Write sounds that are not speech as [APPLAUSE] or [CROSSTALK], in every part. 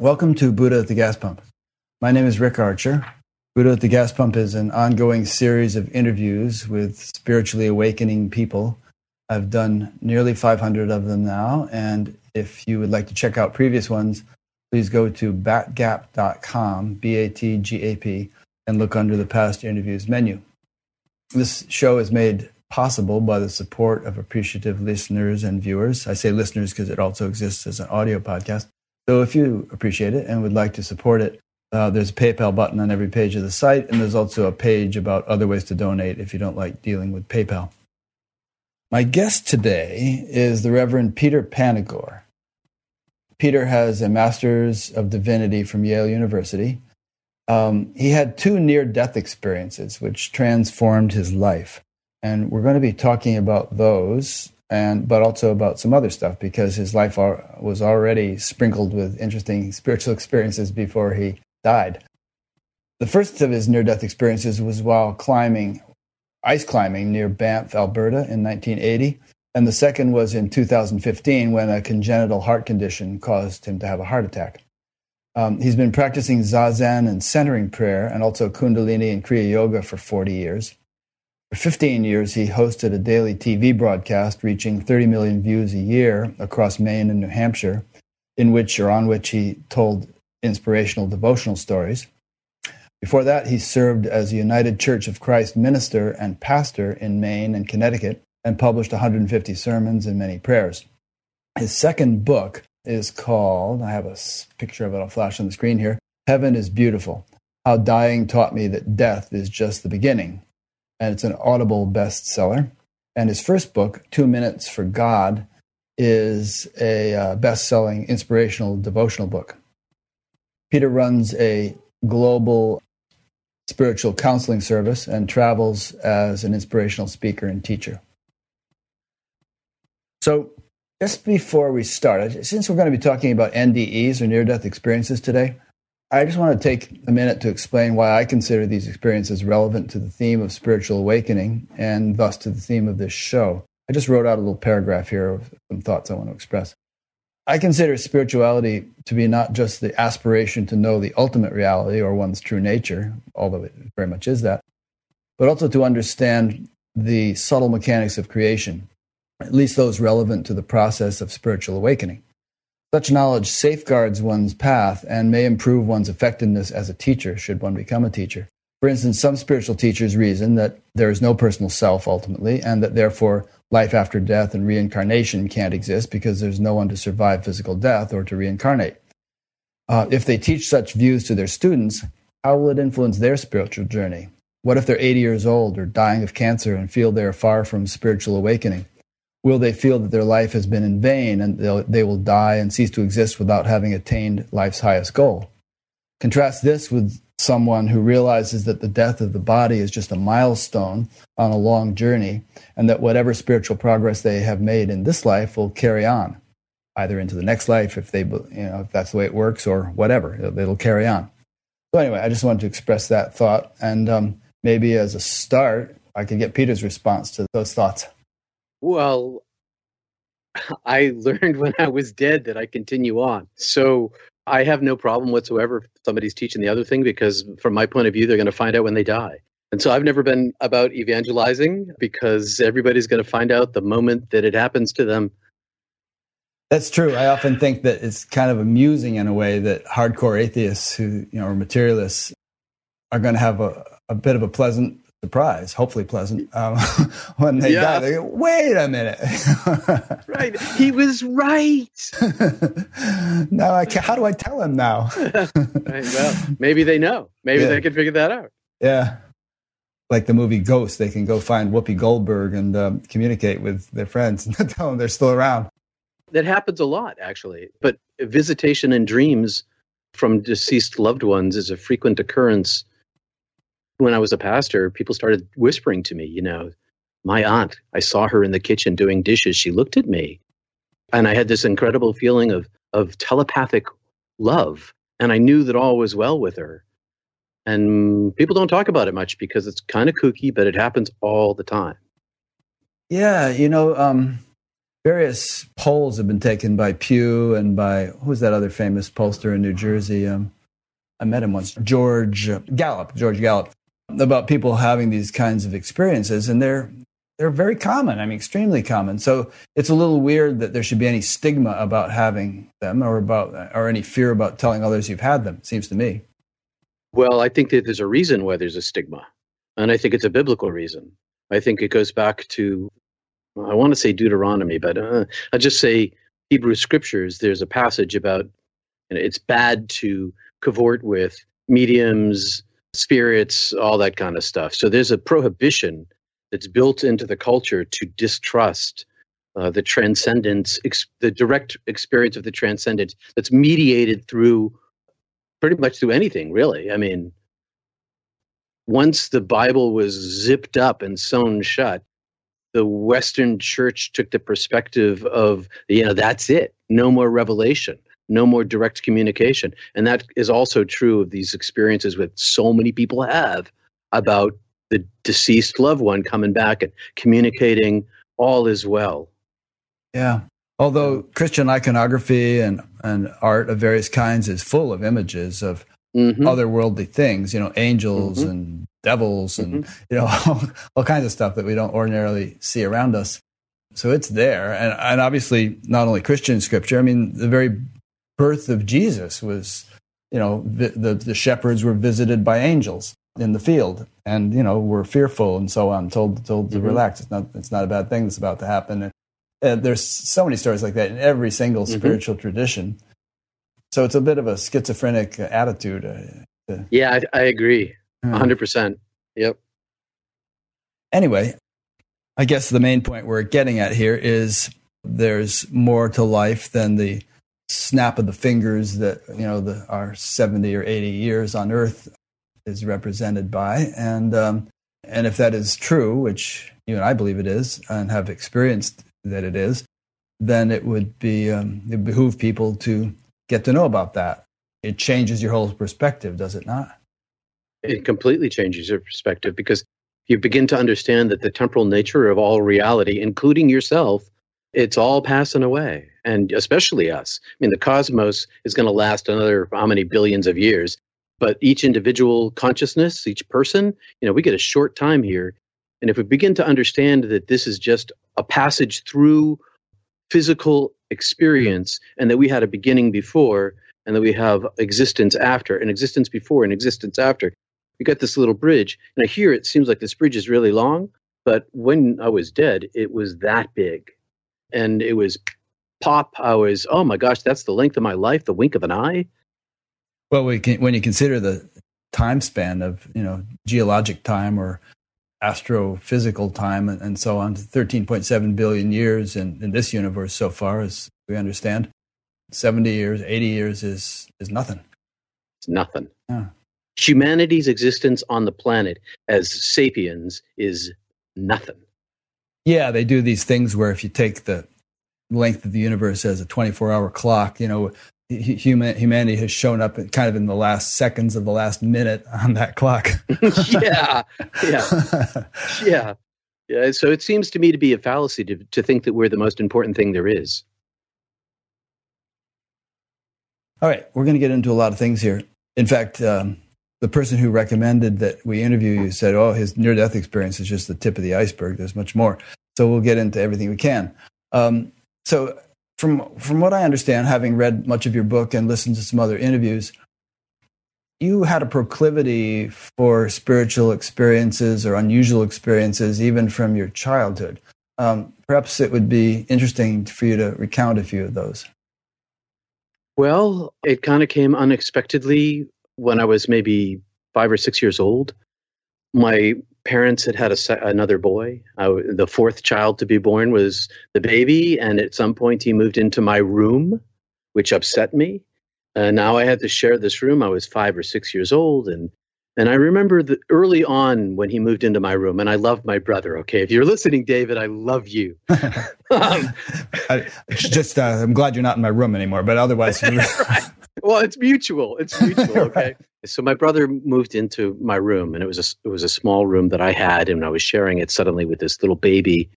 Welcome to Buddha at the Gas Pump. My name is Rick Archer. Buddha at the Gas Pump is an ongoing series of interviews with spiritually awakening people. I've done nearly 500 of them now, and if you would like to check out previous ones, please go to batgap.com, B A T G A P, and look under the past interviews menu. This show is made possible by the support of appreciative listeners and viewers. I say listeners because it also exists as an audio podcast. So if you appreciate it and would like to support it, uh, there's a PayPal button on every page of the site, and there's also a page about other ways to donate if you don't like dealing with PayPal. My guest today is the Reverend Peter Panagore. Peter has a Master's of Divinity from Yale University. Um, he had two near death experiences which transformed his life. And we're going to be talking about those and but also about some other stuff because his life was already sprinkled with interesting spiritual [LAUGHS] experiences before he died. The first of his near death experiences was while climbing, ice climbing near Banff, Alberta in 1980. And the second was in 2015 when a congenital heart condition caused him to have a heart attack. Um, he's been practicing zazen and centering prayer and also Kundalini and Kriya Yoga for 40 years. For 15 years, he hosted a daily TV broadcast reaching 30 million views a year across Maine and New Hampshire, in which or on which he told inspirational devotional stories. Before that, he served as a United Church of Christ minister and pastor in Maine and Connecticut and published 150 sermons and many prayers. His second book is called, I have a picture of it, I'll flash on the screen here Heaven is Beautiful How Dying Taught Me That Death is Just the Beginning and it's an Audible bestseller. And his first book, Two Minutes for God, is a uh, best selling inspirational devotional book. Peter runs a global spiritual counseling service and travels as an inspirational speaker and teacher. So, just before we start, since we're going to be talking about NDEs or near death experiences today, I just want to take a minute to explain why I consider these experiences relevant to the theme of spiritual awakening and thus to the theme of this show. I just wrote out a little paragraph here of some thoughts I want to express. I consider spirituality to be not just the aspiration to know the ultimate reality or one's true nature, although it very much is that, but also to understand the subtle mechanics of creation, at least those relevant to the process of spiritual awakening. Such knowledge safeguards one's path and may improve one's effectiveness as a teacher should one become a teacher. For instance, some spiritual teachers reason that there is no personal self ultimately, and that therefore life after death and reincarnation can't exist because there's no one to survive physical death or to reincarnate. Uh, if they teach such views to their students, how will it influence their spiritual journey? What if they're 80 years old or dying of cancer and feel they are far from spiritual awakening? Will they feel that their life has been in vain and they will die and cease to exist without having attained life's highest goal. Contrast this with someone who realizes that the death of the body is just a milestone on a long journey and that whatever spiritual progress they have made in this life will carry on either into the next life if they you know if that's the way it works or whatever it'll carry on so anyway i just wanted to express that thought and um, maybe as a start i could get peter's response to those thoughts well, [LAUGHS] I learned when I was dead that I continue on. So I have no problem whatsoever if somebody's teaching the other thing because, from my point of view, they're going to find out when they die. And so I've never been about evangelizing because everybody's going to find out the moment that it happens to them. That's true. I often think that it's kind of amusing in a way that hardcore atheists who, you know, or materialists are going to have a, a bit of a pleasant surprise, hopefully pleasant, um, [LAUGHS] when they yeah. die. They go, wait a minute. [LAUGHS] right. He was right. [LAUGHS] now, I can, how do I tell him now? right. Well, maybe they know. Maybe yeah. they can figure that out. Yeah. Like the movie Ghost, they can go find Whoopi Goldberg and um, communicate with their friends and tell them they're still around. That happens a lot, actually. But visitation and dreams from deceased loved ones is a frequent occurrence when I was a pastor, people started whispering to me, you know, my aunt, I saw her in the kitchen doing dishes. She looked at me. And I had this incredible feeling of, of telepathic love. And I knew that all was well with her. And people don't talk about it much because it's kind of kooky, but it happens all the time. Yeah, you know, um, various polls have been taken by Pew and by who's that other famous pollster in New Jersey? Um, I met him once, George Gallup. George Gallup about people having these kinds of experiences, and they're they're very common. I mean, extremely common. So it's a little weird that there should be any stigma about having them, or about or any fear about telling others you've had them. Seems to me. Well, I think that there's a reason why there's a stigma, and I think it's a biblical reason. I think it goes back to I want to say Deuteronomy, but uh, I just say Hebrew scriptures. There's a passage about you know, it's bad to cavort with mediums, spirits, all that kind of stuff. So there's a prohibition that's built into the culture to distrust uh, the transcendence, ex- the direct experience of the transcendence that's mediated through pretty much through anything, really. I mean, once the Bible was zipped up and sewn shut, the Western church took the perspective of, you know, that's it, no more revelation no more direct communication. And that is also true of these experiences that so many people have about the deceased loved one coming back and communicating all is well. Yeah. Although Christian iconography and, and art of various kinds is full of images of mm-hmm. otherworldly things, you know, angels mm-hmm. and devils and, mm-hmm. you know, [LAUGHS] all, all kinds of stuff that we don't ordinarily see around us. So it's there. And, and obviously, not only Christian scripture, I mean, the very birth of Jesus was, you know, the, the, the shepherds were visited by angels in the field and, you know, were fearful and so on, told, told to mm-hmm. relax. It's not, it's not a bad thing that's about to happen. And, there's so many stories like that in every single mm-hmm. spiritual tradition. So it's a bit of a schizophrenic attitude. Uh, to, yeah, I, I agree. Hmm. 100%. Yep. Anyway, I guess the main point we're getting at here is there's more to life than the snap of the fingers that you know the, our 70 or 80 years on earth is represented by. And um, and if that is true which you and i believe it is and have experienced that it is then it would be um, it behoove people to get to know about that. It changes your whole perspective does it not? It completely changes your perspective because you begin to understand that the temporal nature of all reality including yourself it's all passing away and especially us. I mean, the cosmos is going to last another how many billions of years, but each individual consciousness, each person, you know, we get a short time here. And if we begin to understand that this is just a passage through physical experience and that we had a beginning before and that we have existence after, an existence before, and existence after, we got this little bridge. And here it seems like this bridge is really long, but when I was dead, it was that big. And it was pop, I was, oh my gosh, that's the length of my life, the wink of an eye. Well, we can, when you consider the time span of, you know, geologic time or astrophysical time and, and so on, 13.7 billion years in, in this universe so far, as we understand. 70 years, 80 years is, is nothing. It's nothing. Yeah. Humanity's existence on the planet as sapiens is nothing. Yeah, they do these things where if you take the length of the universe as a 24 hour clock. You know, human, humanity has shown up kind of in the last seconds of the last minute [LAUGHS] on that clock. [LAUGHS] yeah, yeah, [LAUGHS] yeah, yeah. So it seems to me to be a fallacy to, to think that we're the most important thing there is. All right, we're going to get into a lot of things here. In fact, um, the person who recommended that we interview you said, "Oh, his near-death experience is just the tip of the iceberg. There's much more." So we'll get into everything we can. Um, so, from from what I understand, having read much of your book and listened to some other interviews, you had a proclivity for spiritual experiences or unusual experiences, even from your childhood. Um, perhaps it would be interesting for you to recount a few of those. Well, it kind of came unexpectedly when I was maybe five or six years old. My parents had had a, another boy. I, the fourth child to be born was the baby, and at some point he moved into my room, which upset me. And now I had to share this room. I was five or six years old, and and I remember that early on when he moved into my room, and I loved my brother. Okay, if you're listening, David, I love you. [LAUGHS] [LAUGHS] um, I, just, uh, I'm glad you're not in my room anymore. But otherwise, [LAUGHS] right well, it's mutual. It's mutual. [LAUGHS] Okay. right. So my brother moved into my room, and it was a it was a small room that I had, and I was sharing it suddenly with this little baby.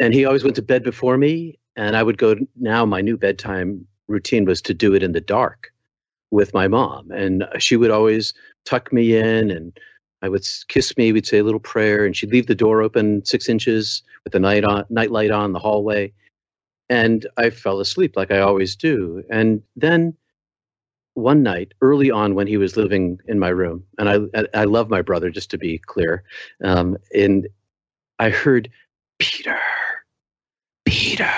And he always went to bed before me, And I would go now, my new bedtime routine was to do it in the dark with my mom. And she would always tuck me in and I would kiss me. We'd say a little prayer, and she'd leave the door open six inches with the night on, night light on the hallway, and I fell asleep like I always do. And then one night, early on, when he was living in my room, and I I love my brother, just to be clear, um, and I heard Peter, Peter.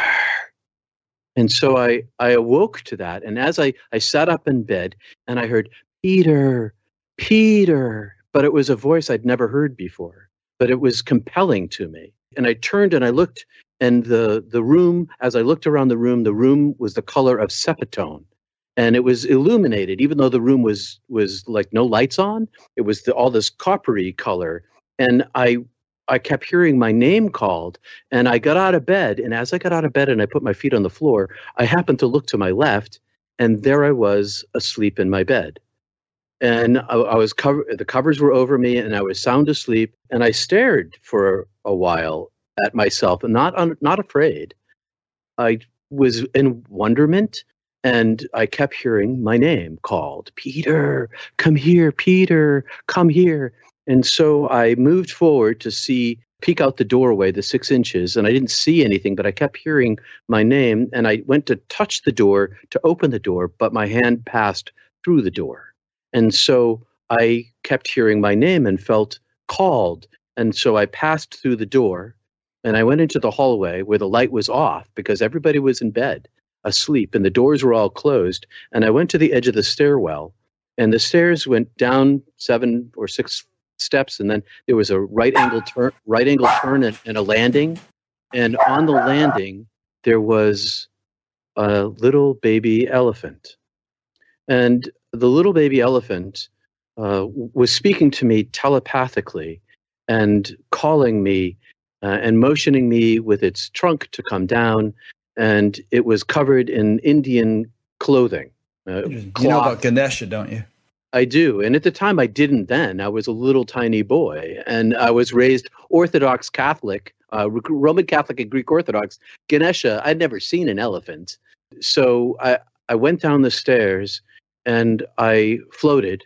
And so I, I awoke to that. And as I, I sat up in bed and I heard, Peter, Peter, but it was a voice I'd never heard before, but it was compelling to me. And I turned and I looked, and the, the room, as I looked around the room, the room was the color of sepia tone. And it was illuminated, even though the room was was like no lights on. It was the, all this coppery color, and I I kept hearing my name called, and I got out of bed. And as I got out of bed and I put my feet on the floor, I happened to look to my left, and there I was asleep in my bed. And I, I was covered; the covers were over me, and I was sound asleep. And I stared for a while at myself, and not un, not afraid. I was in wonderment, and I kept hearing my name called, Peter, come here, Peter, come here. And so I moved forward to see, peek out the doorway, the six inches, and I didn't see anything, but I kept hearing my name. And I went to touch the door to open the door, but my hand passed through the door. And so I kept hearing my name and felt called. And so I passed through the door and I went into the hallway where the light was off because everybody was in bed, asleep, and the doors were all closed. And I went to the edge of the stairwell, and the stairs went down seven or six steps, and then there was a right angle turn, right angle turn, and, and a landing. And on the landing, there was a little baby elephant, and the little baby elephant uh, was speaking to me telepathically and calling me uh, and motioning me with its trunk to come down. And it was covered in Indian clothing. Uh, you know about Ganesha, don't you? I do. And at the time, I didn't then. I was a little tiny boy, and I was raised Orthodox Catholic, uh, Roman Catholic and Greek Orthodox. Ganesha, I'd never seen an elephant. So I, I went down the stairs and I floated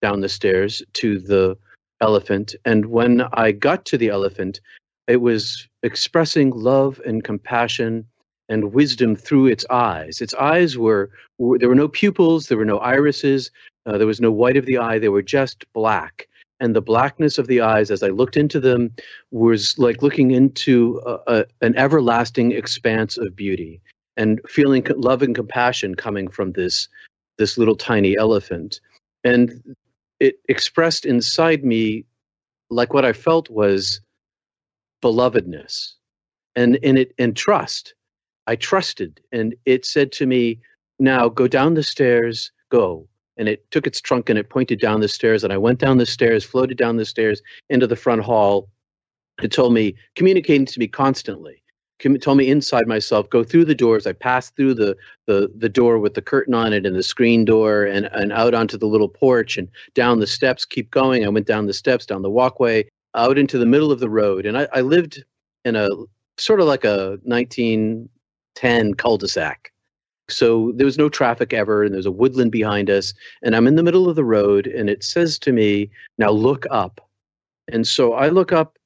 down the stairs to the elephant. And when I got to the elephant, it was expressing love and compassion and wisdom through its eyes. Its eyes were, were there were no pupils, there were no irises, uh, there was no white of the eye, they were just black. And the blackness of the eyes, as I looked into them, was like looking into a, a, an everlasting expanse of beauty and feeling love and compassion coming from this, this little tiny elephant. And it expressed inside me like what I felt was belovedness and, and, it, and trust. I trusted. And it said to me, now go down the stairs, go. And it took its trunk and it pointed down the stairs and i went down the stairs floated down the stairs into the front hall. It told me communicating to me constantly. Told me inside myself go through the doors. I passed through the, the, the door with the curtain on it and the screen door and, and out onto the little porch and down the steps keep going. I went down the steps down the walkway out into the middle of the road. And i, I lived in a sort of like a 1910 cul-de-sac so there was no traffic ever, and there's a woodland behind us, and I'm in the middle of the road, and it says to me, Now look up. And so I look up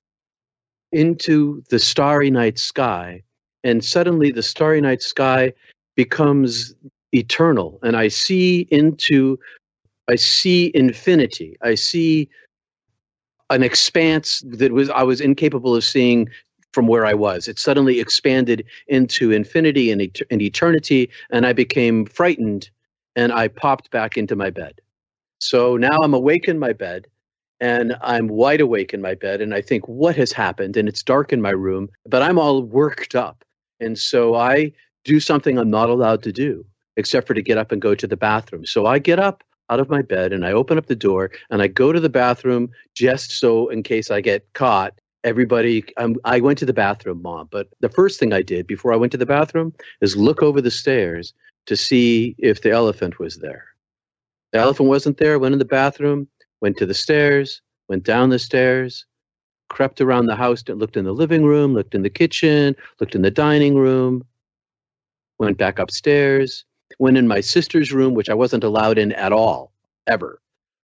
into the starry night sky, and suddenly the starry night sky becomes eternal, and I see into I see infinity. I see an expanse that was I was incapable of seeing from where I was. It suddenly expanded into infinity and, et- and eternity, and I became frightened and I popped back into my bed. So now I'm awake in my bed and I'm wide awake in my bed and I think, what has happened? And it's dark in my room, but I'm all worked up. And so I do something I'm not allowed to do, except for to get up and go to the bathroom. So I get up out of my bed and I open up the door and I go to the bathroom just so in case I get caught everybody um, i went to the bathroom mom but the first thing i did before i went to the bathroom is look over the stairs to see if the elephant was there the elephant wasn't there went in the bathroom went to the stairs went down the stairs crept around the house looked in the living room looked in the kitchen looked in the dining room went back upstairs, went in my sister's room, which I wasn't allowed in at all, ever.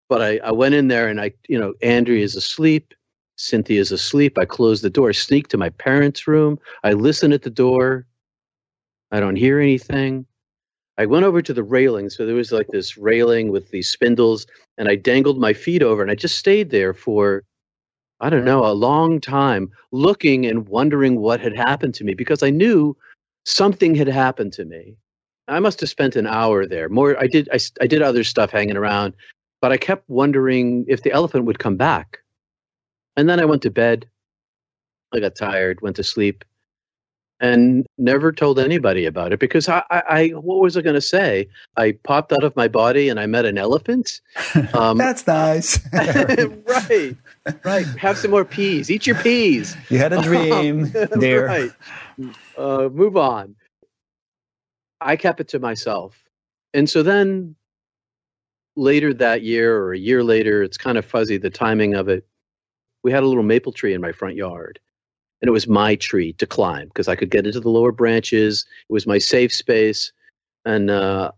But I, I went in there and I, you know, andrea is asleep. Cynthia's asleep. I close the door, sneak to my parents' room. I listen at the door. I don't hear anything. I went over to the railing. So there was like this railing with these spindles, and I dangled my feet over and I just stayed there for, I don't know, a long time, looking and wondering what had happened to me because I knew something had happened to me. I must have spent an hour there. More, I did. I, I did other stuff hanging around, but I kept wondering if the elephant would come back. And then I went to bed. I got tired, went to sleep, and never told anybody about it because I, I, I what was I going to say? I popped out of my body and I met an elephant. [LAUGHS] Um, That's nice. [LAUGHS] right, right. Have some more peas. Eat your peas. You had a dream, dear. [LAUGHS] right. Uh, move on. I kept it to myself, and so then later that year or a year later, it's kind of fuzzy the timing of it we had a little maple tree in my front yard and it was my tree to climb because I could get into the lower branches. It was my safe space. And uh,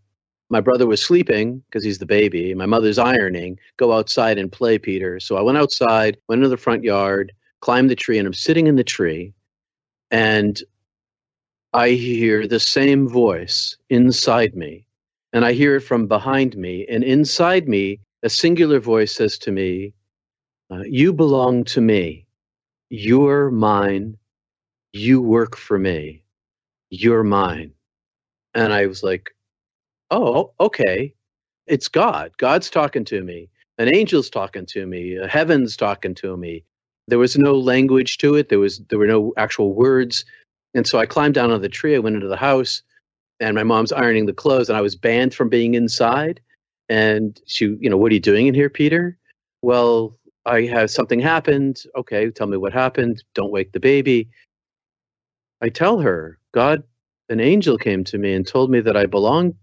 my brother was sleeping because he's the baby. My mother's ironing. Go outside and play, Peter. So I went outside, went into the front yard, climbed the tree, and I'm sitting in the tree. And I hear the same voice inside me. And I hear it from behind me. And inside me, a singular voice says to me, uh, you belong to me. You're mine. You work for me. You're mine. And I was like, oh, okay. It's God. God's talking to me. An angel's talking to me. Heaven's talking to me. There was no language to it. There was there were no actual words. And so I climbed down on the tree. I went into the house, and my mom's ironing the clothes, and I was banned from being inside. And she, you know, what are you doing in here, Peter? Well, I have something happened. Okay, tell me what happened. Don't wake the baby. I tell her, God, an angel came to me and told me that I belonged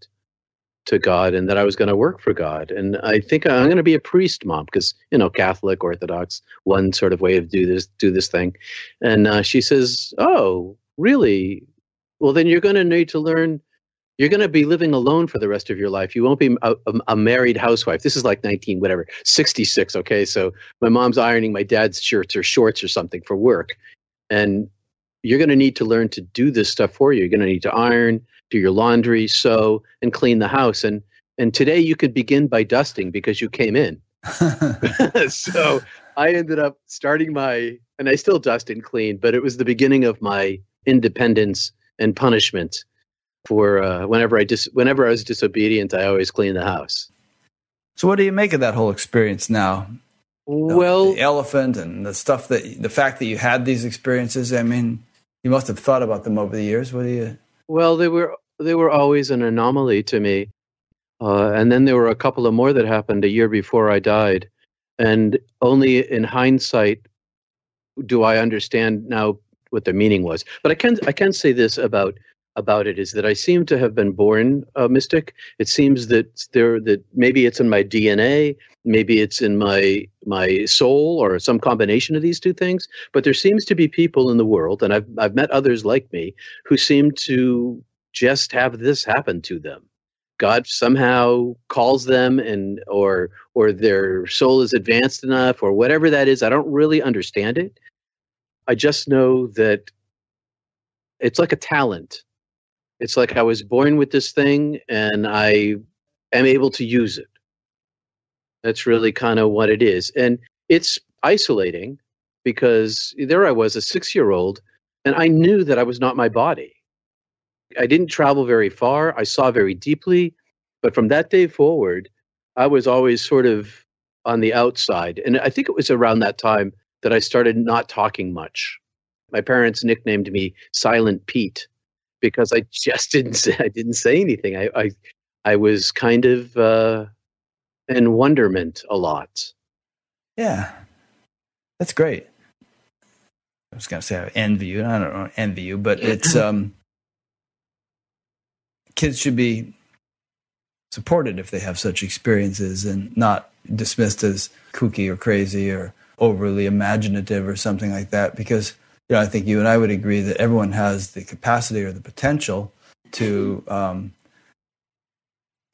to God and that I was going to work for God. And I think I'm going to be a priest, mom, because you know, Catholic, Orthodox, one sort of way of do this, do this thing. And uh, she says, "Oh, really? Well, then you're going to need to learn you're going to be living alone for the rest of your life. You won't be a, a, married housewife. This is like 19, whatever, 66. Okay. So my mom's ironing my dad's shirts or shorts or something for work. And you're going to need to learn to do this stuff for you. You're going to need to iron, do your laundry, sew, and clean the house. And, and today you could begin by dusting because you came in. [LAUGHS] so I ended up starting my, and I still dust and clean, but it was the beginning of my independence and punishment for uh, whenever I dis- whenever I was disobedient, I always cleaned the house. So, what do you make of that whole experience now? Well, the elephant and the stuff that the fact that you had these experiences. I mean, you must have thought about them over the years. What do you? Well, they were they were always an anomaly to me, uh, and then there were a couple of more that happened a year before I died, and only in hindsight do I understand now what the meaning was. But I can I can say this about about it is that I seem to have been born a mystic. It seems that there that maybe it's in my DNA, maybe it's in my my soul, or some combination of these two things. But there seems to be people in the world, and I've I've met others like me who seem to just have this happen to them. God somehow calls them, and or or their soul is advanced enough, or whatever that is. I don't really understand it. I just know that it's like a talent it's like I was born with this thing and I am able to use it. That's really kind of what it is. And it's isolating because there I was, a six year old, and I knew that I was not my body. I didn't travel very far, I saw very deeply, but from that day forward, I was always sort of on the outside. And I think it was around that time that I started not talking much. My parents nicknamed me Silent Pete because I just didn't say I didn't say anything. I I, I was kind of uh, in wonderment a lot. Yeah, that's great. I was going to say I envy you. I don't know envy you, but it's [CLEARS THROAT] um, kids should be supported if they have such experiences and not dismissed as kooky or crazy or overly imaginative or something like that because you know, I think you and I would agree that everyone has the capacity or the potential to um,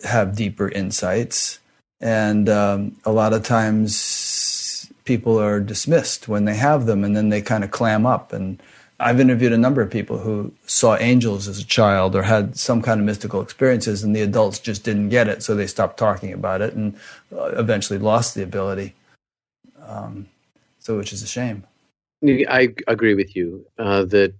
have deeper insights. And um, a lot of times people are dismissed when they have them and then they kind of clam up. And I've interviewed a number of people who saw angels as a child or had some kind of mystical experiences, and the adults just didn't get it. So they stopped talking about it and uh, eventually lost the ability. Um, so, which is a shame. I agree with you uh, that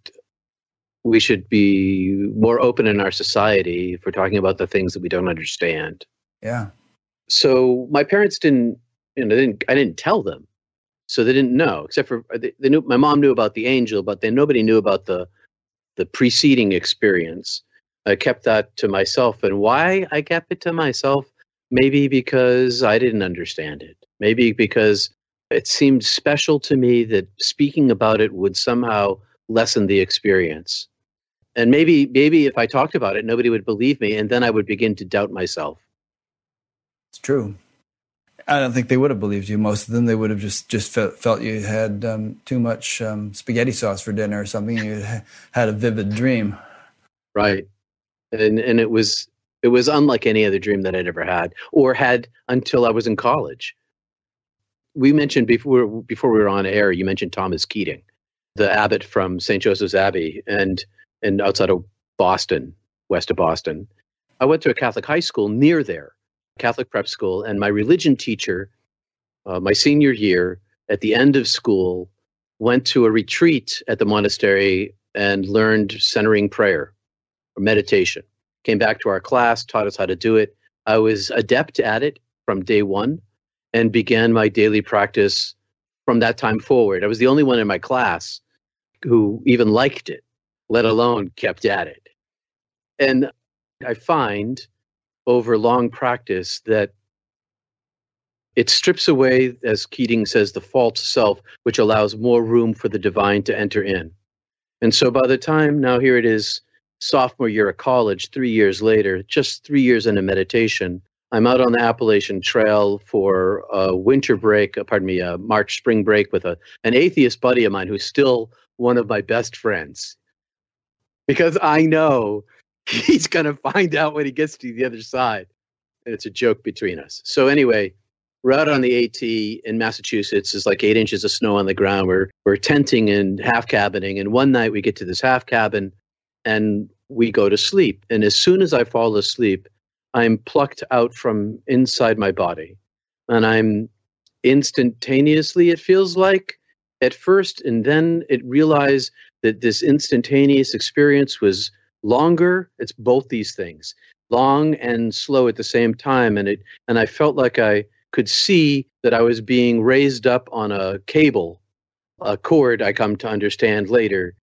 we should be more open in our society for talking about the things that we don't understand. Yeah. So my parents didn't, you know, didn't, I didn't tell them, so they didn't know. Except for they, they knew my mom knew about the angel, but then nobody knew about the the preceding experience. I kept that to myself, and why I kept it to myself, maybe because I didn't understand it. Maybe because it seemed special to me that speaking about it would somehow lessen the experience. And maybe maybe if I talked about it, nobody would believe me, and then I would begin to doubt myself. It's true. I don't think they would have believed you. Most of them, they would have just just felt, felt you had um, too much um, spaghetti sauce for dinner or something. You had a vivid dream, right? And and it was it was unlike any other dream that I'd ever had or had until I was in college we mentioned before before we were on air. You mentioned Thomas Keating, the abbot from St. Joseph's Abbey, and and outside of Boston, west of Boston. I went to a Catholic high school near there, Catholic prep school, and my religion teacher, uh, my senior year, at the end of school, went to a retreat at the monastery and learned centering prayer or meditation. Came back to our class, taught us how to do it. I was adept at it from day one and began my daily practice from that time forward. I was the only one in my class who even liked it, let alone kept at it. And I find over long practice that it strips away, as Keating says, the false self, which allows more room for the divine to enter in. And so by the time now here it is, sophomore year of college, three years later, just three years into meditation, I'm out on the Appalachian Trail for a winter break, uh, pardon me, a March spring break with a, an atheist buddy of mine who's still one of my best friends. Because I know [LAUGHS] he's going to find out when he gets to the other side. And it's a joke between us. So, anyway, we're out on the AT in Massachusetts. It's like eight inches of snow on the ground. We're, we're tenting and half cabining. And one night we get to this half cabin and we go to sleep. And as soon as I fall asleep, I'm plucked out from inside my body. And I'm instantaneously, it feels like, at first, and then it realized that this instantaneous experience was longer. It's both these things, long and slow at the same time. And it and I felt like I could see that I was being raised up on a cable, a cord I come to understand later,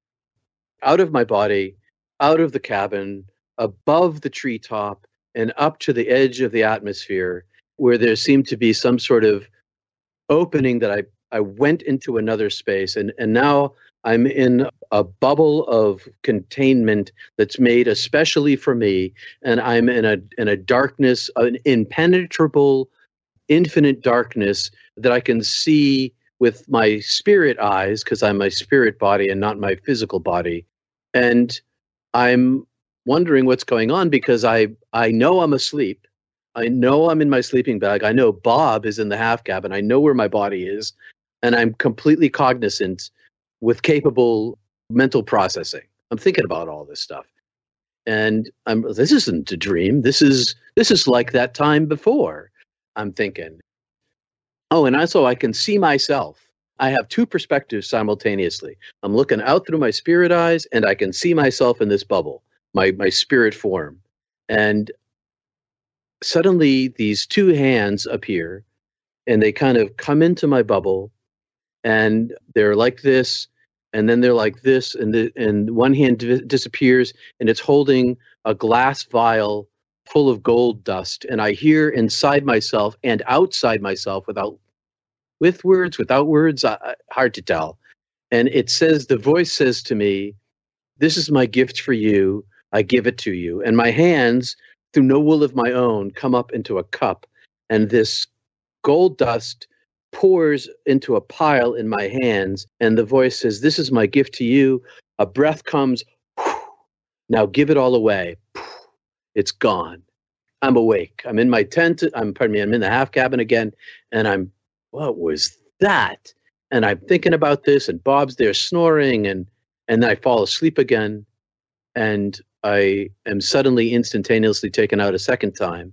out of my body, out of the cabin, above the treetop, and up to the edge of the atmosphere where there seemed to be some sort of opening that I, I went into another space. And, and now I'm in a bubble of containment that's made especially for me. And I'm in a in a darkness an impenetrable infinite darkness that I can see with my spirit eyes because I'm my spirit body and not my physical body. And I'm wondering what's going on because I I know I'm asleep. I know I'm in my sleeping bag. I know Bob is in the half cabin. I know where my body is, and I'm completely cognizant with capable mental processing. I'm thinking about all this stuff. And I'm this isn't a dream. This is this is like that time before. I'm thinking. Oh, and also I can see myself. I have two perspectives simultaneously. I'm looking out through my spirit eyes and I can see myself in this bubble my my spirit form. And suddenly these two hands appear and they kind of come into my bubble and they're like this and then they're like this and the, and one hand d- disappears and it's holding a glass vial full of gold dust. And i hear inside myself and outside myself without with words without words hard to tell. And it says the voice says to me this is my gift for you I give it to you. And my hands, through no will of my own, come up into a cup. And this gold dust pours into a pile in my hands. And the voice says, This is my gift to you. A breath comes, now give it all away. It's gone. I'm awake. I'm in my tent. I'm pardon me. I'm in the half cabin again, and I'm. What was that? And I'm thinking about this, and Bob's there snoring, and and then I fall asleep again, and I am suddenly instantaneously taken out a second time,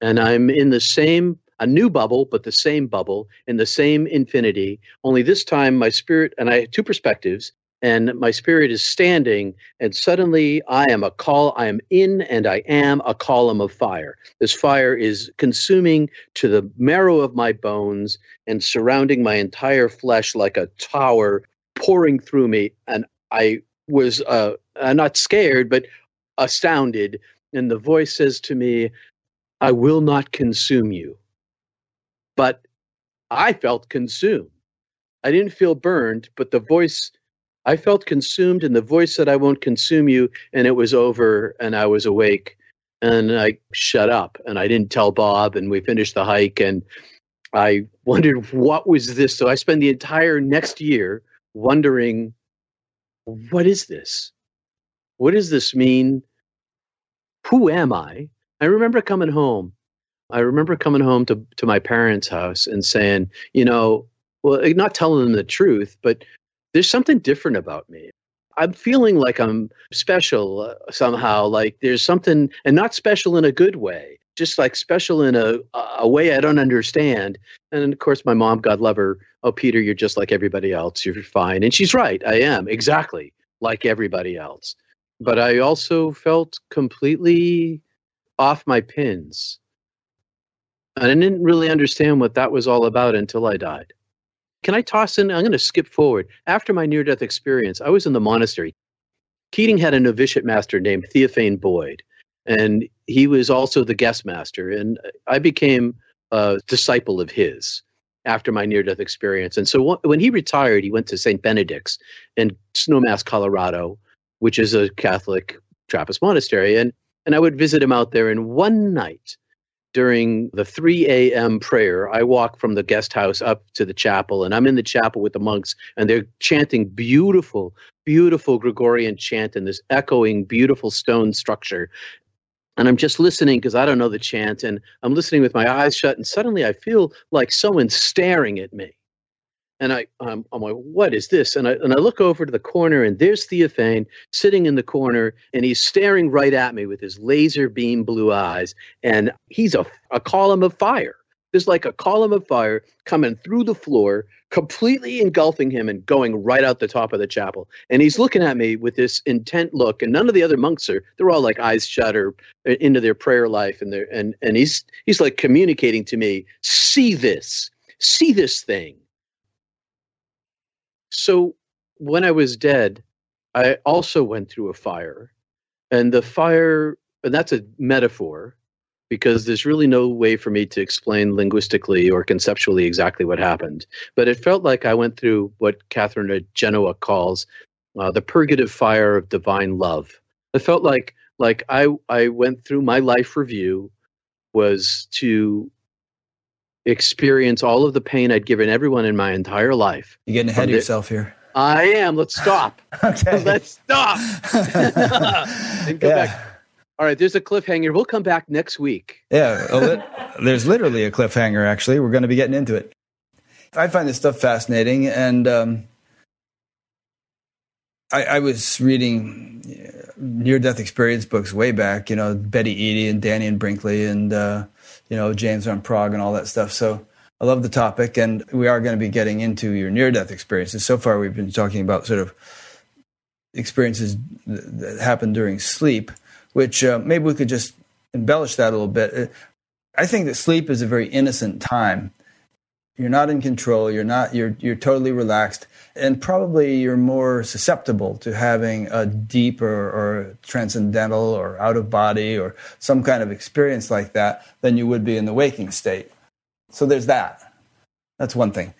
and I'm in the same a new bubble, but the same bubble in the same infinity. Only this time, my spirit and I have two perspectives and my spirit is standing and suddenly i am a call i am in and i am a column of fire. This fire is consuming to the marrow of my bones and surrounding my entire flesh like a tower pouring through me. And i was uh, uh, not scared but astounded and the voice says to me i will not consume you but i felt consumed i didn't feel burned but the voice I felt consumed, and the voice said, I won't consume you. And it was over, and I was awake. And I shut up, and I didn't tell Bob, and we finished the hike. And I wondered, what was this? So I spent the entire next year wondering, what is this? What does this mean? Who am I? I remember coming home. I remember coming home to, to my parents' house and saying, you know, well, not telling them the truth, but there's something different about me. I'm feeling like I'm special uh, somehow, like there's something, and not special in a good way, just like special in a, a way I don't understand. And of course, my mom, God love her, oh, Peter, you're just like everybody else. You're fine. And she's right. I am exactly like everybody else. But I also felt completely off my pins. And I didn't really understand what that was all about until I died. Can I toss in? I'm going to skip forward. After my near death experience, I was in the monastery. Keating had a novitiate master named Theophane Boyd, and he was also the guest master. And I became a disciple of his after my near death experience. And so when he retired, he went to St. Benedict's in Snowmass, Colorado, which is a Catholic Trappist monastery. And, and I would visit him out there. And one night, during the 3 a.m. prayer, I walk from the guest house up to the chapel, and I'm in the chapel with the monks, and they're chanting beautiful, beautiful Gregorian chant in this echoing, beautiful stone structure. And I'm just listening because I don't know the chant, and I'm listening with my eyes shut, and suddenly I feel like someone staring at me and I, I'm, I'm like, what is this? And I, and I look over to the corner, and there's Theophane sitting in the corner, and he's staring right at me with his laser beam blue eyes, and he's a, a column of fire. There's like a column of fire coming through the floor, completely engulfing him and going right out the top of the chapel. And he's looking at me with this intent look, and none of the other monks are. They're all like eyes shut or uh, into their prayer life, and they and and he's he's like communicating to me, see this, see this thing so when I was dead, I also went through a fire. And the fire, and that's a metaphor because there's really no way for me to explain linguistically or conceptually exactly what happened. But it felt like I went through what Catherine of Genoa calls uh, the purgative fire of divine love. It felt like like I I went through my life review was to experience all of the pain I'd given everyone in my entire life. You're getting ahead of yourself here. I am. Let's stop. [LAUGHS] okay. [LAUGHS] Let's stop. [LAUGHS] and go yeah. back. All right, there's a cliffhanger. We'll come back next week. Yeah, there's literally a cliffhanger, actually. We're going to be getting into it. I find this stuff fascinating. And um, I, I, was reading near death experience books way back, you know, Betty Eadie and Dannion Brinkley and uh, you know, James Van Praagh and all that stuff. So I love the topic, and we are going to be getting into your near death experiences. So far, we've been talking about sort of experiences that happen during sleep, which uh, maybe we could just embellish that a little bit. Uh, I think that sleep is a very innocent time. You're not in control. You're not. You're you're totally relaxed and probably you're more susceptible to having a deep or, transcendental or out of body or some kind of experience like that than you would be in the waking state. So there's that. That's one thing.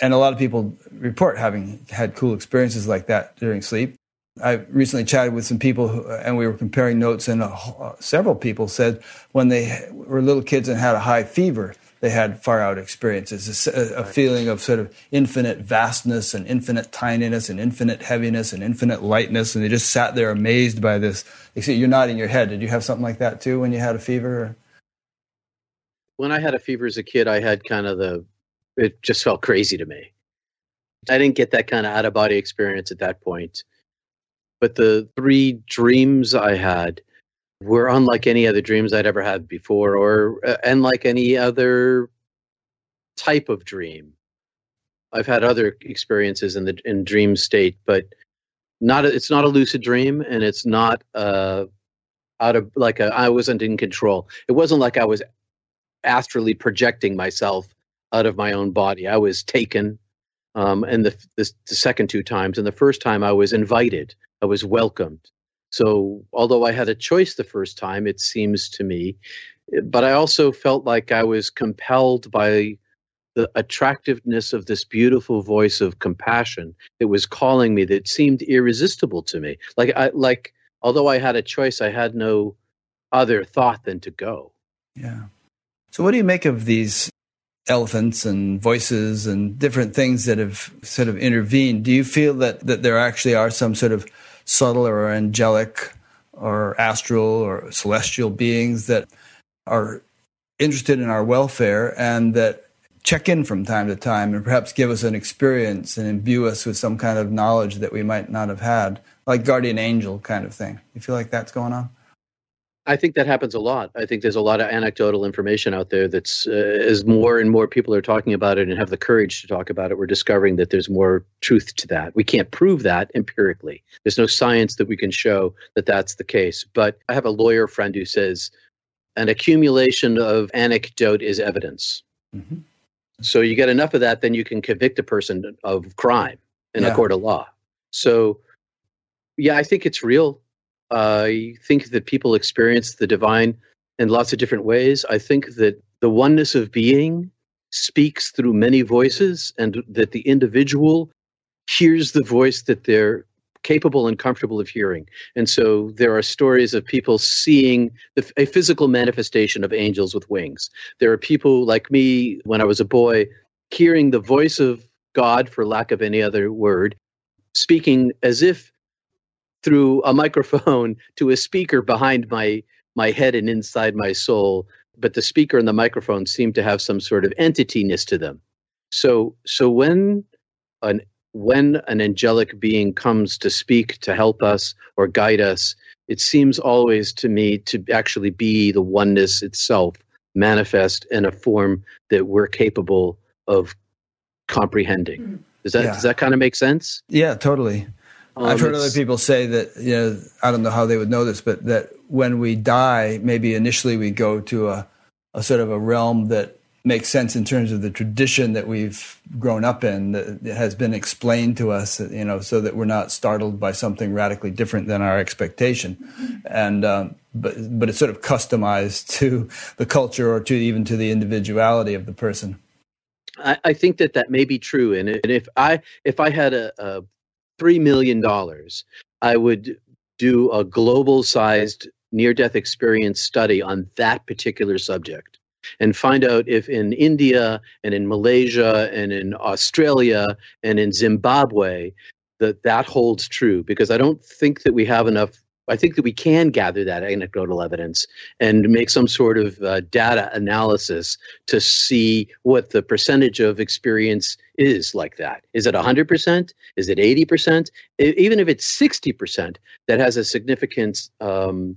And a lot of people report having had cool experiences like that during sleep. I recently chatted with some people, who, and we were comparing notes, and uh, several people said when they were little kids and had a high fever, they had far out experiences, a, a, feeling of sort of infinite vastness and infinite tininess and infinite heaviness and infinite lightness. And they just sat there amazed by this. You see, you're nodding your head. Did you have something like that too when you had a fever? When I had a fever as a kid, I had kind of the, it just felt crazy to me. I didn't get that kind of out of body experience at that point. But the three dreams I had, were unlike any other dreams I'd ever had before, or uh, unlike any other type of dream. I've had other experiences in the in dream state, but not a, it's not a lucid dream, and it's not uh, out of like a, I wasn't in control. It wasn't like I was astrally projecting myself out of my own body. I was taken, um, and the, the the second two times, and the first time I was invited. I was welcomed. So, although I had a choice the first time, it seems to me, but I also felt like I was compelled by the attractiveness of this beautiful voice of compassion that was calling me that seemed irresistible to me. Like I like although I had a choice, I had no other thought than to go. Yeah. So what do you make of these elephants and voices and different things that have sort of intervened? Do you feel that that there actually are some sort of subtle or angelic or astral or celestial beings that are interested in our welfare and that check in from time to time and perhaps give us an experience and imbue us with some kind of knowledge that we might not have had, like guardian angel kind of thing. You feel like that's going on? I think that happens a lot. I think there's a lot of anecdotal information out there that's uh, as more and more people are talking about it and have the courage to talk about it, we're discovering that there's more truth to that. We can't prove that empirically. There's no science that we can show that that's the case. But I have a lawyer friend who says an accumulation of anecdote is evidence. Mm-hmm. So you get enough of that, then you can convict a person of crime in yeah. a court of law. So, yeah, I think it's real. I think that people experience the divine in lots of different ways. I think that the oneness of being speaks through many voices and that the individual hears the voice that they're capable and comfortable of hearing. And so there are stories of people seeing the, a physical manifestation of angels with wings. There are people like me when I was a boy hearing the voice of God, for lack of any other word, speaking as if through a microphone [LAUGHS] to a speaker behind my my head and inside my soul but the speaker and the microphone seem to have some sort of entityness to them so so when an when an angelic being comes to speak to help us or guide us it seems always to me to actually be the oneness itself manifest in a form that we're capable of comprehending hmm. does that yeah. does that kind of make sense yeah totally um, I've heard other people say that, you know, I don't know how they would know this, but that when we die, maybe initially we go to a, a sort of a realm that makes sense in terms of the tradition that we've grown up in that has been explained to us, you know, so that we're not startled by something radically different than our expectation. And, um, but, but it's sort of customized to the culture or to even to the individuality of the person. I, I think that that may be true. And, and if I, if I had a, a $3 million, I would do a global sized near death experience study on that particular subject and find out if in India and in Malaysia and in Australia and in Zimbabwe that that holds true because I don't think that we have enough I think that we can gather that anecdotal evidence and make some sort of uh, data analysis to see what the percentage of experience is like that. Is it 100%? Is it 80%? Even if it's 60%, that has a significant um,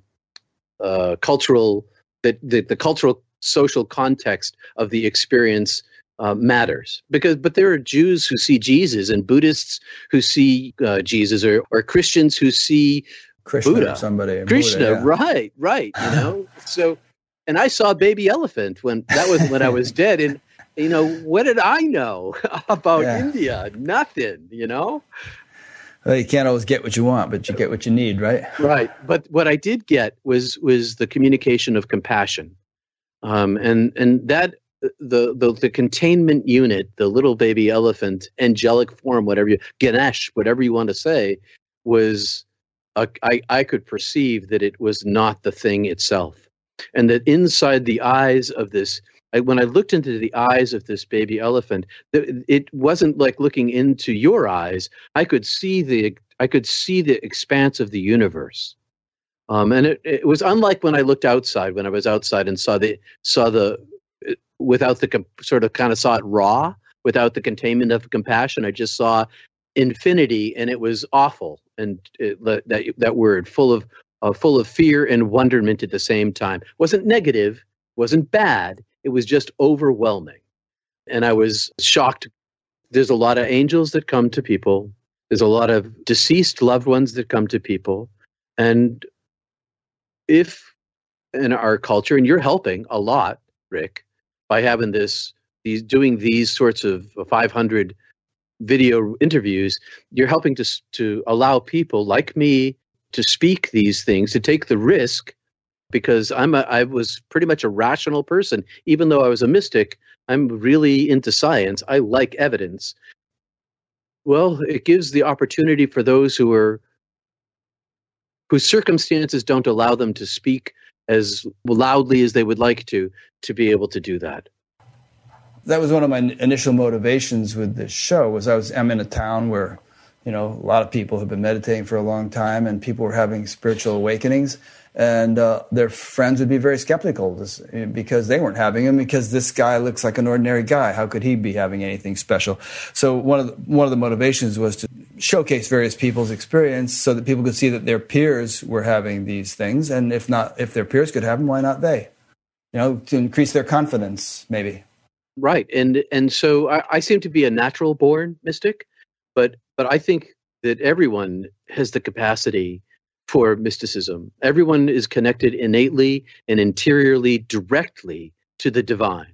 uh, cultural, that the, the cultural social context of the experience uh, matters because but there are Jews who see Jesus and Buddhists who see uh, Jesus or, or Christians who see Krishna Buddha. somebody. Krishna, Buddha, yeah. right, right. You [LAUGHS] know, so and I saw a baby elephant when that was when I was [LAUGHS] dead, and you know what did I know [LAUGHS] about yeah. India? Nothing. You know. Well, you can't always get what you want, but you get what you need, right? Right. But what I did get was was the communication of compassion, um, and and that the, the the containment unit, the little baby elephant, angelic form, whatever you Ganesh, whatever you want to say, was I, I could perceive that it was not the thing itself. And that inside the eyes of this, I, when I looked into the eyes of this baby elephant, it wasn't like looking into your eyes. I could see the I could see the expanse of the universe. Um, and it, it was unlike when I looked outside. When I was outside and saw the saw the without the sort of kind of saw it raw, without the containment of compassion. I just saw infinity, and it was awful. And it, that that word, full of uh, full of fear and wonderment at the same time, wasn't negative, wasn't bad. It was just overwhelming, and I was shocked. There's a lot of angels that come to people. There's a lot of deceased loved ones that come to people, and if in our culture, and you're helping a lot, Rick, by having this, these doing these sorts of 500 video interviews, you're helping to to allow people like me to speak these things, to take the risk, because I'm a, I was pretty much a rational person, even though I was a mystic. I'm really into science. I like evidence. Well, it gives the opportunity for those who are whose circumstances don't allow them to speak as loudly as they would like to to be able to do that that was one of my initial motivations with this show was i was i'm in a town where you know a lot of people have been meditating for a long time and people were having spiritual awakenings and uh, their friends would be very skeptical because they weren't having them because this guy looks like an ordinary guy. How could he be having anything special? So one of the, one of the motivations was to showcase various people's experience so that people could see that their peers were having these things. And if not if their peers could have them why not they? You know to increase their confidence maybe. Right. And and so I, I seem to be a natural born mystic but but i think that everyone has the capacity for mysticism. Everyone is connected innately and interiorly directly to the divine.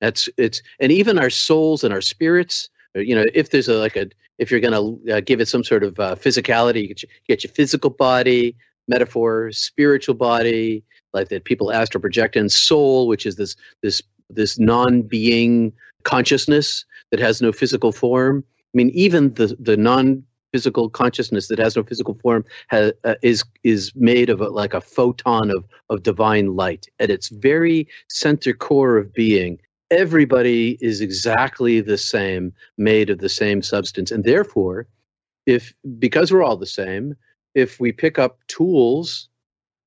That's it's and even our souls and our spirits. Uh, you know, if there's a like a if you're going to uh, give it some sort of uh, physicality, you get, your, you get your physical body, metaphor, spiritual body, like that people astral project, and soul, which is this this this non-being consciousness that has no physical form. I mean, even the the non physical consciousness that has no physical form has, uh, is is made of a, like a photon of of divine light. At its very center core of being everybody is exactly the same made of the same substance. And therefore if because we're all the same if we pick up tools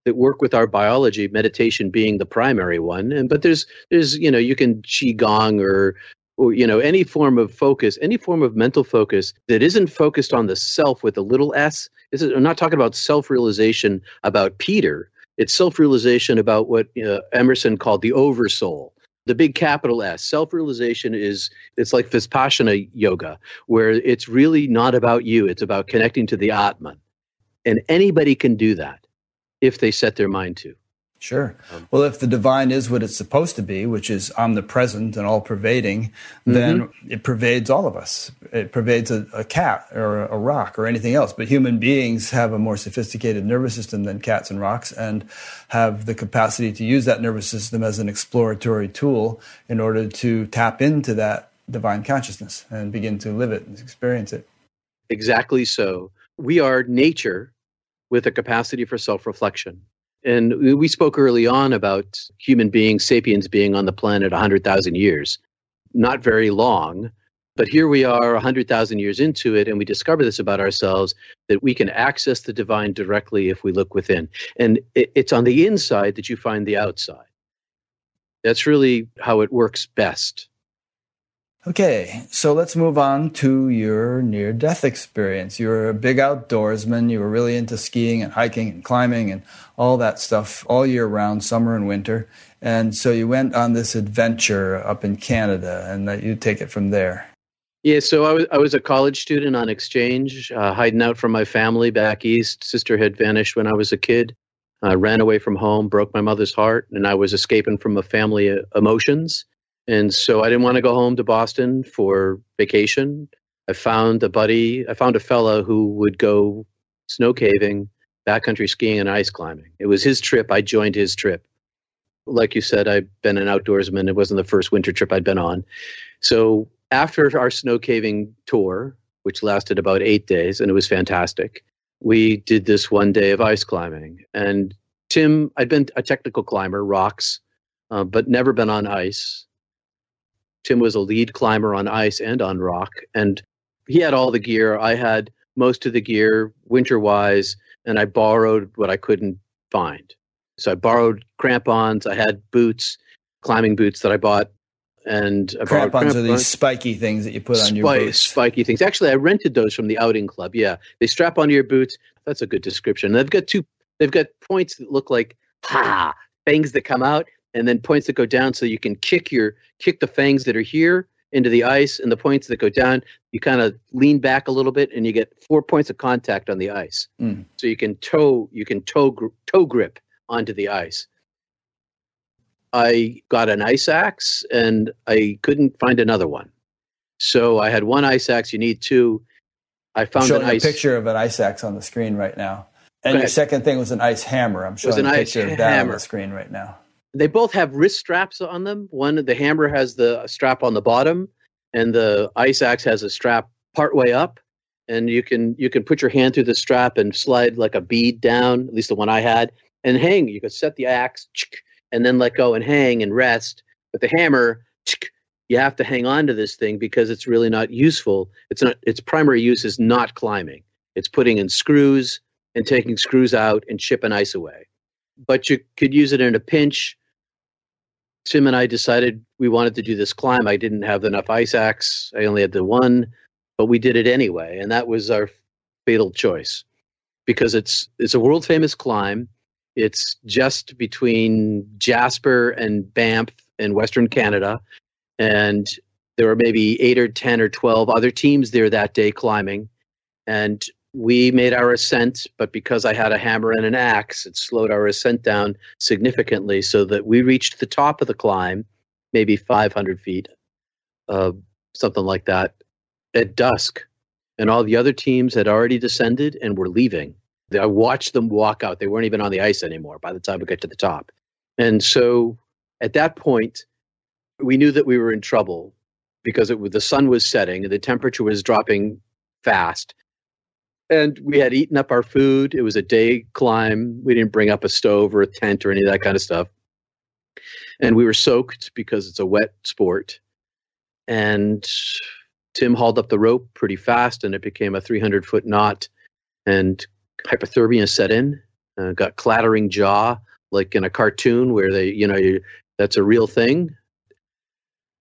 that work with our biology meditation being the primary one and but there's there's you know you can qigong or or you know any form of focus any form of mental focus that isn't focused on the self with a little s is i'm not talking about self-realization about peter. It's self-realization about what uh, emerson called the oversoul the big capital s. Self-realization is it's like vipassana yoga where it's really not about you it's about connecting to the atman. And anybody can do that if they set their mind to Sure. Um, well, if the divine is what it's supposed to be, which is omnipresent and all pervading, mm-hmm. then it pervades all of us. It pervades a, a cat or a, a, rock or anything else. But human beings have a more sophisticated nervous system than cats and rocks and have the capacity to use that nervous system as an exploratory tool in order to tap into that divine consciousness and begin to live it and experience it. Exactly so. We are nature with a capacity for self reflection. And we spoke early on about human beings, sapiens being on the planet 100,000 years. Not very long, but here we are 100,000 years into it, and we discover this about ourselves that we can access the divine directly if we look within. And it's on the inside that you find the outside. That's really how it works best. Okay, so let's move on to your near death experience. You were a big outdoorsman. You were really into skiing and hiking and climbing and all that stuff all year round, summer and winter. And so you went on this adventure up in Canada, and that you take it from there. Yeah, so I was I was a college student on exchange, uh, hiding out from my family back east. Sister had vanished when I was a kid. I ran away from home, broke my mother's heart, and I was escaping from a family uh, emotions and so I didn't want to go home to Boston for vacation. I found a buddy, I found a fellow who would go snow caving, backcountry skiing, and ice climbing. It was his trip. I joined his trip. Like you said, I've been an outdoorsman. It wasn't the first winter trip I'd been on. So after our snow caving tour, which lasted about eight days, and it was fantastic, we did this one day of ice climbing. And Tim, I'd been a technical climber, rocks, uh, but never been on ice Tim was a lead climber on ice and on rock, and he had all the gear. I had most of the gear winter wise, and I borrowed what I couldn't find. So I borrowed crampons. I had boots, climbing boots that I bought, and I crampons, crampons are these spiky things that you put on your boots. Spiky things. Actually, I rented those from the outing club. Yeah, they strap onto your boots. That's a good description. They've got two. They've got points that look like ha fangs that come out, and then points that go down, so you can kick your kick the fangs that are here into the ice, and the points that go down, you kind of lean back a little bit, and you get four points of contact on the ice. Mm. So you can toe you can toe toe grip onto the ice. I got an ice axe and I couldn't find another one. So I had one ice axe. You need two. I found an ice. a picture of an ice axe on the screen right now. And your second thing was an ice hammer. I'm showing a picture of that on the screen right now. They both have wrist straps on them. One, the hammer has the strap on the bottom, and the ice axe has a strap partway up. And you can you can put your hand through the strap and slide like a bead down. At least the one I had, and hang. You could set the axe and then let go and hang and rest. But the hammer, you have to hang on to this thing because it's really not useful. It's not. Its primary use is not climbing. It's putting in screws and taking screws out and chipping ice away. But you could use it in a pinch. Tim and I decided we wanted to do this climb. I didn't have enough ice axe. I only had the one, but we did it anyway, and that was our fatal choice because it's it's a world famous climb. It's just between Jasper and Banff in Western Canada. And there were maybe eight or 10 or 12 other teams there that day climbing. And we made our ascent, but because I had a hammer and an axe, it slowed our ascent down significantly so that we reached the top of the climb, maybe 500 feet, uh, something like that, at dusk. And all the other teams had already descended and were leaving. I watched them walk out. They weren't even on the ice anymore by the time we got to the top. And so at that point, we knew that we were in trouble because it, the sun was setting and the temperature was dropping fast. And we had eaten up our food. It was a day climb. We didn't bring up a stove or a tent or any of that kind of stuff. And we were soaked because it's a wet sport. And Tim hauled up the rope pretty fast and it became a 300 foot knot. And hypothermia set in, uh, got clattering jaw like in a cartoon where they, you know, you, that's a real thing.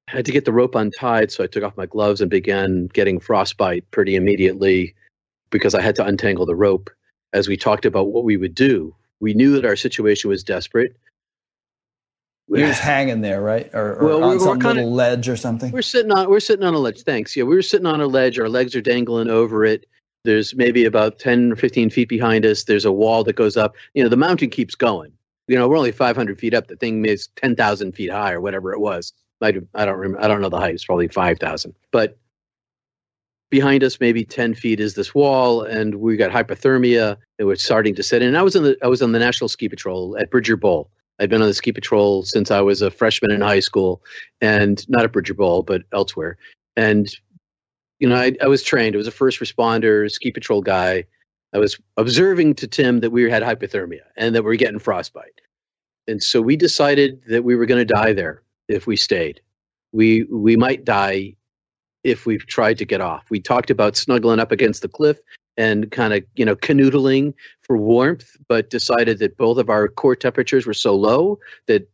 I had to get the rope untied, so I took off my gloves and began getting frostbite pretty immediately because I had to untangle the rope. As we talked about what we would do, we knew that our situation was desperate. You're just hanging there, right? Or, or well, on we're, some we're little ledge or something. We're sitting on we're sitting on a ledge. Thanks. Yeah, we were sitting on a ledge. Our legs are dangling over it. There's maybe about 10 or 15 feet behind us. There's a wall that goes up. You know, the mountain keeps going. You know, we're only 500 feet up. The thing is 10,000 feet high or whatever it was. I don't remember. I don't know the height. It's probably 5,000. But behind us, maybe 10 feet is this wall, and we got hypothermia. It was starting to set in. I was in the I was on the National Ski Patrol at Bridger Bowl. I'd been on the ski patrol since I was a freshman in high school, and not at Bridger Bowl, but elsewhere. And you know, I, I was trained. I was a first responder, ski patrol guy. I was observing to Tim that we had hypothermia and that we are getting frostbite. And so we decided that we were going to die there if we stayed. We we might die if we've tried to get off. We talked about snuggling up against the cliff and kind of you know canoodling for warmth, but decided that both of our core temperatures were so low that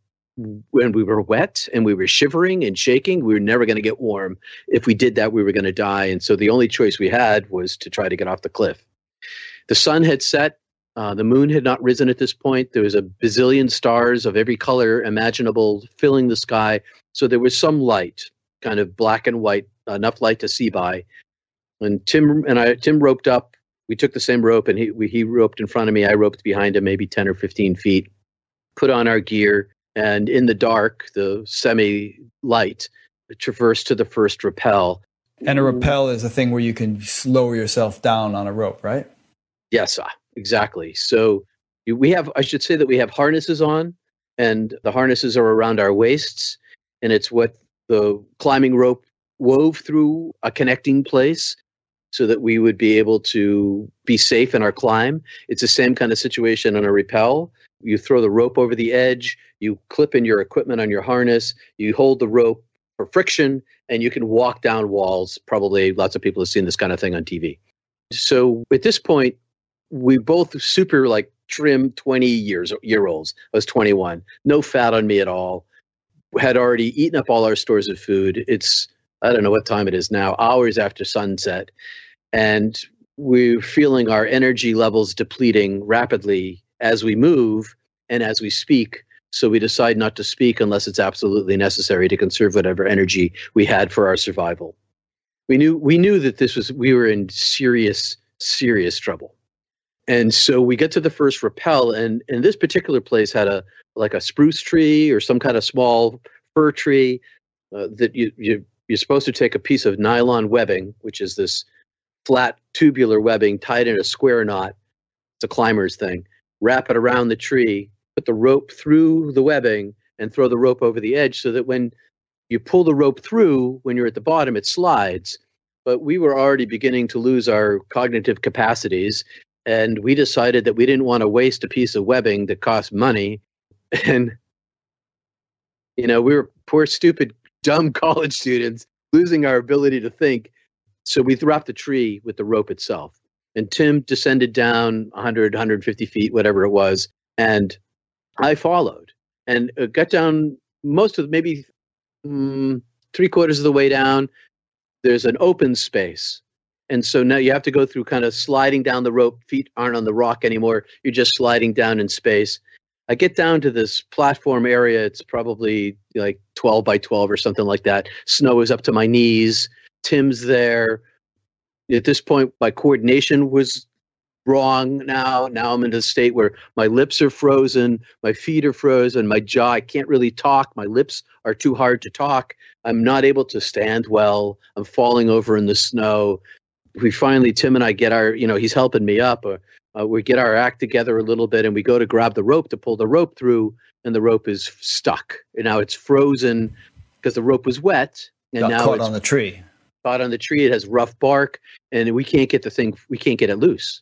when we were wet and we were shivering and shaking, we were never going to get warm. If we did that, we were going to die. And so the only choice we had was to try to get off the cliff. The sun had set. Uh, the moon had not risen at this point. There was a bazillion stars of every color imaginable filling the sky. So there was some light, kind of black and white, enough light to see by. And Tim and I, Tim roped up. We took the same rope, and he we, he roped in front of me. I roped behind him, maybe ten or fifteen feet. Put on our gear, and in the dark, the semi light, traverse to the first rappel. And a rappel is a thing where you can lower yourself down on a rope, right? Yes, exactly. So we have, I should say that we have harnesses on, and the harnesses are around our waists, and it's what the climbing rope wove through a connecting place so that we would be able to be safe in our climb. It's the same kind of situation on a rappel you throw the rope over the edge, you clip in your equipment on your harness, you hold the rope for friction, and you can walk down walls. Probably lots of people have seen this kind of thing on TV. So at this point, we both super like trim 20 years year olds. I was 21, no fat on me at all. Had already eaten up all our stores of food. It's I don't know what time it is now, hours after sunset, and we're feeling our energy levels depleting rapidly as we move and as we speak. So we decide not to speak unless it's absolutely necessary to conserve whatever energy we had for our survival. We knew we knew that this was we were in serious serious trouble. And so we get to the first rappel, and, and this particular place had a like a spruce tree or some kind of small fir tree uh, that you, you you're supposed to take a piece of nylon webbing, which is this flat tubular webbing tied in a square knot. It's a climber's thing. Wrap it around the tree, put the rope through the webbing, and throw the rope over the edge so that when you pull the rope through, when you're at the bottom, it slides. But we were already beginning to lose our cognitive capacities and we decided that we didn't want to waste a piece of webbing that cost money [LAUGHS] and you know we were poor stupid dumb [LAUGHS] college students losing our ability to think so we threw dropped the tree with the rope itself and tim descended down 100 150 feet whatever it was and i followed and got down most of maybe mm, three quarters of the way down there's an open space and so now you have to go through kind of sliding down the rope. Feet aren't on the rock anymore. You're just sliding down in space. I get down to this platform area. It's probably like 12 by 12 or something like that. Snow is up to my knees. Tim's there. At this point, my coordination was wrong now. Now I'm in a state where my lips are frozen, my feet are frozen, my jaw, I can't really talk. My lips are too hard to talk. I'm not able to stand well. I'm falling over in the snow we finally Tim and I get our you know he's helping me up. Uh, uh, we get our act together a little bit, and we go to grab the rope to pull the rope through, and the rope is stuck. And now it's frozen because the rope was wet, and Got now caught it's on the tree. Caught on the tree. It has rough bark, and we can't get the thing. We can't get it loose.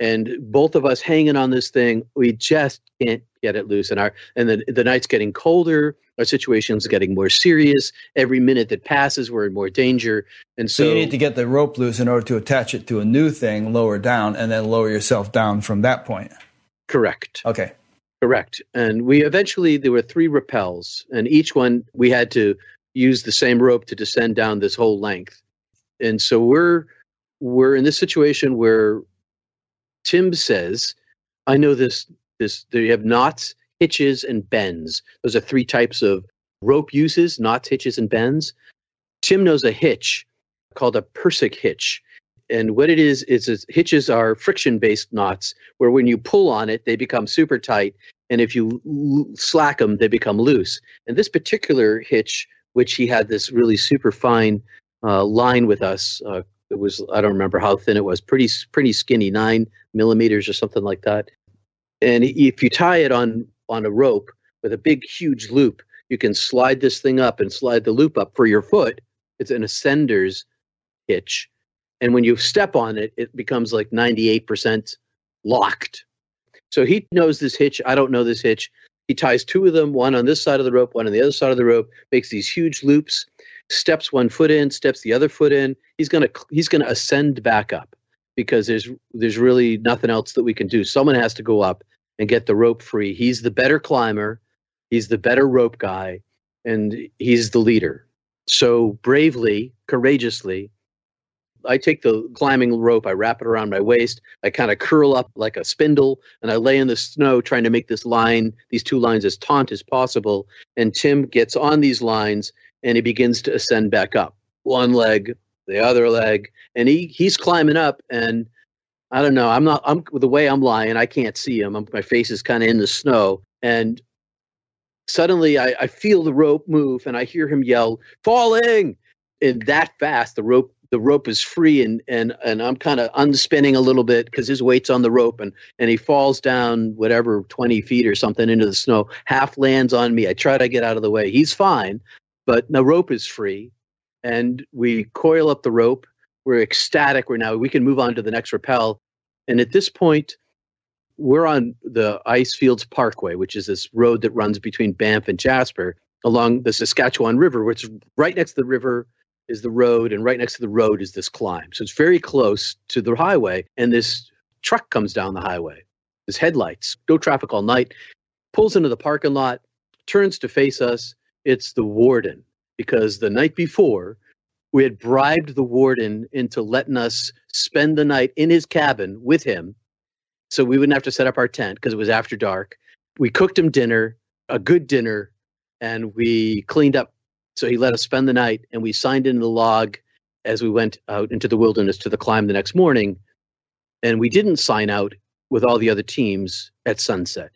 And both of us hanging on this thing, we just can't get it loose. And our and the the night's getting colder our situation's getting more serious. Every minute that passes, we're in more danger. And so, so, you need to get the rope loose in order to attach it to a new thing lower down and then lower yourself down from that point. Correct. Okay. Correct. And we eventually, there were three rappels, and each one we had to use the same rope to descend down this whole length. And so we're we're in this situation where Tim says, I know this this they have knots hitches, and bends. Those are three types of rope uses knots, hitches, and bends. Tim knows a hitch called a Prusik hitch. And what it is, is, is hitches are friction based knots where when you pull on it, they become super tight. And if you l- slack them, they become loose. And this particular hitch, which he had this really super fine uh, line with us, uh, it was, I don't remember how thin it was, pretty, pretty skinny, nine millimeters or something like that. And if you tie it on on a rope with a big, huge loop. You can slide this thing up and slide the loop up for your foot. It's an ascender's hitch. And when you step on it, it becomes like 98% locked. So he knows this hitch. I don't know this hitch. He ties two of them, one on this side of the rope, one on the other side of the rope, makes these huge loops, steps one foot in, steps the other foot in. He's gonna he's gonna ascend back up because there's there's really nothing else that we can do. Someone has to go up and get the rope free. He's the better climber, he's the better rope guy, and he's the leader. So bravely, courageously, I take the climbing rope, I wrap it around my waist, I kind of curl up like a spindle, and I lay in the snow trying to make this line, these two lines, as taut as possible. And Tim gets on these lines and he begins to ascend back up. One leg, the other leg, and he he's climbing up and I don't know. I'm not. I'm the way I'm lying. I can't see him. I'm, my face is kind of in the snow, and suddenly I, I feel the rope move, and I hear him yell, "Falling!" And that fast, the rope the rope is free, and and and I'm kind of unspinning a little bit because his weight's on the rope, and and he falls down whatever 20 feet or something into the snow. Half lands on me. I try to get out of the way. He's fine, but the rope is free, and we coil up the rope we're ecstatic. We're now we can move on to the next rappel. And at this point, we're on the Icefields Parkway, which is this road that runs between Banff and Jasper. along the Saskatchewan River, which right next to the river is the road, and right next to the road is this climb. So it's very close to the highway, and this truck comes down the highway. His headlights, no traffic all night, pulls into the parking lot, turns to face us. It's the warden because the night before we had bribed the warden into letting us spend the night in his cabin with him so we wouldn't have to set up our tent because it was after dark. We cooked him dinner, a good dinner, and we cleaned up. So he let us spend the night, and we signed in the log as we went out into the wilderness to the climb the next morning. And we didn't sign out with all the other teams at sunset.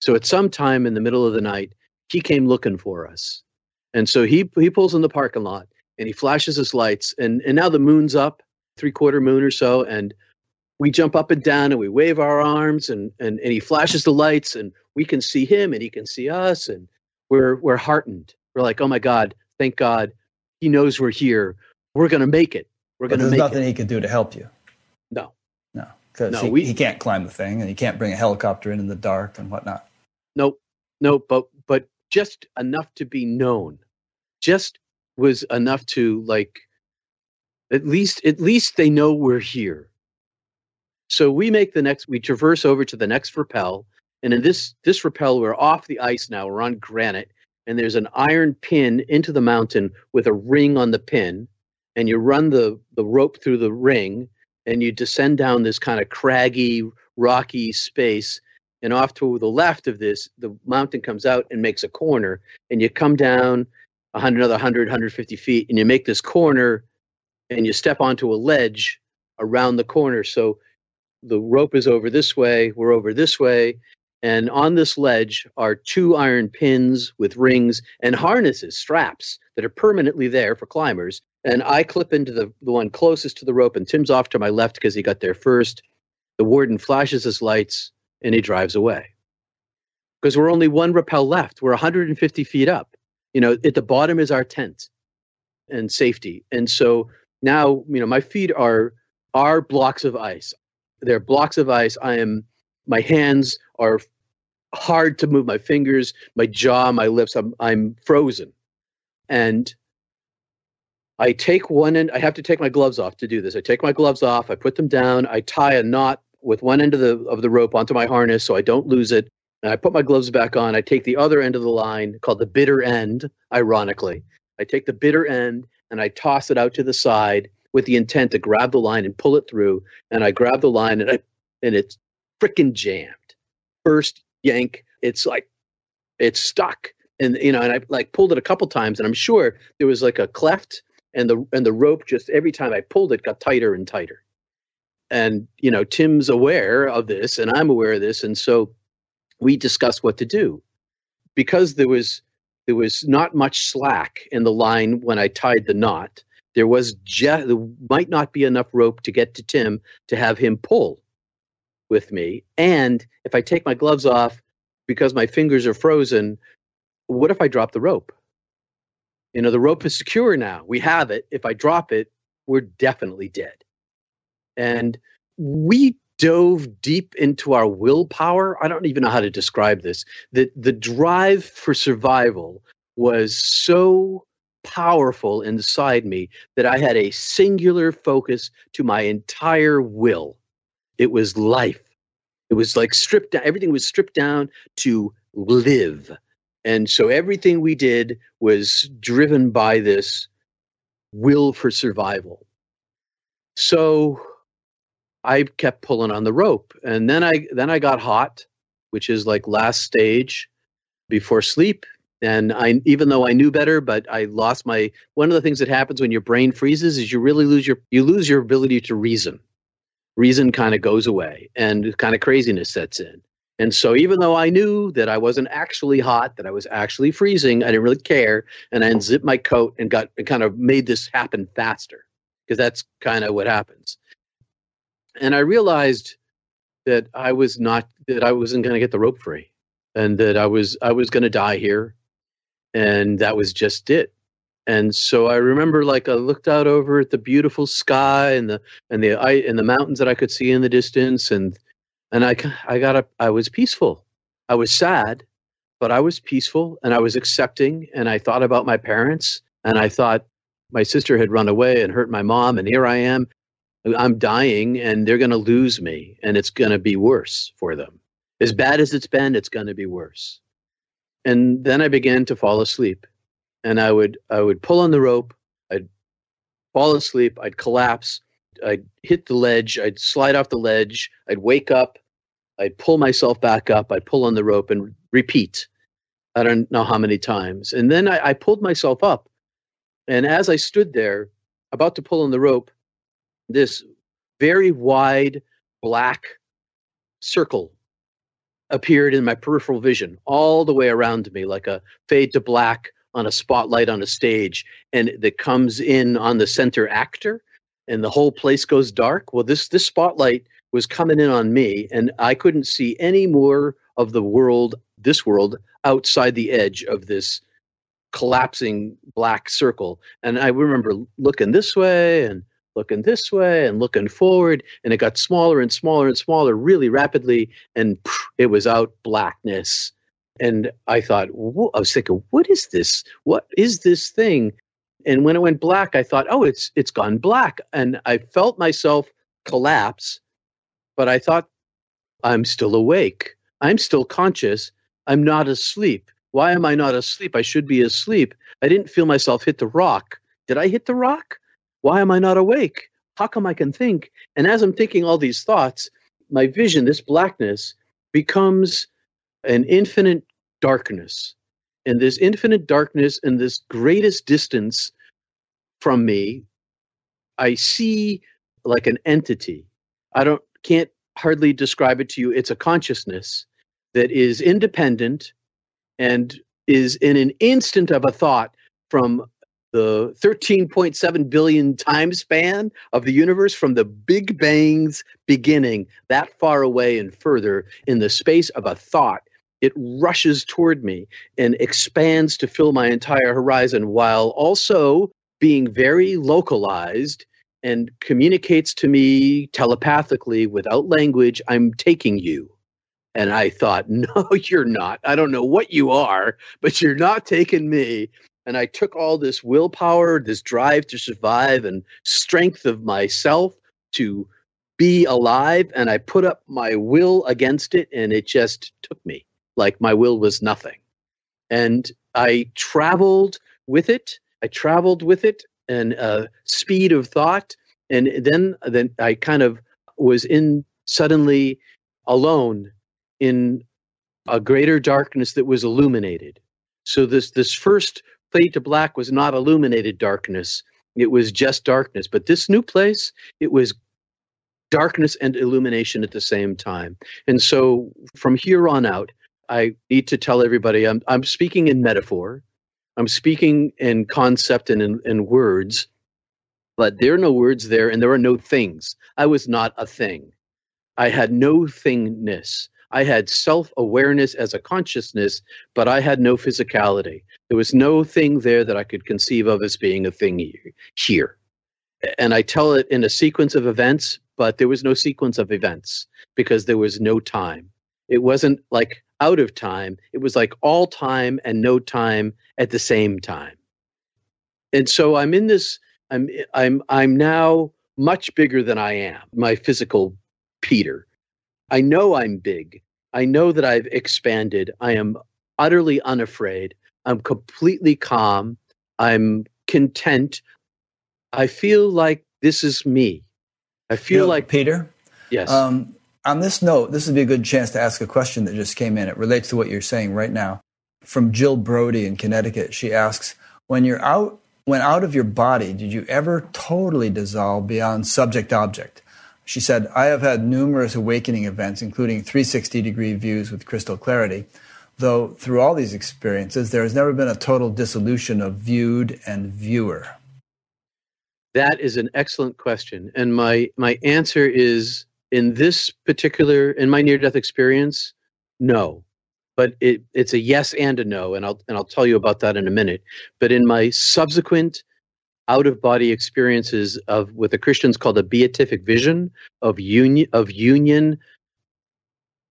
So at some time in the middle of the night, he came looking for us. And so he he pulls in the parking lot and he flashes his lights and, and now the moon's up, three quarter moon or so, and we jump up and down and we wave our arms and, and, and he flashes the lights and we can see him and he can see us and we're we're heartened. We're like, oh my God, thank God, he knows we're here. We're gonna make it. We're gonna there's make nothing it. he could do to help you. No. No. Because No, he, we- he can't climb the thing and he can't bring a helicopter in in the dark and whatnot. Nope. Nope. But but just enough to be known. Just was enough to like at least at least they know we're here. So we make the next we traverse over to the next rappel. And in this this rappel, we're off the ice now, we're on granite, and there's an iron pin into the mountain with a ring on the pin, and you run the, the rope through the ring and you descend down this kind of craggy, rocky space and off to the left of this the mountain comes out and makes a corner and you come down 100 another 100 150 feet and you make this corner and you step onto a ledge around the corner. So the rope is over this way we're over this way and on this ledge are two iron pins with rings and harnesses straps that are permanently there for climbers. And i clip into the, the one closest to the rope and tim's off to my left because he got there first. The warden flashes his lights and he drives away. Because we're only one rappel left. We're 150 feet up. You know at the bottom is our tent and safety. And so now you know my feet are are blocks of ice. They're blocks of ice. I am my hands are hard to move my fingers. My jaw my lips i'm i'm frozen. And i take one end i have to take my gloves off to do this. I take my gloves off i put them down i tie a knot with one end of the of the rope onto my harness so I don't lose it. And I put my gloves back on. I take the other end of the line called the bitter end, ironically. I take the bitter end and I toss it out to the side with the intent to grab the line and pull it through. And I grab the line and I and it's freaking jammed. First yank, it's like it's stuck. And you know, and I like pulled it a couple times and I'm sure there was like a cleft and the and the rope just every time I pulled it got tighter and tighter and you know tim's aware of this and i'm aware of this and so we discussed what to do. Because there was there was not much slack in the line when i tied the knot there was just there might not be enough rope to get to tim to have him pull with me. And if i take my gloves off because my fingers are frozen what if i drop the rope? You know the rope is secure now. We have it. If i drop it we're definitely dead and we dove deep into our willpower. I don't even know how to describe this. The the drive for survival was so powerful inside me that I had a singular focus to my entire will. It was life. It was like stripped down. Everything was stripped down to live. And so everything we did was driven by this will for survival. So I kept pulling on the rope, and then I then I got hot, which is like last stage before sleep. And I, even though I knew better, but I lost my. One of the things that happens when your brain freezes is you really lose your you lose your ability to reason. Reason kind of goes away, and kind of craziness sets in. And so, even though I knew that I wasn't actually hot, that I was actually freezing, I didn't really care, and I unzipped my coat and got and kind of made this happen faster because that's kind of what happens and I realized that I was not that I wasn't going to get the rope free, and that I was I was going to die here, and that was just it. And so I remember, like I looked out over at the beautiful sky and the and the I and the mountains that I could see in the distance, and and I I got up. I was peaceful. I was sad, but I was peaceful and I was accepting and I thought about my parents and I thought my sister had run away and hurt my mom and here I am I'm dying and they're going to lose me and it's going to be worse for them. As bad as it's been, it's going to be worse. And then I began to fall asleep. And I would I would pull on the rope, I'd fall asleep, I'd collapse, I'd hit the ledge, I'd slide off the ledge, I'd wake up, I'd pull myself back up, I'd pull on the rope and repeat. I don't know how many times. And then I, I pulled myself up. And as I stood there, about to pull on the rope, this very wide black circle appeared in my peripheral vision all the way around me like a fade to black on a spotlight on a stage and that comes in on the center actor and the whole place goes dark. Well this this spotlight was coming in on me and i couldn't see any more of the world this world outside the edge of this collapsing black circle. And i remember looking this way and looking this way and looking forward, and it got smaller and smaller and smaller really rapidly, and it was out blackness. And I thought, I was thinking, what is this? What is this thing? And when it went black, I thought, oh, it's it's gone black, and I felt myself collapse. But I thought, I'm still awake. I'm still conscious. I'm not asleep. Why am I not asleep? I should be asleep. I didn't feel myself hit the rock. Did I hit the rock? Why am I not awake? How come I can think? And as I'm thinking all these thoughts, my vision, this blackness, becomes an infinite darkness. And this infinite darkness and this greatest distance from me, I see like an entity. I don't can't hardly describe it to you. It's a consciousness that is independent and is in an instant of a thought from the 13.7 billion time span of the universe from the Big Bang's beginning, that far away and further in the space of a thought. It rushes toward me and expands to fill my entire horizon while also being very localized and communicates to me telepathically without language I'm taking you. And I thought, [LAUGHS] no, you're not. I don't know what you are, but you're not taking me and I took all this willpower, this drive to survive, and strength of myself to be alive, and I put up my will against it, and it just took me like my will was nothing. And I traveled with it. I traveled with it and uh, speed of thought, and then then I kind of was in suddenly alone in a greater darkness that was illuminated. So this this first fade to black was not illuminated darkness. It was just darkness. But this new place, it was darkness and illumination at the same time. And so from here on out, I need to tell everybody I'm, I'm speaking in metaphor, I'm speaking in concept and in, in words, but there are no words there and there are no things. I was not a thing. I had no thingness. I had self awareness as a consciousness, but I had no physicality. There was no thing there that I could conceive of as being a thing here. And I tell it in a sequence of events, but there was no sequence of events because there was no time. It wasn't like out of time, it was like all time and no time at the same time. And so I'm in this I'm I'm I'm now much bigger than I am, my physical Peter. I know I'm big. I know that I've expanded. I am utterly unafraid. I'm completely calm. I'm content. I feel like this is me. I feel you know, like Peter. Yes. Um, on this note, this would be a good chance to ask a question that just came in. It relates to what you're saying right now. From Jill Brody in Connecticut, she asks, "When you're out, when out of your body, did you ever totally dissolve beyond subject object?" She said, I have had numerous awakening events, including 360 degree views with crystal clarity, though through all these experiences, there has never been a total dissolution of viewed and viewer. That is an excellent question. And my, my answer is in this particular, in my near death experience, no. But it, it's a yes and a no, and I'll, and I'll tell you about that in a minute. But in my subsequent out of body experiences of what the Christians call the beatific vision of union of union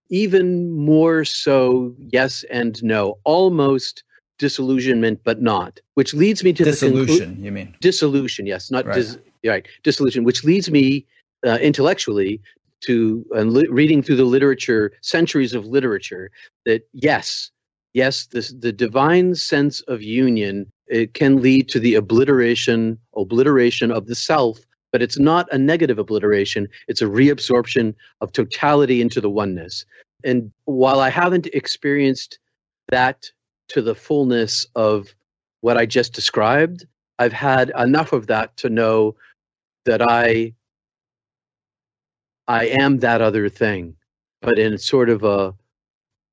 even more so yes and no, almost disillusionment, but not, which leads me to dissolution. Conclu- you mean dissolution? Yes, not right. Dis- right. Dissolution, which leads me uh, intellectually to uh, li- reading through the literature, centuries of literature, that yes, yes, this, the divine sense of union it can lead to the obliteration, obliteration of the self, but it's not a negative obliteration. It's a reabsorption of totality into the oneness. And while I haven't experienced that to the fullness of what I just described, I've had enough of that to know that I I am that other thing, but in sort of a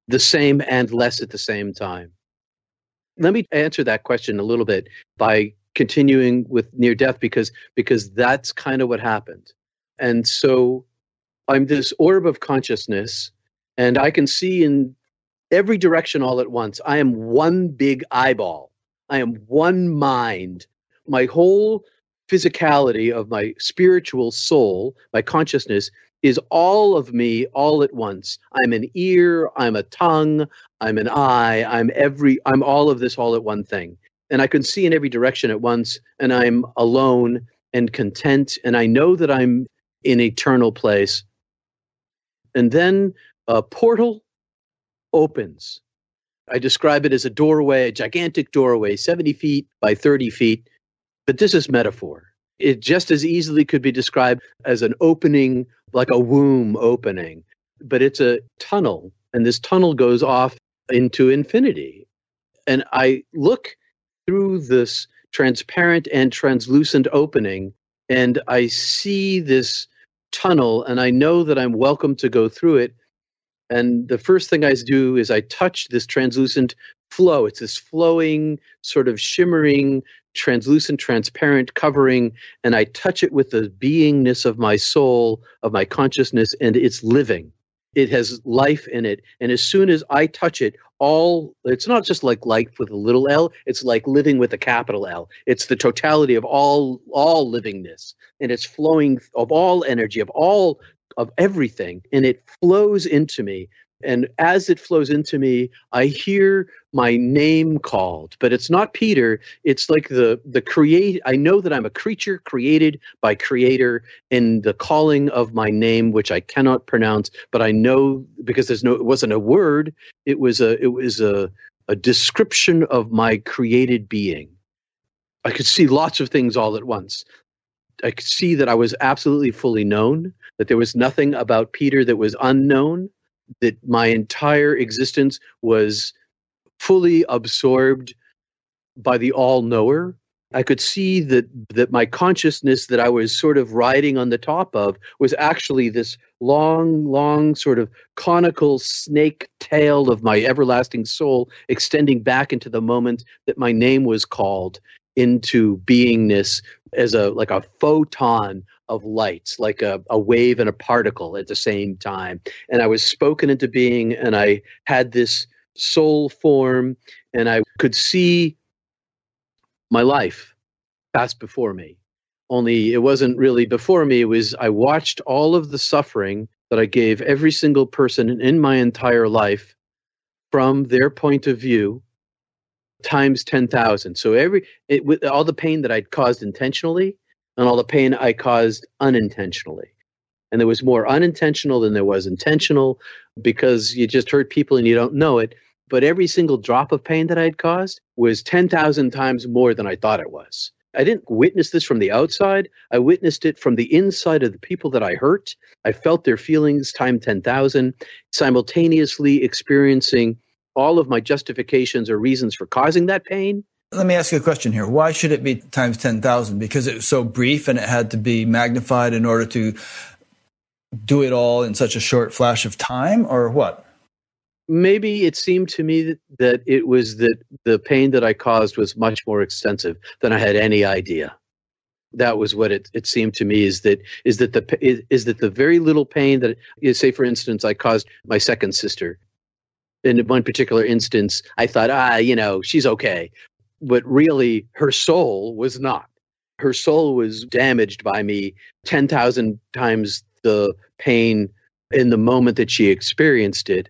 the same and less at the same time. Let me answer that question a little bit by continuing with near death because because that's kind of what happened. And so I'm this orb of consciousness and I can see in every direction all at once. I am one big eyeball. I am one mind. My whole physicality of my spiritual soul, my consciousness, is all of me all at once. I'm an ear, I'm a tongue, I'm an eye, I'm every I'm all of this all at one thing. And I can see in every direction at once, and I'm alone and content, and I know that I'm in eternal place. And then a portal opens. I describe it as a doorway, a gigantic doorway, 70 feet by 30 feet, but this is metaphor. It just as easily could be described as an opening, like a womb opening, but it's a tunnel, and this tunnel goes off into infinity. And I look through this transparent and translucent opening, and I see this tunnel, and I know that I'm welcome to go through it and the first thing I do is I touch this translucent flow. It's this flowing, sort of shimmering, translucent, transparent covering, and I touch it with the beingness of my soul, of my consciousness, and it's living. It has life in it. And as soon as I touch it, all it's not just like life with a little L, it's like living with a capital L. It's the totality of all all livingness. And it's flowing of all energy, of all of everything and it flows into me and as it flows into me i hear my name called. But it's not peter. It's like the the create i know that i'm a creature created by creator in the calling of my name which i cannot pronounce but i know because there's no it wasn't a word. It was a it was a a description of my created being. I could see lots of things all at once. I could see that I was absolutely fully known, that there was nothing about Peter that was unknown, that my entire existence was fully absorbed by the all knower. I could see that that my consciousness that I was sort of riding on the top of was actually this long, long sort of conical snake tail of my everlasting soul extending back into the moment that my name was called into beingness as a like a photon of lights, like a, a wave and a particle at the same time. And I was spoken into being, and I had this soul form, and I could see my life pass before me. Only it wasn't really before me, it was I watched all of the suffering that I gave every single person in my entire life from their point of view times 10,000. So every it, with all the pain that I'd caused intentionally and all the pain I caused unintentionally. And there was more unintentional than there was intentional because you just hurt people and you don't know it. But every single drop of pain that I had caused was 10,000 times more than I thought it was. I didn't witness this from the outside. I witnessed it from the inside of the people that I hurt. I felt their feelings time 10,000, simultaneously experiencing all of my justifications or reasons for causing that pain. Let me ask you a question here. Why should it be times 10,000? Because it was so brief and it had to be magnified in order to do it all in such a short flash of time, or what? Maybe it seemed to me that, it was that the pain that I caused was much more extensive than I had any idea. That was what it, it seemed to me is that is that the is, is that the very little pain that say for instance I caused my second sister in one particular instance, I thought, ah, you know, she's okay. But really, her soul was not. Her soul was damaged by me 10,000 times the pain in the moment that she experienced it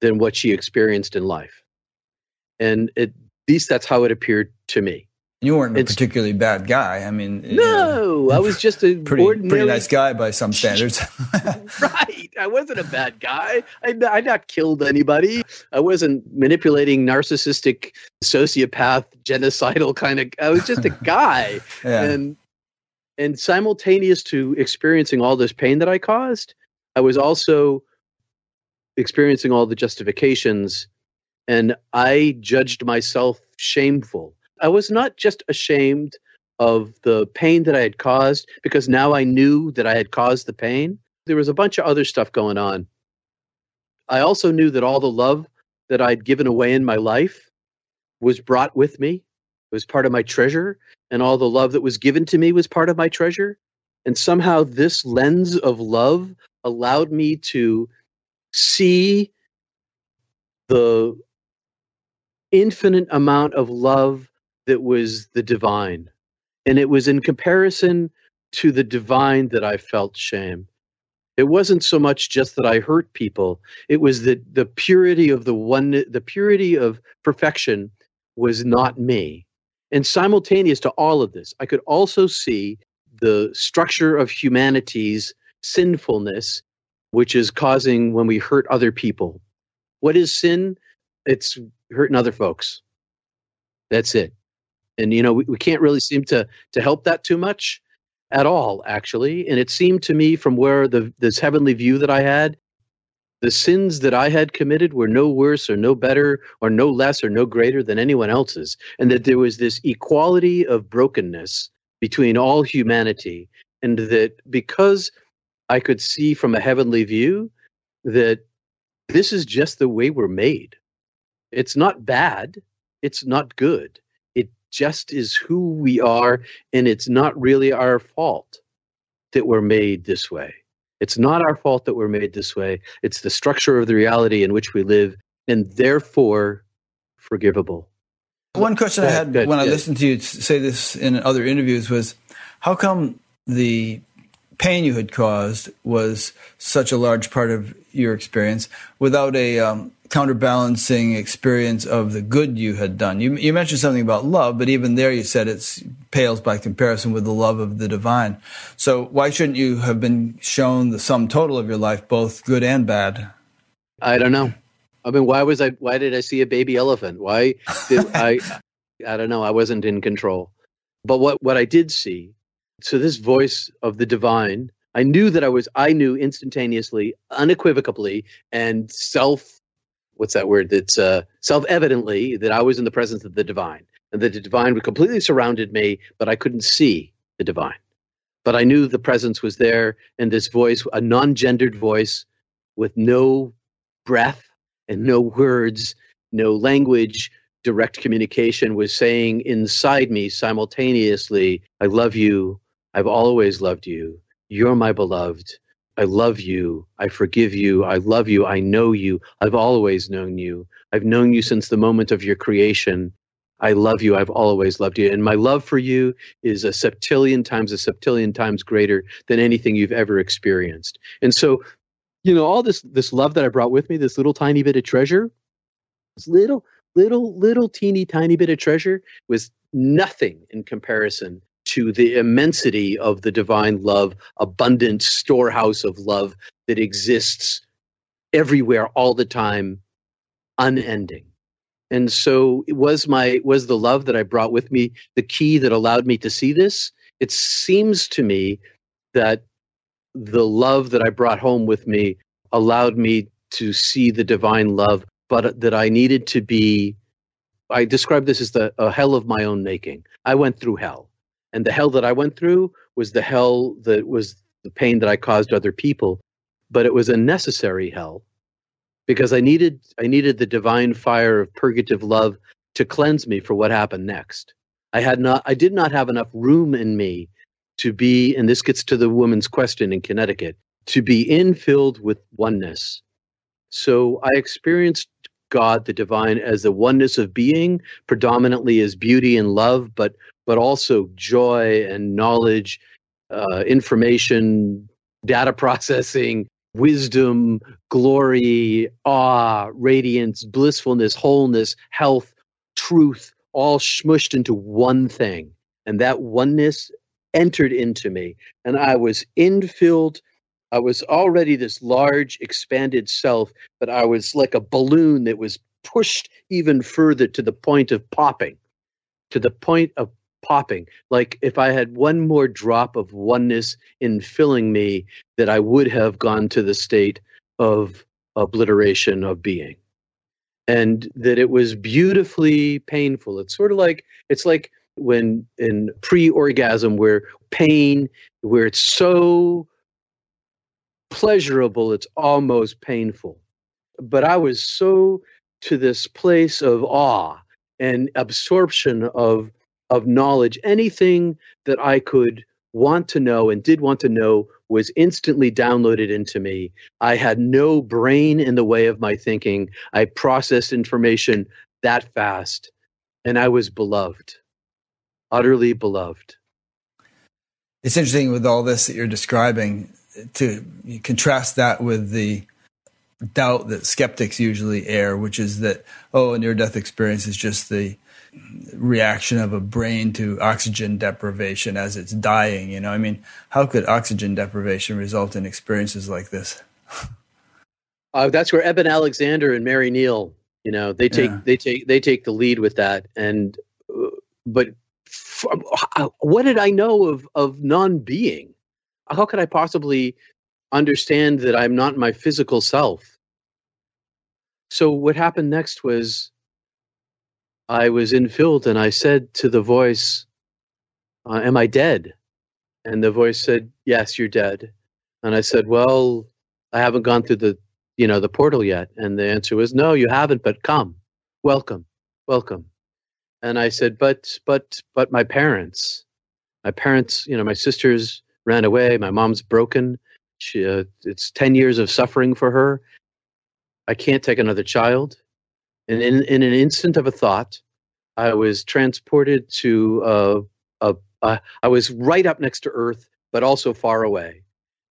than what she experienced in life. And at least that's how it appeared to me. You weren't a particularly bad guy. I mean, no, I was [LAUGHS] just a pretty, ordinary, pretty nice guy by some standards. [LAUGHS] right. I wasn't a bad guy. I, I not killed anybody. I wasn't manipulating narcissistic, sociopath, genocidal kind of. I was just a [LAUGHS] guy. yeah. And and simultaneous to experiencing all this pain that I caused, I was also experiencing all the justifications, and I judged myself shameful. I was not just ashamed of the pain that I had caused because now I knew that I had caused the pain. There was a bunch of other stuff going on. I also knew that all the love that I'd given away in my life was brought with me, it was part of my treasure, and all the love that was given to me was part of my treasure. And somehow this lens of love allowed me to see the infinite amount of love that was the divine. And it was in comparison to the divine that I felt shame. It wasn't so much just that I hurt people. It was that the purity of the one the purity of perfection was not me. And simultaneous to all of this, I could also see the structure of humanity's sinfulness, which is causing when we hurt other people. What is sin? It's hurting other folks. That's it. And you know, we, we can't really seem to to help that too much at all, actually. And it seemed to me from where the this heavenly view that I had, the sins that I had committed were no worse or no better or no less or no greater than anyone else's. And that there was this equality of brokenness between all humanity. And that because I could see from a heavenly view that this is just the way we're made. It's not bad. It's not good. Just is who we are, and it's not really our fault that we're made this way. It's not our fault that we're made this way. It's the structure of the reality in which we live, and therefore forgivable. One question I had good, when I listened to you say this in other interviews was how come the pain you had caused was such a large part of your experience without a um, counterbalancing experience of the good you had done? You, you mentioned something about love, but even there you said it pales by comparison with the love of the divine. So why shouldn't you have been shown the sum total of your life, both good and bad? I don't know. I mean, why was I? Why did I see a baby elephant? Why did [LAUGHS] I? I don't know. I wasn't in control. But what what I did see, so this voice of the divine, I knew that I was. I knew instantaneously, unequivocally, and self. What's that word? That's uh, self evidently that I was in the presence of the divine, and that the divine completely surrounded me, but I couldn't see the divine. But I knew the presence was there, and this voice, a non-gendered voice, with no breath and no words, no language, direct communication was saying inside me simultaneously, I love you. I've always loved you. You're my beloved. I love you. I forgive you. I love you. I know you. I've always known you. I've known you since the moment of your creation. I love you. I've always loved you. And my love for you is a septillion times a septillion times greater than anything you've ever experienced. And so you know all this this love that i brought with me this little tiny bit of treasure this little little little teeny tiny bit of treasure was nothing in comparison to the immensity of the divine love abundant storehouse of love that exists everywhere all the time unending and so it was my was the love that i brought with me the key that allowed me to see this it seems to me that the love that I brought home with me allowed me to see the divine love, but that I needed to be. I describe this as the a hell of my own making. I went through hell, and the hell that I went through was the hell that was the pain that I caused other people, but it was a necessary hell because I needed I needed the divine fire of purgative love to cleanse me for what happened next. I had not I did not have enough room in me to be, and this gets to the woman's question in Connecticut, to be infilled with oneness. So I experienced God, the divine, as the oneness of being, predominantly as beauty and love, but but also joy and knowledge, uh, information, data [LAUGHS] processing, wisdom, glory, awe, radiance, blissfulness, wholeness, health, truth, all smushed into one thing. And that oneness entered into me. And I was infilled. I was already this large, expanded self, but I was like a balloon that was pushed even further to the point of popping, to the point of popping. Like if I had one more drop of oneness in filling me, that I would have gone to the state of obliteration of being. And that it was beautifully painful. It's sort of like it's like when in pre-orgasm where pain, where it's so pleasurable, it's almost painful. But I was so to this place of awe and absorption of of knowledge. Anything that i could want to know and did want to know was instantly downloaded into me. I had no brain in the way of my thinking. I processed information that fast and i was beloved utterly beloved. It's interesting with all this that you're describing to contrast that with the doubt that skeptics usually air, which is that, oh, a near death experience is just the reaction of a brain to oxygen deprivation as it's dying. You know, I mean, how could oxygen deprivation result in experiences like this? [LAUGHS] Uh, that's where Eben Alexander and Mary Neal, you know, they take yeah. they take they take the lead with that. And uh, but from, what did I know of of non-being? How could I possibly understand that I'm not my physical self. So what happened next was I was infilled and I said to the voice, uh, Am I dead? And the voice said, Yes, you're dead. And I said, Well, I haven't gone through the you know the portal yet. And the answer was, No, you haven't, but come. Welcome. Welcome. And I said, But but but my parents. My parents, you know, my sisters ran away, my mom's broken she, uh, it's 10 years of suffering for her. I can't take another child. And in, in an instant of a thought, I was transported to uh, I was right up next to Earth, but also far away.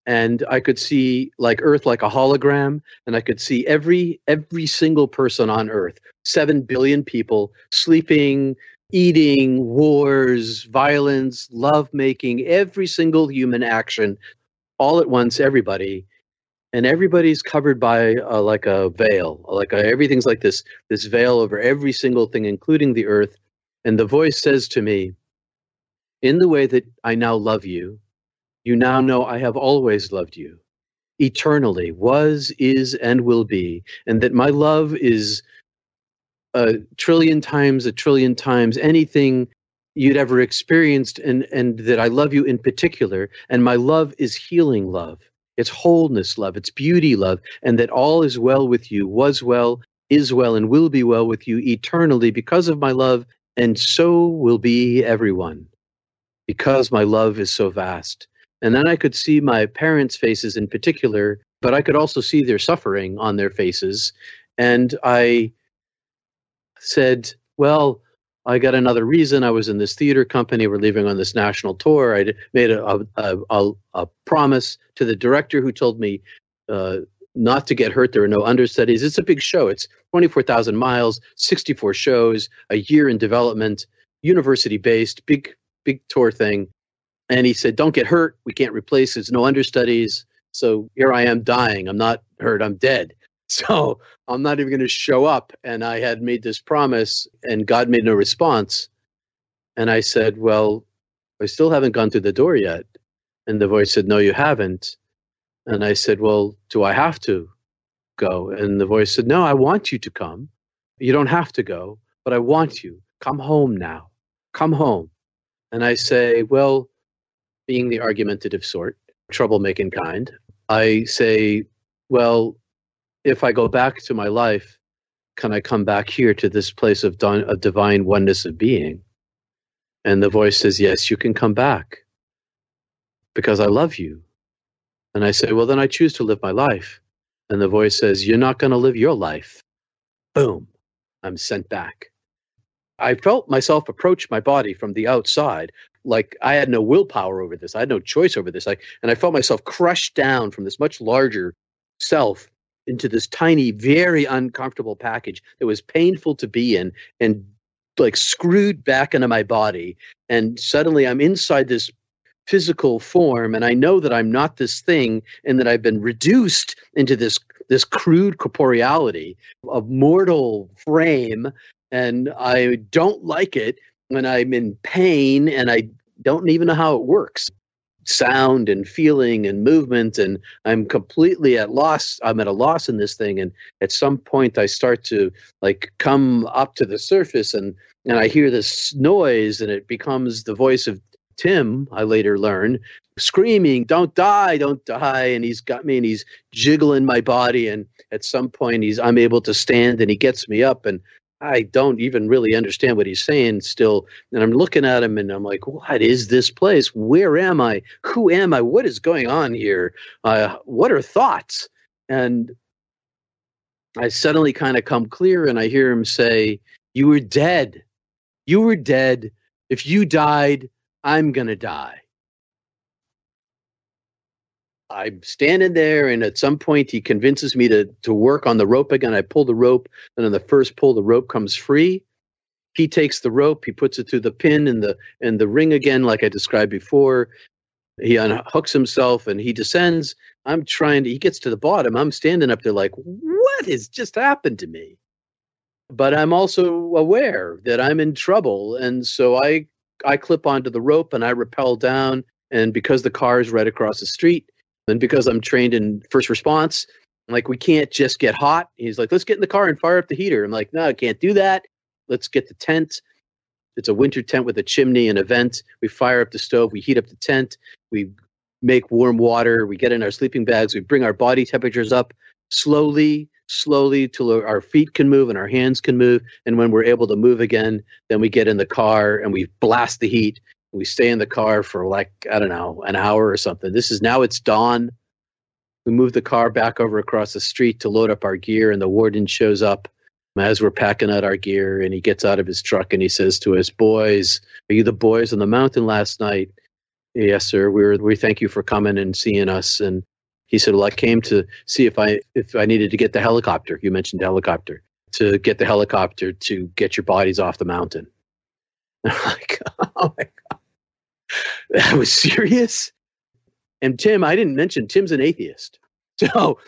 And I could see like Earth like a hologram, and I could see every every single person on Earth, seven billion people sleeping, eating, wars, violence, love making, every single human action all at once everybody and everybody's covered by uh, like a veil like a, everything's like this this veil over every single thing including the earth. And the voice says to me in the way that i now love you you now know i have always loved you. Eternally was is and will be and that my love is a trillion times a trillion times anything you'd ever experienced and and that I love you in particular and my love is healing love it's wholeness love. It's beauty love and that all is well with you was well is well and will be well with you eternally because of my love and so will be everyone because my love is so vast. And then I could see my parents faces in particular but I could also see their suffering on their faces. And I said well I got another reason. I was in this theater company. We're leaving on this national tour. I made a, a, a, a promise to the director who told me uh, not to get hurt. There are no understudies. It's a big show. It's 24,000 miles, 64 shows, a year in development, university based, big, big tour thing. And he said, Don't get hurt. We can't replace. There's no understudies. So here I am dying. I'm not hurt. I'm dead. So I'm not even going to show up. And I had made this promise, and God made no response. And I said, Well, I still haven't gone through the door yet. And the voice said, No, you haven't. And I said, Well, do I have to go? And the voice said, No, I want you to come. You don't have to go, but I want you. Come home now. Come home. And I say, Well, being the argumentative sort, troublemaking kind, I say, Well, if I go back to my life, can I come back here to this place of, of divine oneness of being? And the voice says, Yes, you can come back because I love you. And I say, Well, then I choose to live my life. And the voice says, You're not going to live your life. Boom, I'm sent back. I felt myself approach my body from the outside, like I had no willpower over this. I had no choice over this. Like, and I felt myself crushed down from this much larger self into this tiny, very uncomfortable package that was painful to be in and like screwed back into my body. And suddenly I'm inside this physical form and I know that I'm not this thing and that I've been reduced into this this crude corporeality of mortal frame and I don't like it when I'm in pain and I don't even know how it works sound and feeling and movement and i'm completely at loss i'm at a loss in this thing. And at some point i start to like come up to the surface and and i hear this noise and it becomes the voice of tim i later learn screaming don't die don't die. And he's got me and he's jiggling my body. And at some point he's i'm able to stand and he gets me up and I don't even really understand what he's saying still. And I'm looking at him and I'm like, what is this place? Where am I? Who am I? What is going on here? Uh, what are thoughts? And I suddenly kind of come clear and I hear him say, You were dead. You were dead. If you died, I'm going to die. I'm standing there, and at some point, he convinces me to to work on the rope again. I pull the rope, and on the first pull, the rope comes free. He takes the rope, he puts it through the pin and the and the ring again, like I described before. He unhooks himself and he descends. I'm trying to. He gets to the bottom. I'm standing up there like, what has just happened to me? But I'm also aware that I'm in trouble, and so I I clip onto the rope and I rappel down. And because the car is right across the street, and because I'm trained in first response, I'm like, we can't just get hot. He's like, let's get in the car and fire up the heater. I'm like, no, I can't do that. Let's get the tent. It's a winter tent with a chimney and a vent. We fire up the stove. We heat up the tent. We make warm water. We get in our sleeping bags. We bring our body temperatures up slowly, slowly till our feet can move and our hands can move. And when we're able to move again, then we get in the car and we blast the heat we stay in the car for like, I don't know, an hour or something. This is now it's dawn. We move the car back over across the street to load up our gear, and the warden shows up as we're packing out our gear. And he gets out of his truck and he says to us, Boys, are you the boys on the mountain last night? Yes, sir. We were, we thank you for coming and seeing us. And he said, Well, I came to see if I if I needed to get the helicopter. You mentioned helicopter to get the helicopter to get your bodies off the mountain. [LAUGHS] Like, [LAUGHS] oh my that [LAUGHS] was serious. And Tim, I didn't mention Tim's an atheist, [LAUGHS] so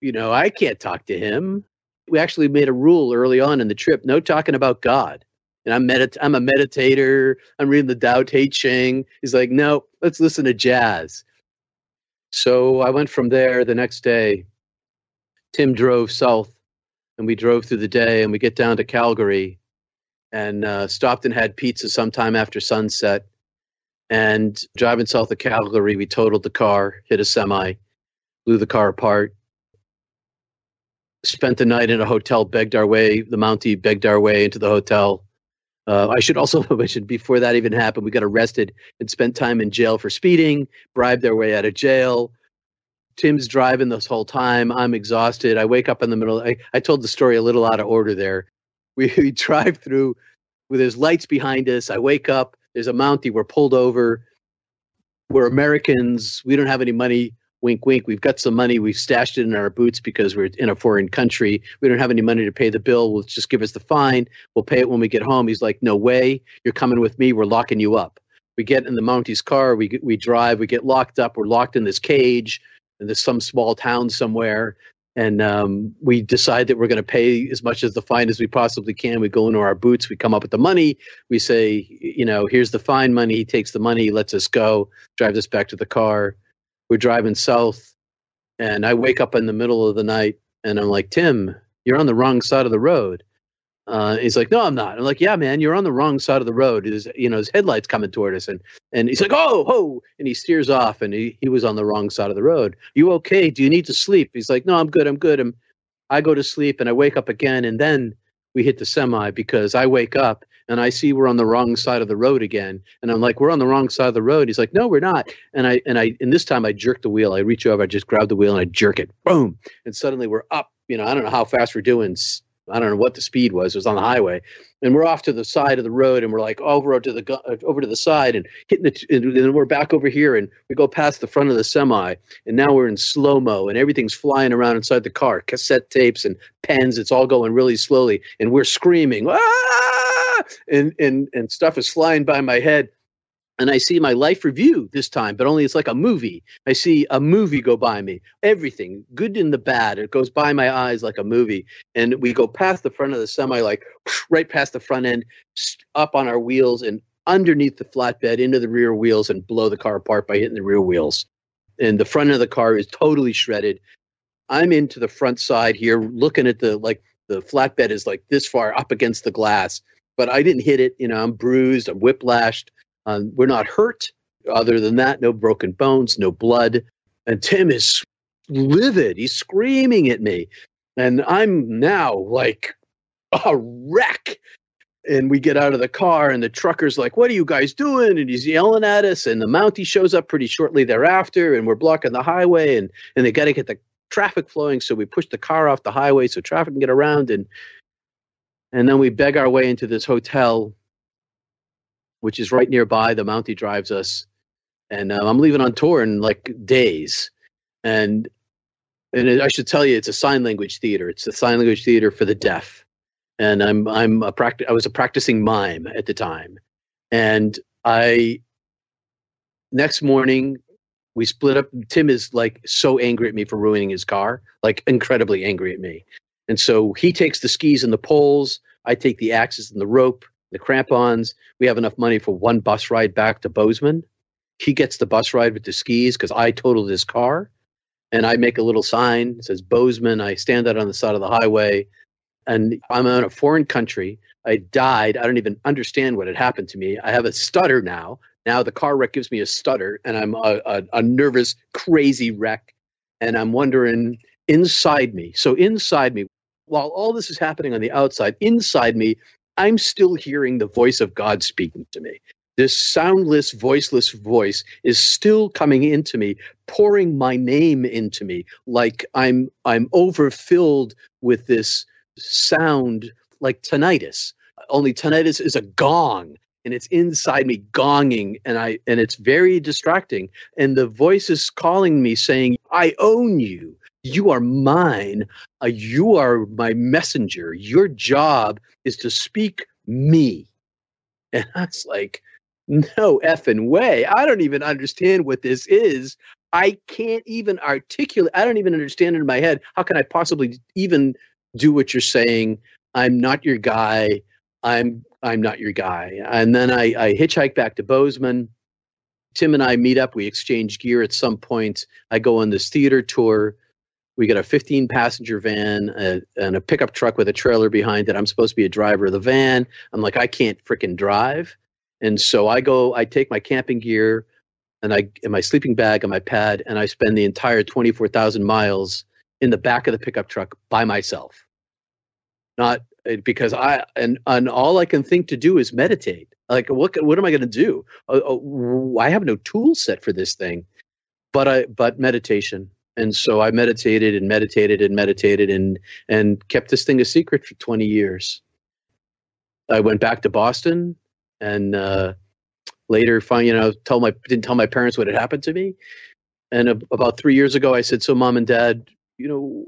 you know I can't talk to him. We actually made a rule early on in the trip: no talking about God. And I'm medit- I'm a meditator. I'm reading the Tao Te Ching. He's like, no, let's listen to jazz. So I went from there the next day. Tim drove south, and we drove through the day, and we get down to Calgary, and uh, stopped and had pizza sometime after sunset. And driving south of Calgary, we totaled the car, hit a semi, blew the car apart. Spent the night in a hotel, begged our way, the Mountie begged our way into the hotel. Uh, I should also [LAUGHS] mention before that even happened, we got arrested and spent time in jail for speeding, bribed their way out of jail. Tim's driving this whole time. I'm exhausted. I wake up in the middle. I, I told the story a little out of order there. We, [LAUGHS] we drive through with his lights behind us. I wake up. There's a Mountie. We're pulled over. We're Americans. We don't have any money. Wink, wink. We've got some money. We've stashed it in our boots because we're in a foreign country. We don't have any money to pay the bill. We'll just give us the fine. We'll pay it when we get home. He's like, No way. You're coming with me. We're locking you up. We get in the Mountie's car. We we drive. We get locked up. We're locked in this cage. And there's some small town somewhere and um, we decide that we're going to pay as much as the fine as we possibly can. We go into our boots, we come up with the money. We say, you know, here's the fine money. He takes the money, lets us go, drives us back to the car. We're driving south, and I wake up in the middle of the night, and I'm like, Tim, you're on the wrong side of the road. Uh, he's like, no, I'm not. I'm like, yeah, man, you're on the wrong side of the road. His, you know, his headlights coming toward us, and and he's like, oh, ho, and he steers off, and he, he was on the wrong side of the road. You okay? Do you need to sleep? He's like, no, I'm good, I'm good. I'm, I go to sleep, and I wake up again, and then we hit the semi because I wake up and I see we're on the wrong side of the road again, and I'm like, we're on the wrong side of the road. He's like, no, we're not. And I and I and this time I jerk the wheel. I reach over, I just grab the wheel, and I jerk it, boom, and suddenly we're up. You know, I don't know how fast we're doing I don't know what the speed was. It was on the highway, and we're off to the side of the road, and we're like over to the uh, over to the side, and hitting the. And then we're back over here, and we go past the front of the semi, and now we're in slow mo, and everything's flying around inside the car, cassette tapes and pens. It's all going really slowly, and we're screaming, ah! and and and stuff is flying by my head and I see my life review this time, but only it's like a movie. I see a movie go by me. Everything, good and the bad, it goes by my eyes like a movie. And we go past the front of the semi, like right past the front end, up on our wheels and underneath the flatbed into the rear wheels and blow the car apart by hitting the rear wheels. And the front of the car is totally shredded. I'm into the front side here, looking at the like the flatbed is like this far up against the glass, but I didn't hit it. You know, I'm bruised, I'm whiplashed um, we're not hurt. Other than that, no broken bones, no blood. And Tim is livid. He's screaming at me. And I'm now like a wreck. And we get out of the car, and the trucker's like, What are you guys doing? And he's yelling at us. And the Mountie shows up pretty shortly thereafter, and we're blocking the highway, and, and they got to get the traffic flowing. So we push the car off the highway so traffic can get around. And, and then we beg our way into this hotel which is right nearby. The Mountie drives us, and um, I'm leaving on tour in like days. And and it, I should tell you, it's a sign language theater. It's a sign language theater for the deaf. And I'm I'm a practi- I was a practicing mime at the time, and I next morning we split up. Tim is like so angry at me for ruining his car, like incredibly angry at me. And so he takes the skis and the poles. I take the axes and the rope the crampons. We have enough money for one bus ride back to Bozeman. He gets the bus ride with the skis because I totaled his car. And I make a little sign that says Bozeman. I stand out on the side of the highway and I'm in a foreign country. I died. I don't even understand what had happened to me. I have a stutter now. Now the car wreck gives me a stutter, and I'm a, a, a nervous, crazy wreck. And I'm wondering inside me. So inside me, while all this is happening on the outside, inside me, I'm still hearing the voice of God speaking to me. This soundless, voiceless voice is still coming into me, pouring my name into me, like I'm I'm overfilled with this sound like tinnitus. Only tinnitus is a gong and it's inside me gonging and I and it's very distracting. And the voice is calling me saying, I own you. You are mine. Uh, you are my messenger. Your job is to speak me. [LAUGHS] And I was like, no effing way. I don't even understand what this is. I can't even articulate. I don't even understand it in my head. How can I possibly even do what you're saying? I'm not your guy. I'm I'm not your guy. And then I, I hitchhike back to Bozeman. Tim and I meet up. We exchange gear at some point. I go on this theater tour we got a 15 passenger van a, and a pickup truck with a trailer behind it. I'm supposed to be a driver of the van. I'm like, I can't freaking drive. And so I go, I take my camping gear and I, in my sleeping bag and my pad, and I spend the entire 24,000 miles in the back of the pickup truck by myself. Not eh, because I, and, and all I can think to do is meditate. Like, what, what am I going to do? Uh, I have no tool set for this thing, but I, but meditation and so I meditated and meditated and meditated and and kept this thing a secret for 20 years. I went back to Boston and uh, later, find you know, tell my didn't tell my parents what had happened to me. And about three years ago, I said, "So, mom and dad, you know,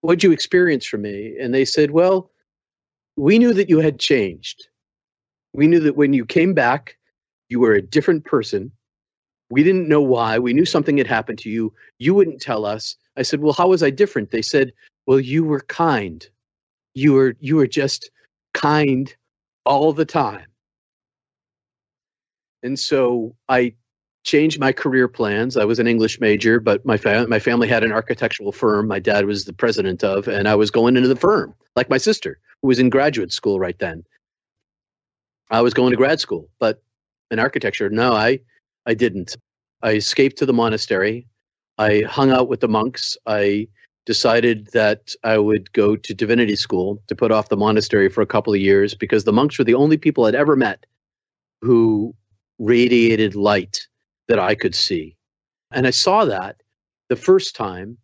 what'd you experience from me?" And they said, "Well, we knew that you had changed. We knew that when you came back, you were a different person." We didn't know why. We knew something had happened to you. You wouldn't tell us. I said, "Well, how was I different?" They said, "Well, you were kind. You were you were just kind all the time." And so I changed my career plans. I was an English major, but my fa- my family had an architectural firm. My dad was the president of, and I was going into the firm, like my sister, who was in graduate school right then. I was going to grad school, but in architecture, no, I I didn't. I escaped to the monastery. I hung out with the monks. I decided that I would go to divinity school to put off the monastery for a couple of years because the monks were the only people I'd ever met who radiated light that I could see. And I saw that the first time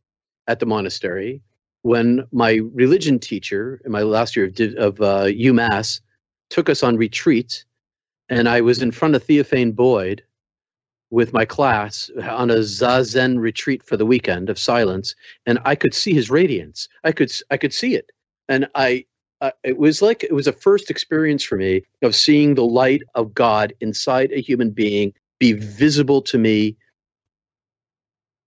at the monastery. when my religion teacher in my last year of, of uh, UMass took us on retreat, and I was in front of Theophane Boyd with my class on a zazen retreat for the weekend of silence, and I could see his radiance. I could I could see it, and I uh, it was like it was a first experience for me of seeing the light of God inside a human being be visible to me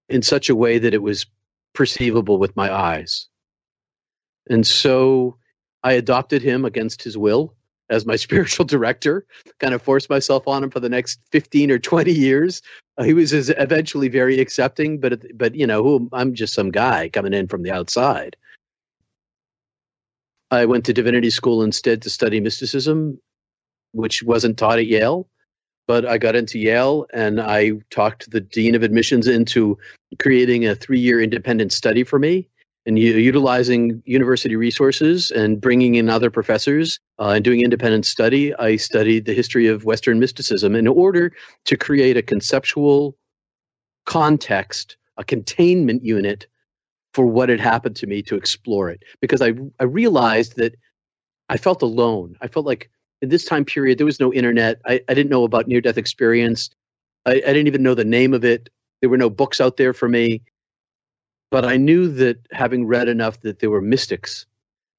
in such a way that it was perceivable with my eyes. And so I adopted him against his will as my [LAUGHS] spiritual director, kind of forced myself on him for the next 15 or 20 years. Uh, he was eventually very accepting, but, but you know, I'm just some guy coming in from the outside. I went to divinity school instead to study mysticism, which wasn't taught at Yale. But I got into Yale and I talked the dean of admissions into creating a three year independent study for me and utilizing university resources and bringing in other professors uh, and doing independent study, I studied the history of Western mysticism in order to create a conceptual context, a containment unit for what had happened to me to explore it. Because I, I realized that I felt alone. I felt like in this time period, there was no internet. I, I didn't know about near death experience. I, I didn't even know the name of it. There were no books out there for me. But I knew that having read enough that there were mystics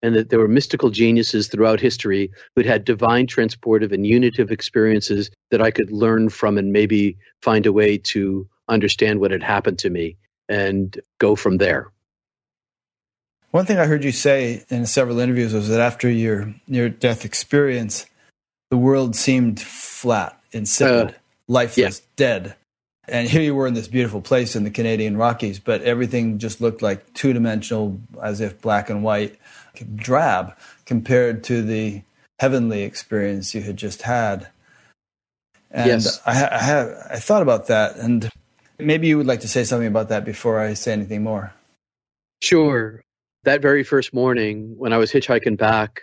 and that there were mystical geniuses throughout history who'd had divine transportive and unitive experiences that I could learn from and maybe find a way to understand what had happened to me and go from there. One thing I heard you say in several interviews was that after your near death experience, the world seemed flat, insipid, uh, lifeless, yeah. dead. And here you were in this beautiful place in the Canadian Rockies, but everything just looked like two dimensional, as if black and white, drab compared to the heavenly experience you had just had. And yes. I, I, have, I thought about that, and maybe you would like to say something about that before I say anything more. Sure. That very first morning, when I was hitchhiking back,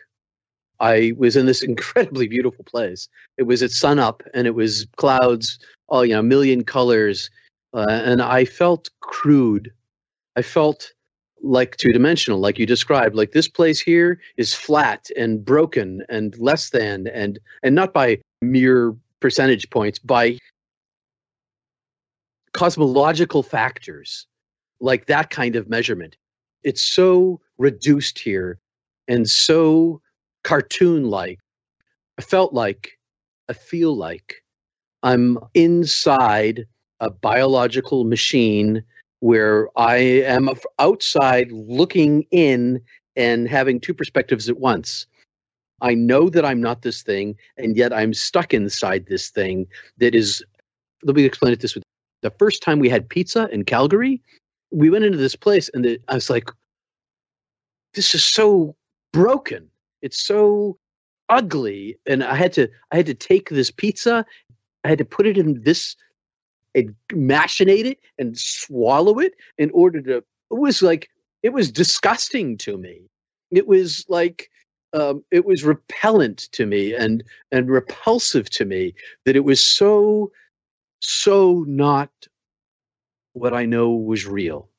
I was in this [LAUGHS] incredibly beautiful place. It was at sunup, and it was clouds all you know, a million colors, uh, and I felt crude. I felt like two dimensional, like you described. Like this place here is flat and broken and less than, and and not by mere percentage points, by cosmological factors, like that kind of measurement. It's so reduced here and so cartoon like. I felt like, I feel like I'm inside a biological machine where I am outside looking in and having two perspectives at once. I know that I'm not this thing, and yet I'm stuck inside this thing that is. Let me explain it this way. The first time we had pizza in Calgary, we went into this place, and the, I was like, "This is so broken. It's so ugly." And I had to, I had to take this pizza I had to put it in this and machinate it and swallow it in order to. It was like it was disgusting to me. It was like um, it was repellent to me and and repulsive to me that it was so so not what I know was real.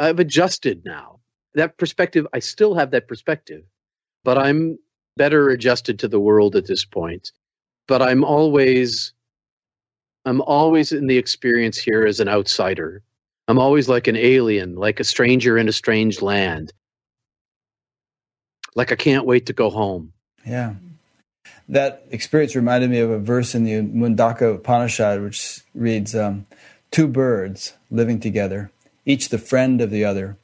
I've adjusted now. That perspective, I still have that perspective, but I'm better adjusted to the world at this point. But I'm always I'm always in the experience here as an outsider. I'm always like an alien, like a stranger in a strange land. Like I can't wait to go home. Yeah. That experience reminded me of a verse in the Mundaka Upanishad, which reads um, Two birds living together, each the friend of the other,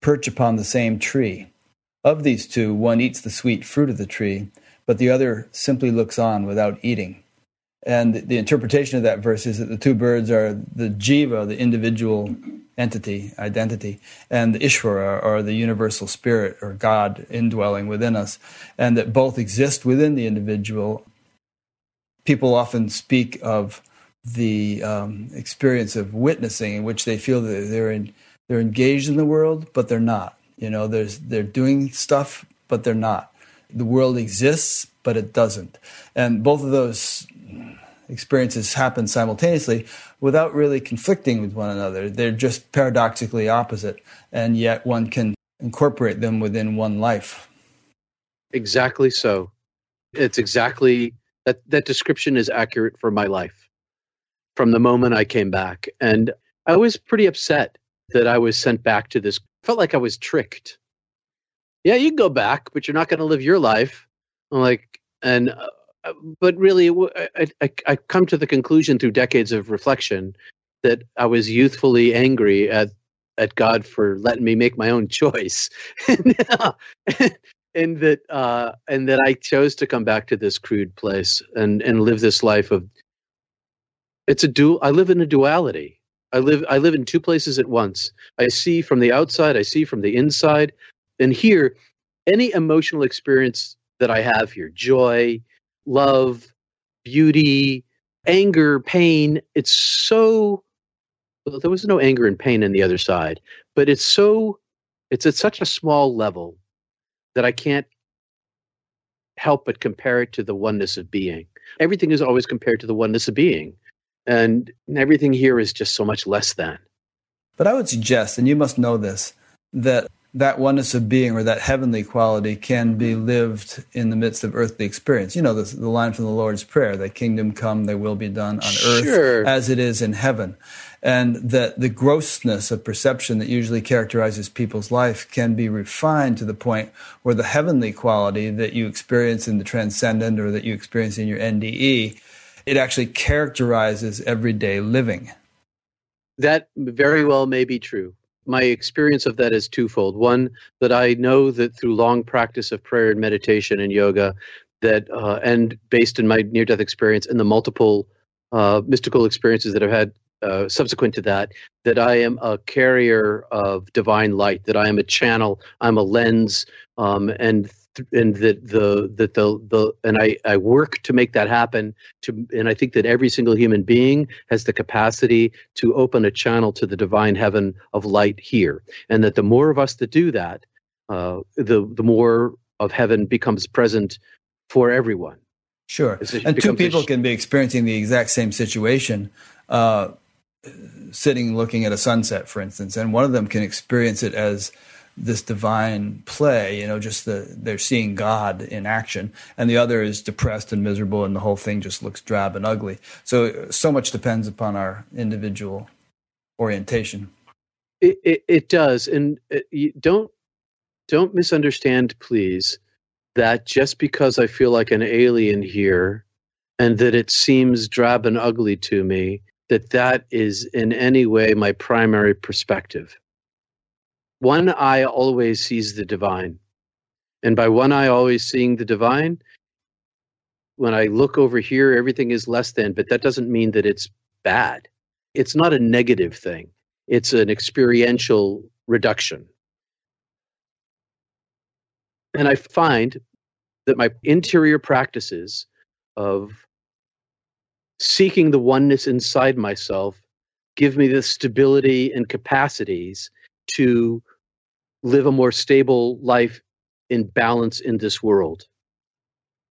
perch upon the same tree. Of these two, one eats the sweet fruit of the tree, but the other simply looks on without eating. And the interpretation of that verse is that the two birds are the jiva, the individual entity, identity, and the Ishvara, or the universal spirit, or God indwelling within us, and that both exist within the individual. People often speak of the um, experience of witnessing, in which they feel that they're in, they're engaged in the world, but they're not. You know, there's they're doing stuff, but they're not. The world exists, but it doesn't. And both of those experiences happen simultaneously without really conflicting with one another. They're just paradoxically opposite, and yet one can incorporate them within one life. Exactly so. It's exactly that that description is accurate for my life from the moment I came back. And I was pretty upset that I was sent back to this. Felt like I was tricked. Yeah, you can go back, but you're not going to live your life. I'm like, and uh, but really, I, I, I come to the conclusion through decades of reflection that I was youthfully angry at at God for letting me make my own [LAUGHS] choice, and, [LAUGHS] and that uh, and that I chose to come back to this crude place and and live this life of. It's a dual. I live in a duality. I live I live in two places at once. I see from the outside. I see from the inside. And here, any emotional experience that I have here, joy, love, beauty, anger, pain, it's so well, there was no anger and pain in the other side, but it's so it's at such a small level that I can't help but compare it to the oneness of being. Everything is always compared to the oneness of being. And everything here is just so much less than. But I would suggest, and you must know this, that that oneness of being or that heavenly quality can be lived in the midst of earthly experience. You know, the, the line from the Lord's Prayer, that kingdom come, thy will be done on earth as it is in heaven. And that the grossness of perception that usually characterizes people's life can be refined to the point where the heavenly quality that you experience in the transcendent or that you experience in your NDE, it actually characterizes everyday living. That very well may be true my experience of that is twofold. One, that I know that through long practice of prayer and meditation and yoga, that uh, and based in my near death experience and the multiple uh, mystical experiences that I've had uh, subsequent to that, that I am a carrier of divine light, that I am a channel, I'm a lens, um, and and that the that the the and I I work to make that happen to and I think that every single human being has the capacity to open a channel to the divine heaven of light here. And that the more of us that do that uh, the the more of heaven becomes present for everyone. Sure. And two people sh- can be experiencing the exact same situation uh, sitting looking at a sunset for instance and one of them can experience it as this divine play, you know, just the they're seeing God in action, and the other is depressed and miserable, and the whole thing just looks drab and ugly. So, so much depends upon our individual orientation. It it, it does, and uh, you don't don't misunderstand, please. That just because I feel like an alien here, and that it seems drab and ugly to me, that that is in any way my primary perspective one eye always sees the divine. And by one eye always seeing the divine, when I look over here, everything is less than, but that doesn't mean that it's bad. It's not a negative thing, it's an experiential reduction. And I find that my interior practices of seeking the oneness inside myself give me the stability and capacities to live a more stable life in balance in this world.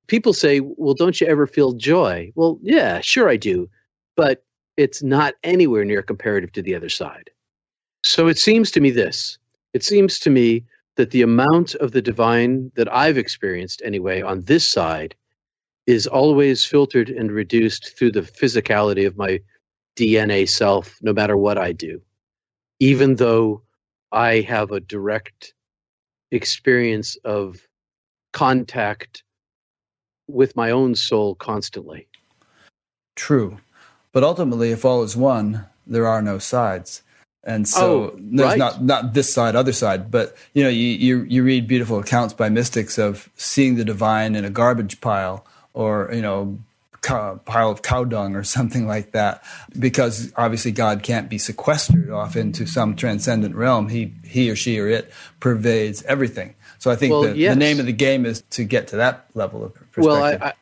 People say, well, don't you ever feel joy? Well, yeah, sure I do, but it's not anywhere near comparative to the other side. So it seems to me this it seems to me that the amount of the divine that I've experienced, anyway, on this side is always filtered and reduced through the physicality of my DNA self, no matter what I do. Even though I have a direct experience of contact with my own soul constantly. True. But ultimately, if all is one, there are no sides. And so oh, there's right. not not this side, other side, but you know, you, you you read beautiful accounts by mystics of seeing the divine in a garbage pile, or you know, pile of cow dung or [LAUGHS] something like that because obviously God can't be sequestered off into some transcendent realm. He, he or she or it pervades everything. So I think well, the, yes. the name of the game is to get to that level of perspective. Well, I, I,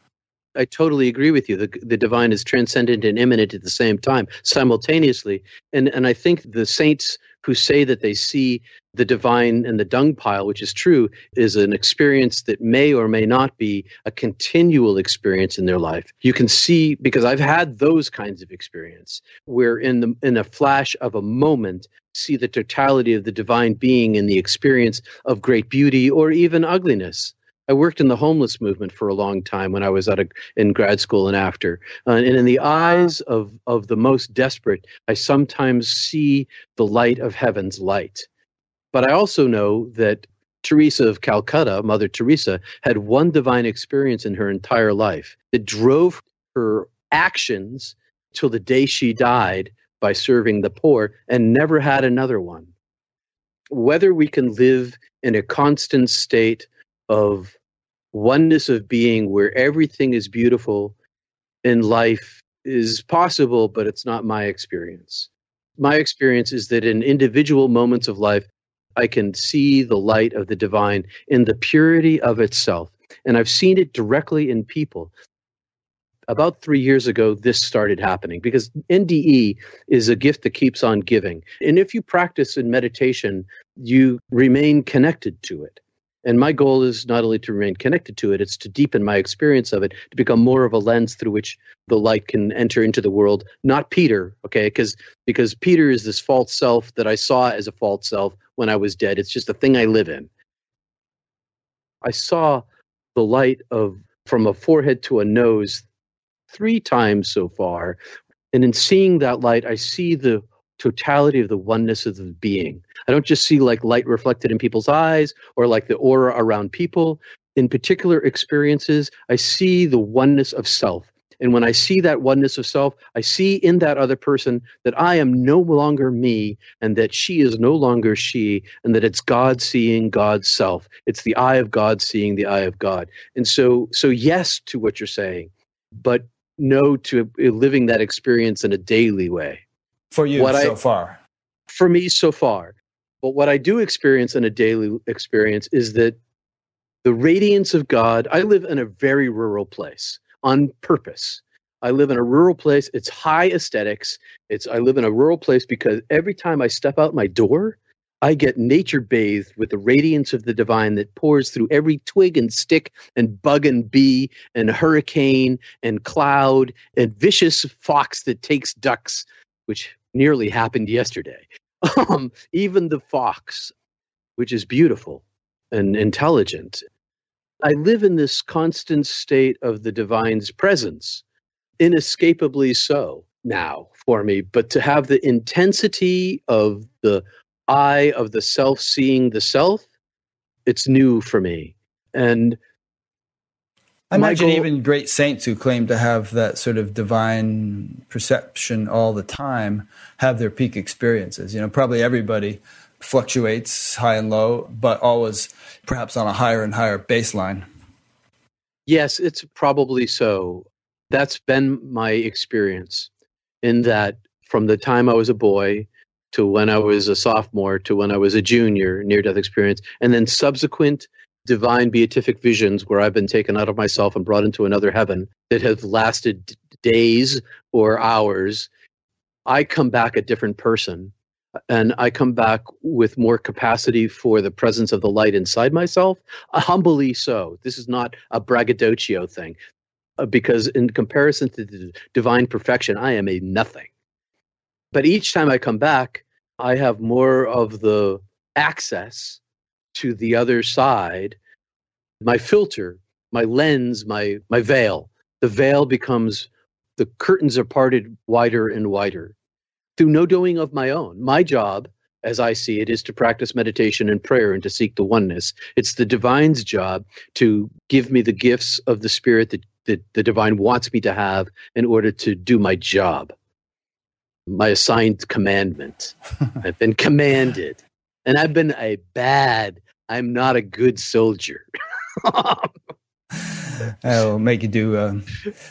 I totally agree with you. The, the divine is transcendent and immanent at the same time, simultaneously. And, and I think the saints who say that they see the divine and the dung pile, which is true, is an experience that may or may not be a continual experience in their life. You can see because I've had those kinds of experience where in the in a flash of a moment see the totality of the divine being in the experience of great beauty or even ugliness. I worked in the homeless movement for a long time when I was a, in grad school and after. Uh, and in the eyes of, of the most desperate, I sometimes see the light of heaven's light. But I also know that Teresa of Calcutta, Mother Teresa, had one divine experience in her entire life that drove her actions till the day she died by serving the poor and never had another one. Whether we can live in a constant state of oneness of being where everything is beautiful in life is possible, but it's not my experience. My experience is that in individual moments of life, I can see the light of the divine in the purity of itself. And I've seen it directly in people about three years ago, this started happening because NDE is a gift that keeps on giving. And if you practice in meditation, you remain connected to it. And my goal is not only to remain connected to it, it's to deepen my experience of it, to become more of a lens through which the light can enter into the world. Not Peter, okay? Because because Peter is this false self that I saw as a false self when I was dead. It's just a thing I live in. I saw the light of from a forehead to a nose three times so far. And in seeing that light, I see the totality of the oneness of the being. I don't just see like light reflected in people's eyes or like the aura around people. In particular experiences, I see the oneness of self. And when I see that oneness of self, I see in that other person that I am no longer me and that she is no longer she and that it's God seeing God's self. It's the eye of God seeing the eye of God. And so so yes to what you're saying, but no to living that experience in a daily way. For you what so I, far? For me so far. But what I do experience in a daily experience is that the radiance of God, I live in a very rural place on purpose. I live in a rural place. It's high aesthetics. It's I live in a rural place because every time I step out my door, I get nature bathed with the radiance of the divine that pours through every twig and stick and bug and bee and hurricane and cloud and vicious fox that takes ducks, which nearly happened yesterday. [LAUGHS] Um, even the fox, which is beautiful and intelligent. I live in this constant state of the divine's presence, inescapably so now for me, but to have the intensity of the eye of the self seeing the self, it's new for me. And I imagine goal, even great saints who claim to have that sort of divine perception all the time have their peak experiences. You know, probably everybody fluctuates high and low, but always perhaps on a higher and higher baseline. Yes, it's probably so. That's been my experience in that from the time I was a boy to when I was a sophomore to when I was a junior, near death experience, and then subsequent divine beatific visions where I've been taken out of myself and brought into another heaven that have lasted days or hours. I come back a different person and I come back with more capacity for the presence of the light inside myself, uh, humbly so. This is not a braggadocio thing, uh, because in comparison to the divine perfection, I am a nothing. But each time I come back, I have more of the access to the other side. My filter, my lens, my, my veil. The veil becomes, the curtains are parted wider and wider through no doing of my own. My job, as I see it, is to practice meditation and prayer and to seek the oneness. It's the divine's job to give me the gifts of the spirit that, that the divine wants me to have in order to do my job my assigned commandment. [LAUGHS] I've been commanded, and I've been a bad. I'm not a good soldier. [LAUGHS] I'll make you do uh,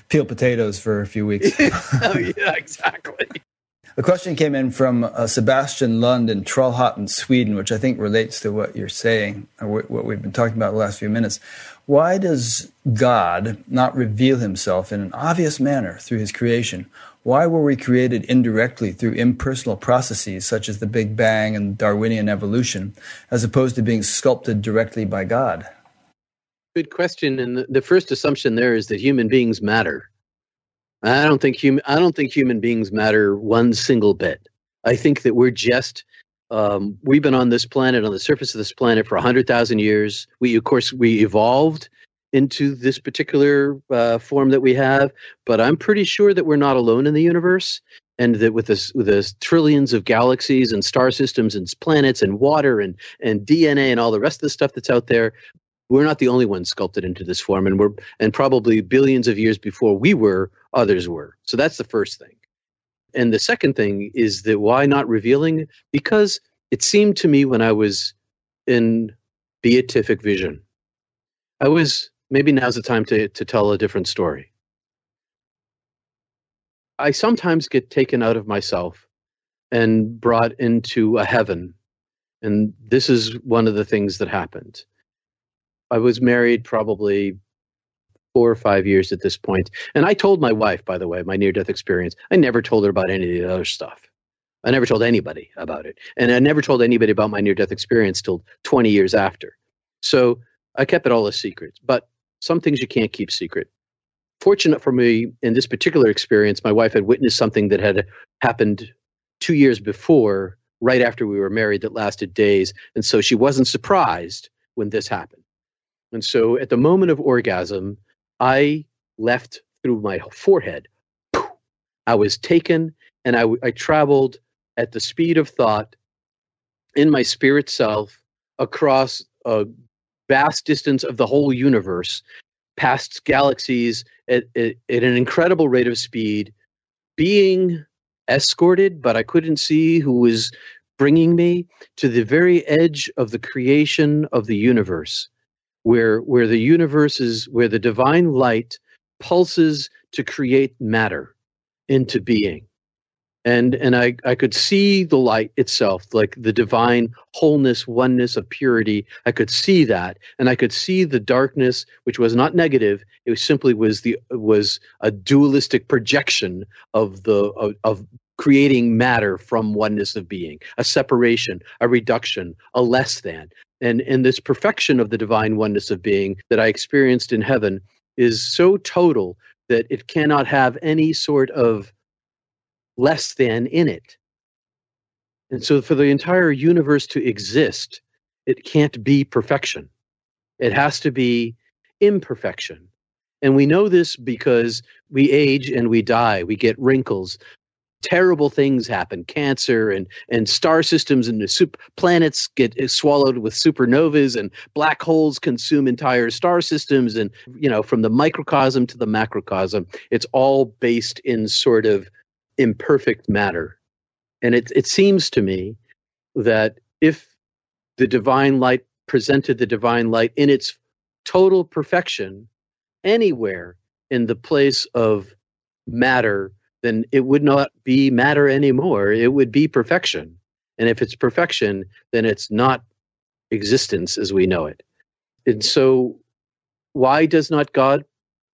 peel potatoes for a few weeks. [LAUGHS] oh [LAUGHS] yeah, exactly. A question came in from uh, Sebastian Lund in Trollhättan, Sweden, which I think relates to what you're saying, or what we've been talking about the last few minutes. Why does God not reveal himself in an obvious manner through his creation? Why were we created indirectly through impersonal processes such as the Big Bang and Darwinian evolution, as opposed to being sculpted directly by God? Good question. And the first assumption there is that human beings matter. I don't think human I don't think human beings matter one single bit. I think that we're just Um, we've been on this planet, on the surface of this planet, for 100,000 years. We, of course, we evolved into this particular uh, form that we have, but I'm pretty sure that we're not alone in the universe, and that with this, with this trillions of galaxies and star systems and planets and water and and DNA and all the rest of the stuff that's out there, we're not the only ones sculpted into this form, and we're and probably billions of years before we were, others were. So that's the first thing. And the second thing is that why not revealing? Because it seemed to me when I was in beatific vision, I was maybe now's the time to, to tell a different story. I sometimes get taken out of myself and brought into a heaven. And this is one of the things that happened. I was married probably four or five years at this point. And I told my wife, by the way, my near death experience. I never told her about any of the other stuff. I never told anybody about it. And I never told anybody about my near death experience till 20 years after. So I kept it all a secret. But some things you can't keep secret. Fortunate for me, in this particular experience, my wife had witnessed something that had happened two years before, right after we were married, that lasted days. And so she wasn't surprised when this happened. And so at the moment of orgasm, I left through my forehead. I was taken and I, I traveled at the speed of thought in my spirit self across a vast distance of the whole universe, past galaxies at, at, at an incredible rate of speed, being escorted, but I couldn't see who was bringing me to the very edge of the creation of the universe where where the universe is where the divine light pulses to create matter into being and and I, I could see the light itself like the divine wholeness oneness of purity. I could see that and i could see the darkness which was not negative. It was simply was the was a dualistic projection of the of, of creating matter from oneness of being a separation a reduction a less than. And and this perfection of the divine oneness of being that i experienced in heaven is so total that it cannot have any sort of less than in it. And so, for the entire universe to exist, it can't be perfection. It has to be imperfection. And we know this because we age and we die. We get wrinkles terrible things happen cancer and and star systems and the super planets get swallowed with supernovas and black holes consume entire star systems and you know from the microcosm to the macrocosm it's all based in sort of imperfect matter and it it seems to me that if the divine light presented the divine light in its total perfection anywhere in the place of matter then it would not be matter anymore. It would be perfection. And if it's perfection, then it's not existence as we know it. And so, why does not God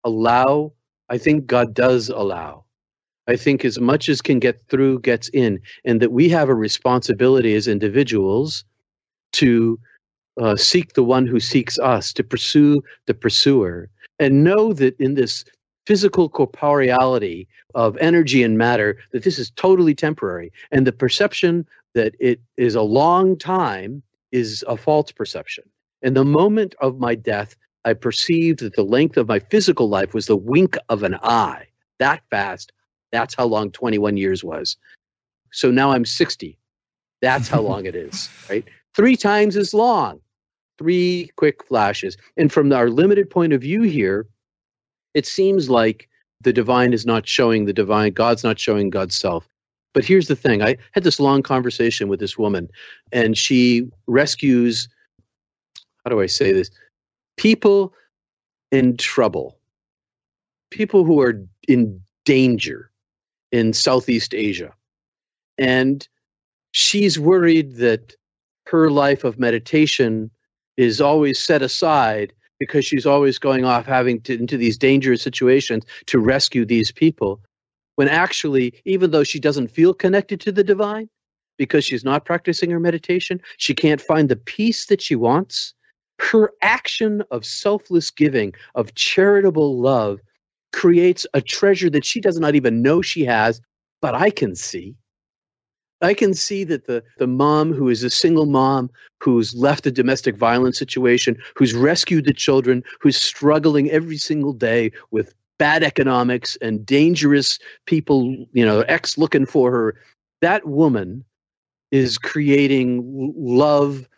allow? I think God does allow. I think as much as can get through gets in, and that we have a responsibility as individuals to uh, seek the one who seeks us, to pursue the pursuer, and know that in this physical corporeality of energy and matter that this is totally temporary and the perception that it is a long time is a false perception. In the moment of my death i perceived that the length of my physical life was the wink of an eye that fast that's how long 21 years was. So now i'm 60 that's how long it is [LAUGHS] right? Three times as long. Three quick flashes. And from our limited point of view here it seems like the divine is not showing the divine, God's not showing God's self. But here's the thing. I had this long conversation with this woman, and she rescues, how do I say this? People in trouble, people who are in danger in Southeast Asia. And she's worried that her life of meditation is always set aside because she's always going off having to, into these dangerous situations to rescue these people. When actually, even though she doesn't feel connected to the divine, because she's not practicing her meditation, she can't find the peace that she wants. Her action of selfless giving, of charitable love, creates a treasure that she does not even know she has, but I can see. I can see that the, the mom who is a single mom who's left a domestic violence situation, who's rescued the children, who's struggling every single day with bad economics and dangerous people, you know, ex looking for her, that woman is creating love,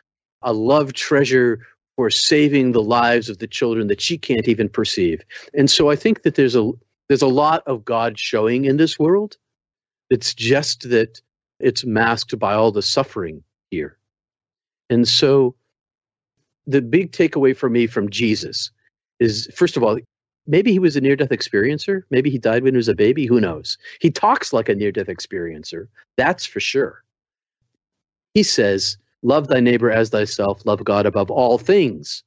a love treasure for saving the lives of the children that she can't even perceive. And so I think that there's a there's a lot of God showing in this world. It's just that it's masked by all the suffering here. And so the big takeaway for me from Jesus is first of all, maybe he was a near death experiencer. Maybe he died when he was a baby. Who knows? He talks like a near death experiencer. That's for sure. He says, Love thy neighbor as thyself, love God above all things.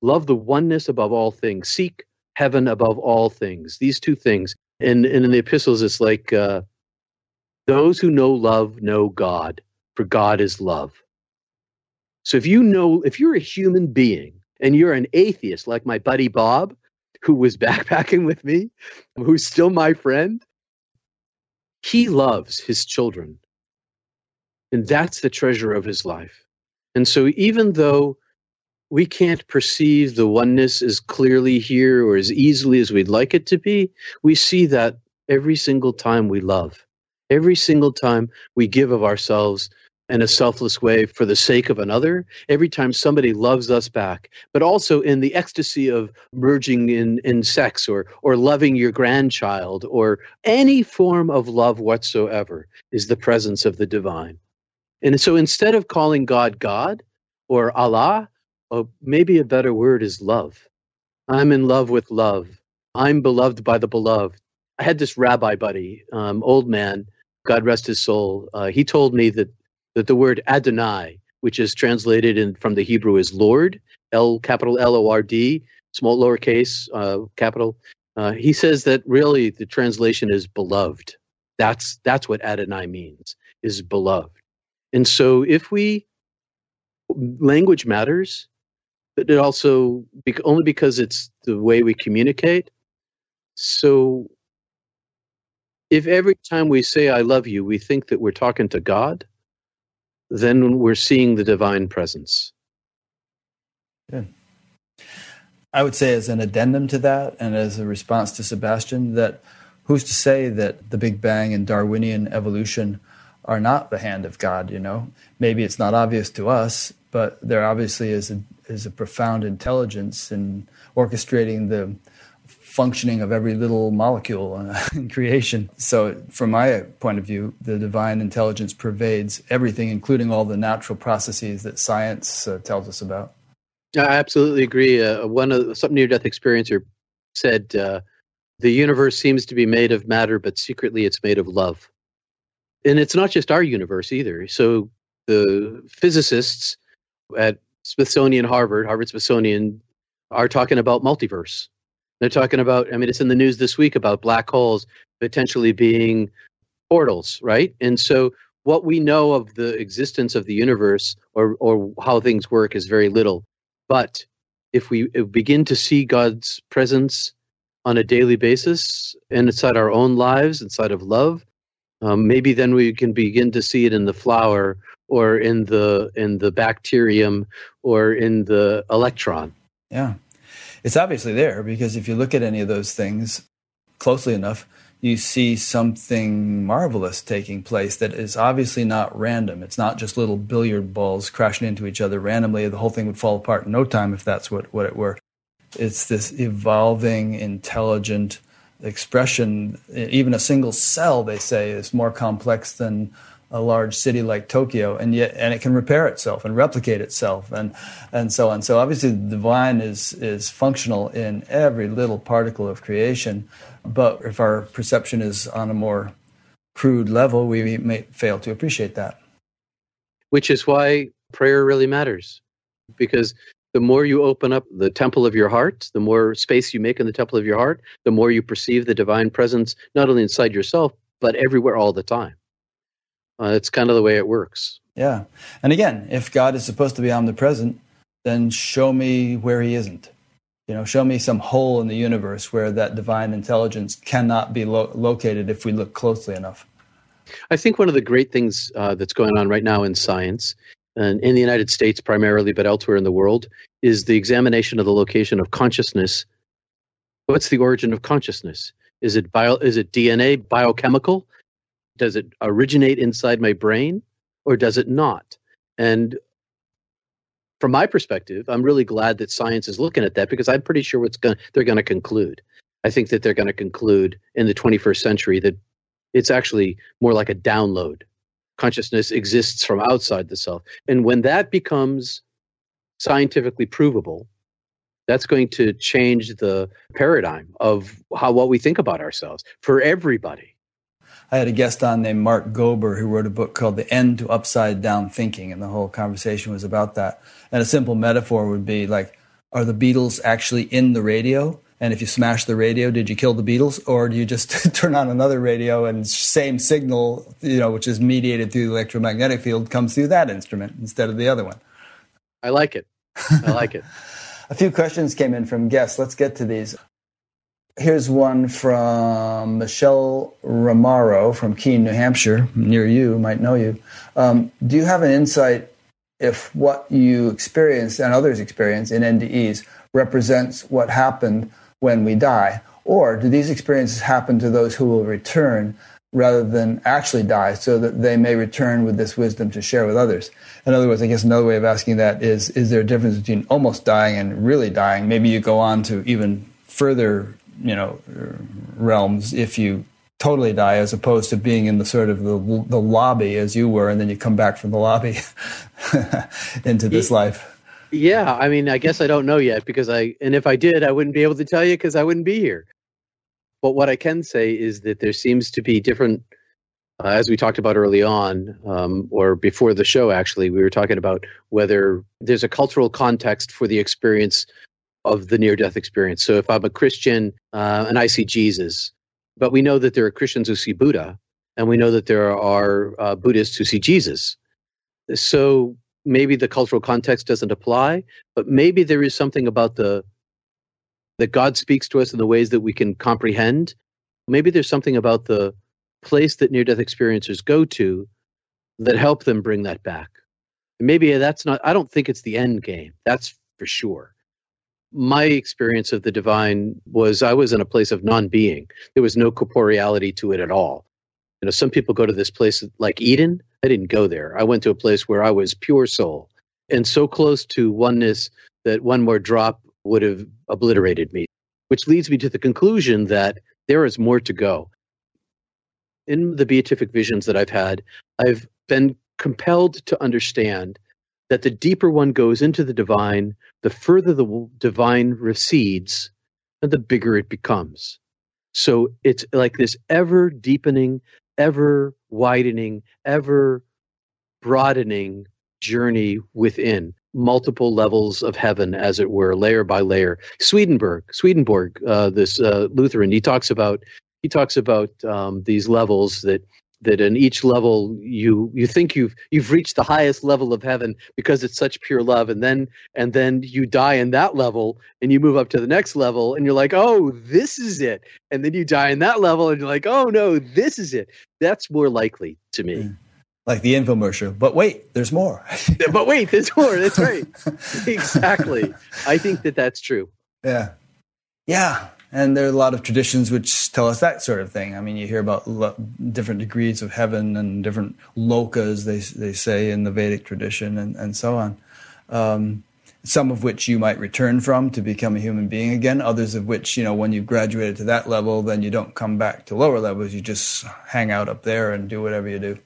Love the oneness above all things. Seek heaven above all things. These two things. And, and in the epistles, it's like uh, those who know love know God, for God is love. So if you know, if you're a human being and you're an atheist like my buddy Bob, who was [LAUGHS] backpacking with me, who's still my friend, he loves his children. And that's the treasure of his life. And so even though we can't perceive the oneness as clearly here or as easily as we'd like it to be, we see that every single time we love. Every single time we give of ourselves in a selfless way for the sake of another, every time somebody loves us back, but also in the ecstasy of merging in, in sex or, or loving your grandchild or any form of love whatsoever is the presence of the divine. And so instead of calling God God or Allah, oh, maybe a better word is love. I'm in love with love. I'm beloved by the beloved. I had this rabbi buddy, um, old man, God rest his soul, uh, he told me that, that the word Adonai, which is translated in, from the Hebrew as Lord, L capital L O R D, small lowercase uh, capital. Uh, he says that really the translation is beloved. That's that's what Adonai means is beloved. And so if we language matters, but it also only because it's the way we communicate. So if every time we say I love you, we think that we're talking to God, then we're seeing the divine presence. Good. I would say, as an addendum to that, and as a response to Sebastian, that who's to say that the Big Bang and Darwinian evolution are not the hand of God? You know, maybe it's not obvious to us, but there obviously is a is a profound intelligence in orchestrating the functioning of every little molecule in [LAUGHS] creation. So, from my point of view, the divine intelligence pervades everything, including all the natural processes that science uh, tells us about. I absolutely agree. Uh, one of some near-death experiencer said, uh, "The universe seems to be made of matter, but secretly it's made of love." And it's not just our universe either. So the physicists at Smithsonian Harvard, Harvard Smithsonian, are talking about multiverse they're talking about, I mean, it's in the news this week about black holes potentially being portals, right? And so what we know of the existence of the universe or, or how things work is very little. But if we begin to see God's presence on a daily basis and inside our own lives, inside of love, um, maybe then we can begin to see it in the flower or in the in the bacterium or in the electron. Yeah, it's obviously there because if you look at any of those things closely enough, you see something marvelous taking place that is obviously not random. It's not just little billiard balls crashing into each other randomly. The whole thing would fall apart in no time if that's what, what it were. It's this evolving, intelligent expression. Even a single cell, they say, is more complex than a large city like Tokyo, and yet and it can repair itself and replicate itself, and and so on. So obviously, the divine is is functional in every little particle of creation, but if our perception is on a more crude level, we may fail to appreciate that. Which is why prayer really matters, because the more you open up the temple of your heart, the more space you make in the temple of your heart, the more you perceive the divine presence not only inside yourself but everywhere all the time. Uh, it's kind of the way it works. Yeah. And again, if God is supposed to be omnipresent, then show me where he isn't. You know, show me some hole in the universe where that divine intelligence cannot be lo- located if we look closely enough. I think one of the great things uh, that's going on right now in science, and in the United States primarily, but elsewhere in the world, is the examination of the location of consciousness. What's the origin of consciousness? Is it bio, Is it DNA biochemical? Does it originate inside my brain, or does it not? And from my perspective, I'm really glad that science is looking at that because I'm pretty sure what's going they're going to conclude. I think that they're going to conclude in the 21st century that it's actually more like a download. Consciousness exists from outside the self. And when that becomes scientifically provable, that's going to change the paradigm of how what we think about ourselves for everybody. I had a guest on named Mark Gober who wrote a book called The End to Upside Down Thinking, and the whole conversation was about that. And a simple metaphor would be like, are the Beatles actually in the radio? And if you smash the radio, did you kill the Beatles, or do you just [LAUGHS] turn on another radio and same signal, you know, which is mediated through the electromagnetic field, comes through that instrument instead of the other one? I like it. I like it. [LAUGHS] A few questions came in from guests. Let's get to these. Here's one from Michelle Romaro from Keene, New Hampshire, near you, might know you. Um, do you have an insight if what you experience and others experience in NDEs represents what happened when we die? Or do these experiences happen to those who will return rather than actually die so that they may return with this wisdom to share with others? In other words, I guess another way of asking that is is there a difference between almost dying and really dying? Maybe you go on to even further, you know, realms if you totally die as opposed to being in the sort of the, the lobby as you were and then you come back from the lobby [LAUGHS] into this life. Yeah, I mean, I guess I don't know yet because I, and if I did, I wouldn't be able to tell you because I wouldn't be here. But what I can say is that there seems to be different, uh, as we talked about early on, um, or before the show, actually, we were talking about whether there's a cultural context for the experience of the near death experience. So if I'm a Christian uh, and I see Jesus, but we know that there are Christians who see Buddha, and we know that there are uh, Buddhists who see Jesus. So maybe the cultural context doesn't apply, but maybe there is something about the that God speaks to us in the ways that we can comprehend. Maybe there's something about the place that near death experiencers go to that help them bring that back. maybe that's not I don't think it's the end game. That's for sure. My experience of the divine was I was in a place of non-being. There was no corporeality to it at all. You know, some people go to this place like Eden. I didn't go there. I went to a place where I was pure soul and so close to oneness that one more drop would have obliterated me, which leads me to the conclusion that there is more to go. In the beatific visions that I've had, I've been compelled to understand that the deeper one goes into the divine, the further the divine recedes, and the bigger it becomes. So it's like this ever deepening, ever widening, ever broadening journey within multiple levels of heaven, as it were, layer by layer. Swedenborg, Swedenborg, uh, this uh, Lutheran, he talks about he talks about um, these levels that that in each level you you think you've you've reached the highest level of heaven because it's such pure love. And then and then you die in that level and you move up to the next level and you're like oh this is it. And then you die in that level and you're like oh no this is it. That's more likely to me. Mm. like the infomercial. But wait there's more. [LAUGHS] But wait there's more. That's right. [LAUGHS] Exactly. I think that that's true. Yeah. Yeah and there are a lot of traditions which tell us that sort of thing. I mean, you hear about lo- different degrees of heaven and different lokas, they, they say in the Vedic tradition, and, and so on. Um, some of which you might return from to become a human being again, others of which, you know, when you've graduated to that level, then you don't come back to lower levels. You just hang out up there and do whatever you do.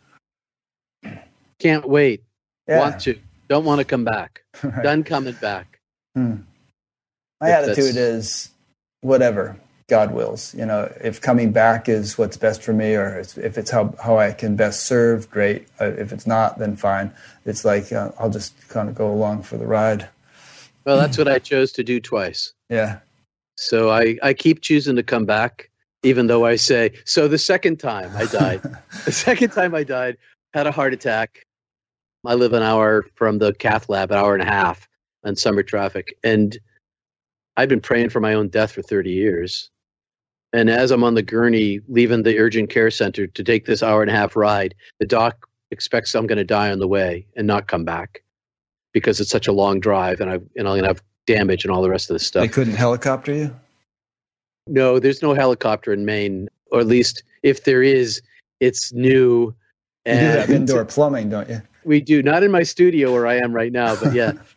Can't wait. Yeah. Want to. Don't want to come back. [LAUGHS] right. Done coming back. Hmm. My if attitude is whatever God wills. You know, if coming back is what's best for me, or if it's how how I can best serve, great. Uh, if it's not, then fine. It's like uh, I'll just kind of go along for the ride. Well, that's what I chose to do twice. Yeah. So I I keep choosing to come back, even though I say so. The second time I died, [LAUGHS] the second time I died, had a heart attack. I live an hour from the cath lab, an hour and a half on summer traffic, and I've been praying for my own death for 30 years. And as I'm on the gurney leaving the urgent care center to take this hour and a half ride, the doc expects I'm going to die on the way and not come back because it's such a long drive and I and I'm going to have damage and all the rest of the stuff. They couldn't helicopter you? No, there's no helicopter in Maine, or at least if there is, it's new. You do have indoor plumbing, don't you? We do, not in my studio where I am right now, but yeah. [LAUGHS]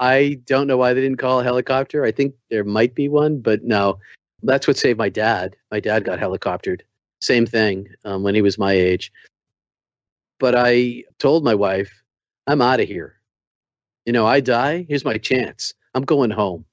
I don't know why they didn't call a helicopter. I think there might be one, but no. That's what saved my dad. My dad got helicoptered. Same thing um, when he was my age. But I told my wife, I'm out of here. You know, I die, here's my chance. I'm going home.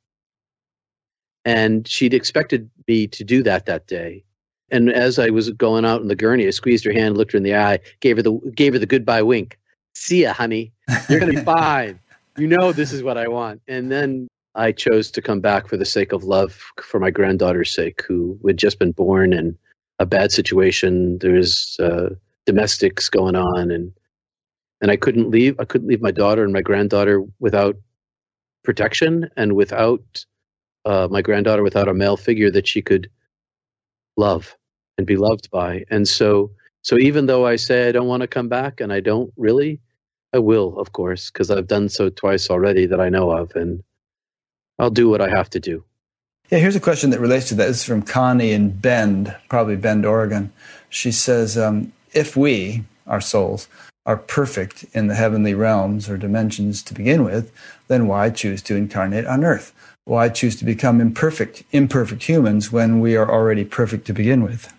And she'd expected me to do that that day. And as I was going out in the gurney, I squeezed her hand, looked her in the eye, gave her the gave her the goodbye wink. See ya, honey. You're gonna be [LAUGHS] fine you know this is what I want. And then I chose to come back for the sake of love, for my granddaughter's sake, who had just been born in a bad situation. There's uh, domestics going on, and and I couldn't leave. I couldn't leave my daughter and my granddaughter without protection, and without uh, my granddaughter without a male figure that she could love and be loved by. And so, so even though I say I don't want to come back, and I don't really, I will, of course, because I've done so twice already that I know of, and I'll do what I have to do. Yeah, here's a question that relates to that. This is from Connie in Bend, probably Bend, Oregon. She says, um, If we, our souls, are perfect in the heavenly realms or dimensions to begin with, then why choose to incarnate on earth? Why choose to become imperfect, imperfect humans when we are already perfect to begin with?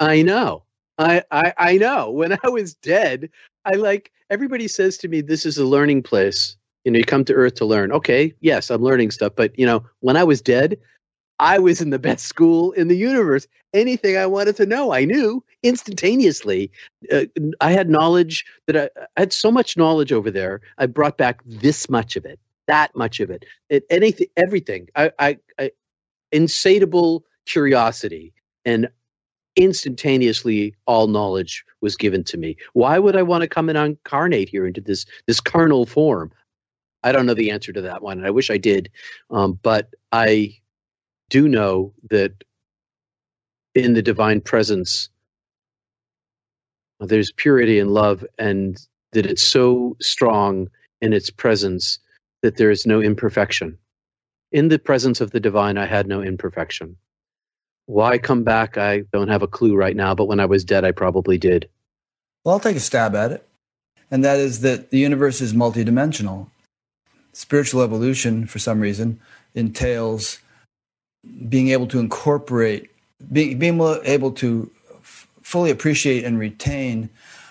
I know. I, I, I know. When I was dead, I like everybody says to me, "This is a learning place." You know, you come to Earth to learn. Okay, yes, I'm learning stuff, but you know, when I was dead, I was in the best school in the universe. Anything I wanted to know, I knew instantaneously. Uh, I had knowledge that I, I, had so much knowledge over there. I brought back this much of it, that much of it, it anything, everything. I, I, I insatiable curiosity, and instantaneously all knowledge was given to me. Why would I want to come and incarnate here into this this carnal form? I don't know the answer to that one, and I wish I did. Um, but I do know that in the divine presence, there's purity and love, and that it's so strong in its presence that there is no imperfection. In the presence of the divine, I had no imperfection. Why come back? I don't have a clue right now, but when I was dead, I probably did. Well, I'll take a stab at it. And that is that the universe is multidimensional. Spiritual evolution, for some reason, entails being able to incorporate, being, being able to f- fully appreciate and retain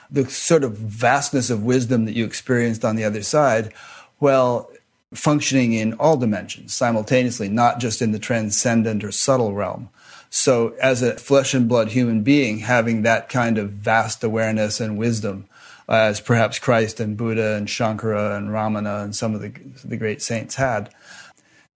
the sort of vastness of wisdom that you experienced on the other side while functioning in all dimensions simultaneously, not just in the transcendent or subtle realm. So, as a flesh and blood human being, having that kind of vast awareness and wisdom, uh, as perhaps Christ and Buddha and Shankara and Ramana and some of the, the great saints had,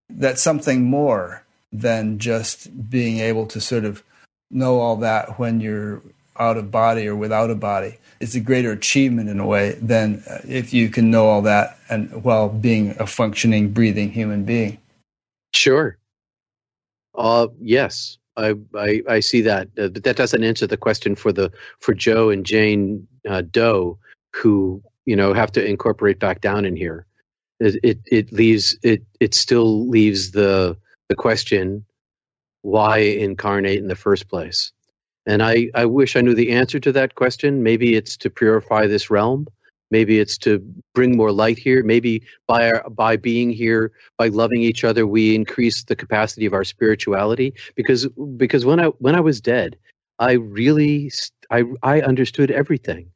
that's something more than just being able to sort of know all that when you're out of body or without a body. It's a greater achievement in a way than uh, if you can know all that and while being a functioning, breathing human being. Sure. Uh, yes, I, I, I see that, uh, but that doesn't answer the question for the for Joe and Jane uh, Doe, who you know have to incorporate back down in here. It, it it leaves it it still leaves the the question why incarnate in the first place. And I, I wish I knew the answer to that question. Maybe it's to purify this realm. Maybe it's to bring more light here. Maybe by our, by being here, by loving each other, we increase the capacity of our spirituality. Because because when I when I was dead, I really I I understood everything.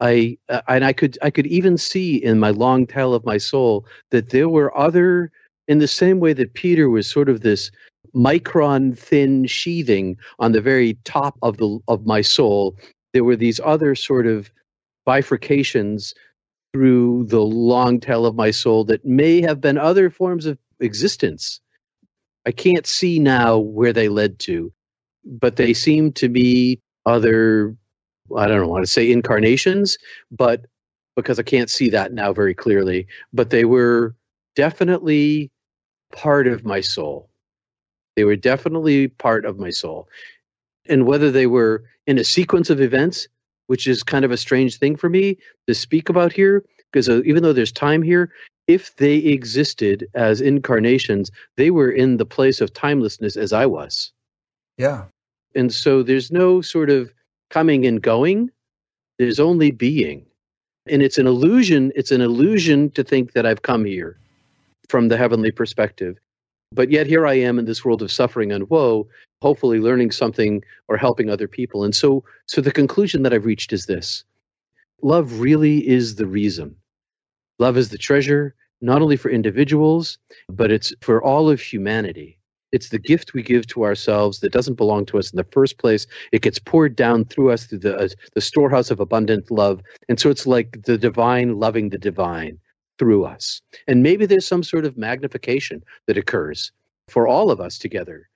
I uh, and I could I could even see in my long tail of my soul that there were other in the same way that Peter was sort of this micron thin sheathing on the very top of the of my soul there were these other sort of bifurcations through the long tail of my soul that may have been other forms of existence. I can't see now where they led to, but they seem to be other, I don't know, want to say incarnations, but because I can't see that now very clearly, but they were definitely part of my soul. They were definitely part of my soul. And whether they were in a sequence of events, which is kind of a strange thing for me to speak about here, because uh, even though there's time here, if they existed as incarnations, they were in the place of timelessness as I was. Yeah. And so there's no sort of coming and going, there's only being. And it's an illusion, it's an illusion to think that I've come here from the heavenly perspective. But yet here I am in this world of suffering and woe, hopefully learning something or helping other people. And so so the conclusion that I've reached is this. Love really is the reason. Love is the treasure, not only for individuals, but it's for all of humanity. It's the gift we give to ourselves that doesn't belong to us in the first place. It gets poured down through us through the, uh, the storehouse of abundant love. And so it's like the divine loving the divine through us. And maybe there's some sort of magnification that occurs for all of us together.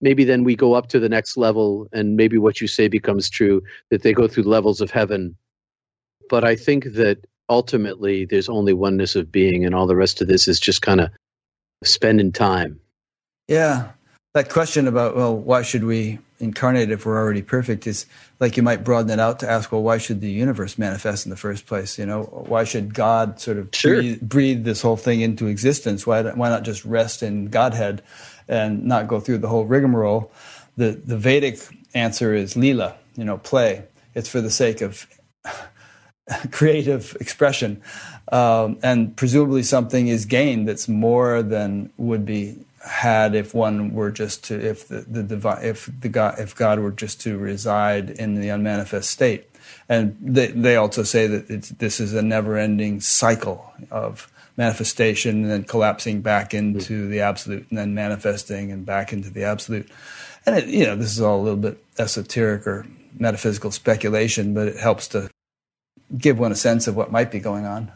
Maybe then we go up to the next level, and maybe what you say becomes true that they go through levels of heaven. But I think that ultimately there's only oneness of being, and all the rest of this is just kind of spending time. Yeah. That question about, well, why should we incarnate if we're already perfect is like you might broaden it out to ask, well, why should the universe manifest in the first place? You know, why should God sort of sure. breathe, breathe, this whole thing into existence? Why, why not just rest in Godhead and not go through the whole rigmarole? The, the Vedic answer is lila, you know, play. It's for the sake of [LAUGHS] creative expression. Um, and presumably something is gained that's more than would be had if one were just to if the, the if the God if God were just to reside in the unmanifest state, and they they also say that this is a never-ending cycle of manifestation and then collapsing back into hmm. the absolute and then manifesting and back into the absolute, and it, you know this is all a little bit esoteric or metaphysical speculation, but it helps to give one a sense of what might be going on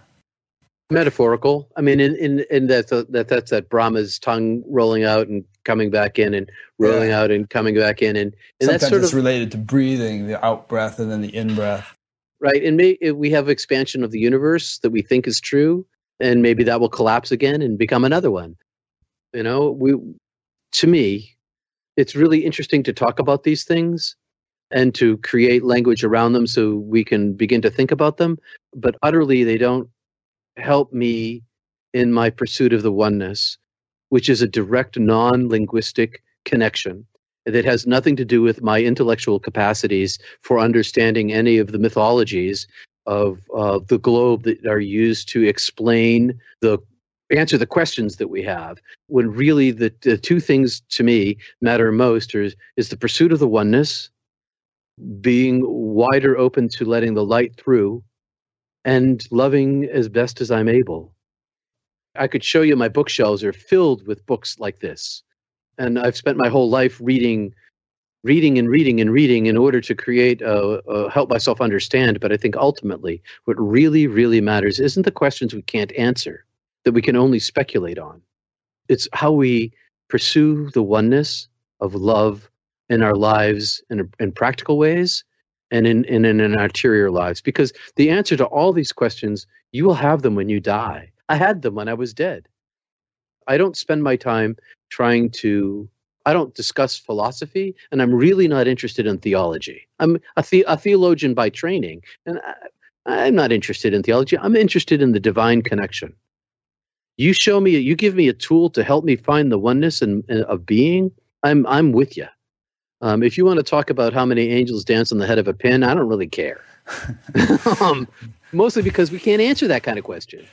metaphorical. I mean, in in, in that that that's that Brahma's tongue rolling out and coming back in, and rolling yeah. out and coming back in, and, and Sometimes that's sort it's of related to breathing, the out breath, and then the in breath. Right, and may, we have expansion of the universe that we think is true, and maybe that will collapse again and become another one. You know, we to me, it's really interesting to talk about these things and to create language around them so we can begin to think about them. But utterly, they don't help me in my pursuit of the oneness, which is a direct non linguistic connection that has nothing to do with my intellectual capacities for understanding any of the mythologies of uh, the globe that are used to explain the answer the questions that we have when really the, the two things to me matter most is, is the pursuit of the oneness being wider open to letting the light through and loving as best as I'm able. I could show you my bookshelves are filled with books like this. And I've spent my whole life reading reading and reading and reading in order to create a, a help myself understand but i think ultimately what really really matters isn't the questions we can't answer that we can only speculate on it's how we pursue the oneness of love in our lives in, in practical ways and in, in, in our interior lives? Because the answer to all these questions, you will have them when you die. I had them when I was dead. I don't spend my time trying to, I don't discuss philosophy, and I'm really not interested in theology. I'm a, the, a theologian by training, and I, I'm not interested in theology. I'm interested in the divine connection. You show me, you give me a tool to help me find the oneness and, of being. I'm I'm with you. Um, if you want to talk about how many angels dance on the head of a pin, I don't really care. [LAUGHS] [LAUGHS] um, mostly because we can't answer that kind of question.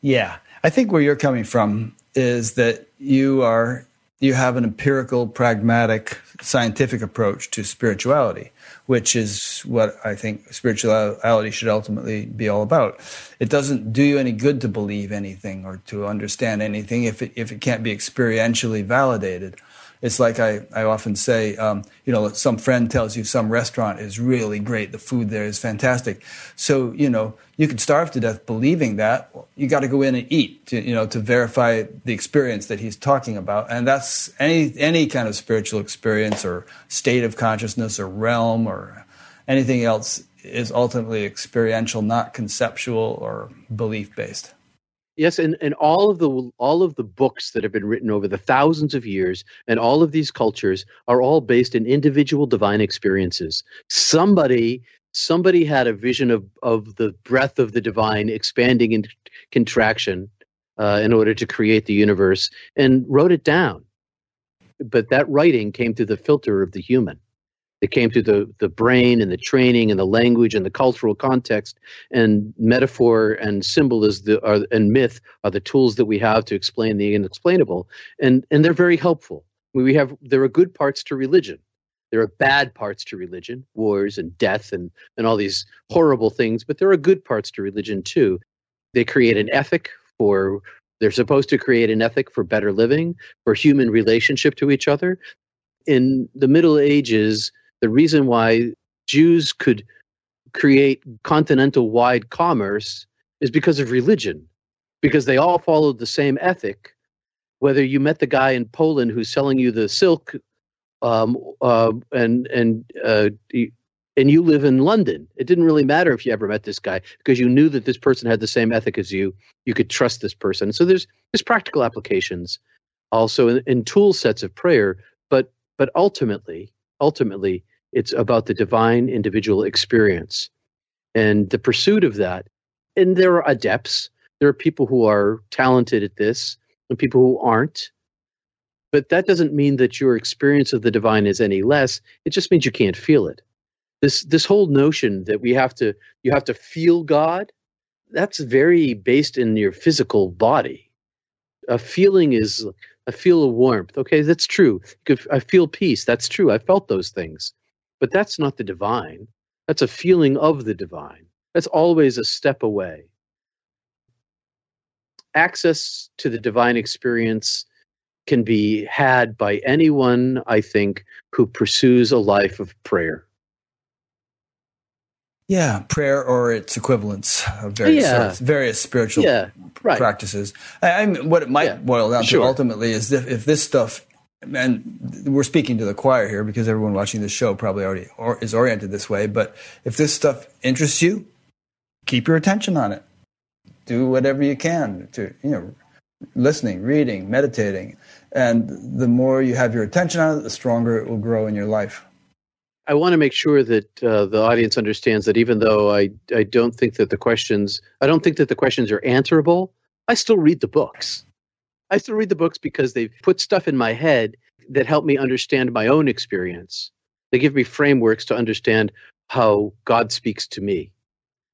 Yeah, I think where you're coming from is that you are you have an empirical, pragmatic, scientific approach to spirituality, which is what I think spirituality should ultimately be all about. It doesn't do you any good to believe anything or to understand anything if it, if it can't be experientially validated it's like I, I often say, um, you know, some friend tells you some restaurant is really great, the food there is fantastic. So, you know, you could starve to death believing that. You got to go in and eat, to, you know, to verify the experience that he's talking about. And that's any, any kind of spiritual experience or state of consciousness or realm or anything else is ultimately experiential, not conceptual or belief based. Yes, and, and all of the all of the books that have been written over the thousands of years and all of these cultures are all based in individual divine experiences. Somebody somebody had a vision of, of the breath of the divine expanding and contraction uh, in order to create the universe and wrote it down. But that writing came through the filter of the human. It came through the, the brain and the training and the language and the cultural context and metaphor and symbol is the are, and myth are the tools that we have to explain the unexplainable and and they're very helpful. We have there are good parts to religion. There are bad parts to religion, wars and death and and all these horrible things, but there are good parts to religion too. They create an ethic for they're supposed to create an ethic for better living, for human relationship to each other. In the Middle Ages, the reason why Jews could create continental wide commerce is because of religion, because they all followed the same ethic. Whether you met the guy in Poland who's selling you the silk, um, uh, and and uh, and you live in London, it didn't really matter if you ever met this guy because you knew that this person had the same ethic as you. You could trust this person. So there's there's practical applications also in, in tool sets of prayer, but but ultimately ultimately it's about the divine individual experience and the pursuit of that. And there are adepts. There are people who are talented at this and people who aren't. But that doesn't mean that your experience of the divine is any less. It just means you can't feel it. This this whole notion that we have to you have to feel God, that's very based in your physical body. A feeling is I feel a warmth. Okay, that's true. I feel peace. That's true. I felt those things. But that's not the divine. That's a feeling of the divine. That's always a step away. Access to the divine experience can be had by anyone, I think, who pursues a life of prayer. Yeah, prayer or its equivalents of various Yeah. sorts, various spiritual Yeah, right. practices. I, I mean, what it might Yeah, boil down sure. to ultimately is if, if this stuff, and we're speaking to the choir here because everyone watching this show probably already or, is oriented this way. But if this stuff interests you, keep your attention on it. Do whatever you can to you know, listening, reading, meditating, and the more you have your attention on it, the stronger it will grow in your life. I want to make sure that uh, the audience understands that even though I, I don't think that the questions I don't think that the questions are answerable, I still read the books. I still read the books because they've put stuff in my head that help me understand my own experience. They give me frameworks to understand how God speaks to me.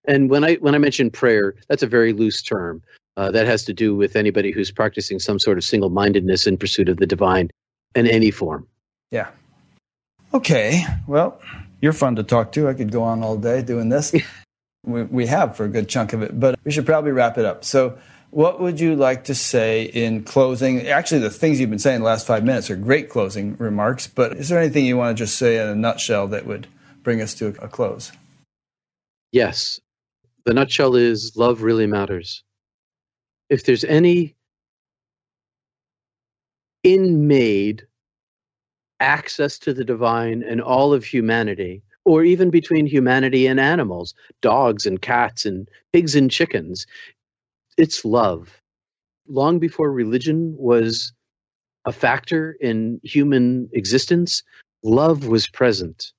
And when I when I mention prayer, that's a very loose term. Uh, that has to do with anybody who's practicing some sort of single-mindedness in pursuit of the divine in any form. Yeah. Okay. Well, you're fun to talk to. I could go on all day doing this. [LAUGHS] we, we have for a good chunk of it, but we should probably wrap it up. So, what would you like to say in closing? Actually, the things you've been saying the last five minutes are great closing remarks, but is there anything you want to just say in a nutshell that would bring us to a close? Yes. The nutshell is love really matters. If there's any in-made access to the divine and all of humanity, or even between humanity and animals, dogs and cats and pigs and chickens, it's love. Long before religion was a factor in human existence, love was present.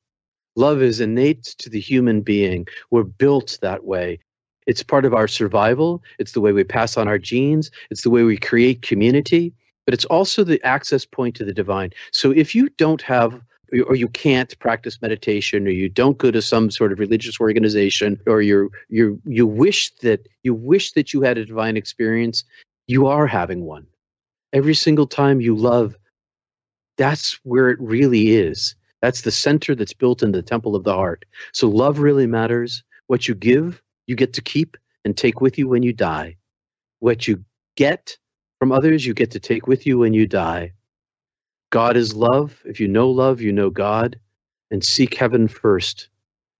Love is innate to the human being. We're built that way. It's part of our survival. It's the way we pass on our genes. It's the way we create community. But it's also the access point to the divine. So if you don't have or you can't practice meditation or you don't go to some sort of religious organization or you you you wish that you wish that you had a divine experience you are having one. Every single time you love that's where it really is. That's the center that's built in the temple of the heart. So love really matters. What you give you get to keep and take with you when you die. What you get from others you get to take with you when you die God is love. If you know love, you know God. And seek heaven first.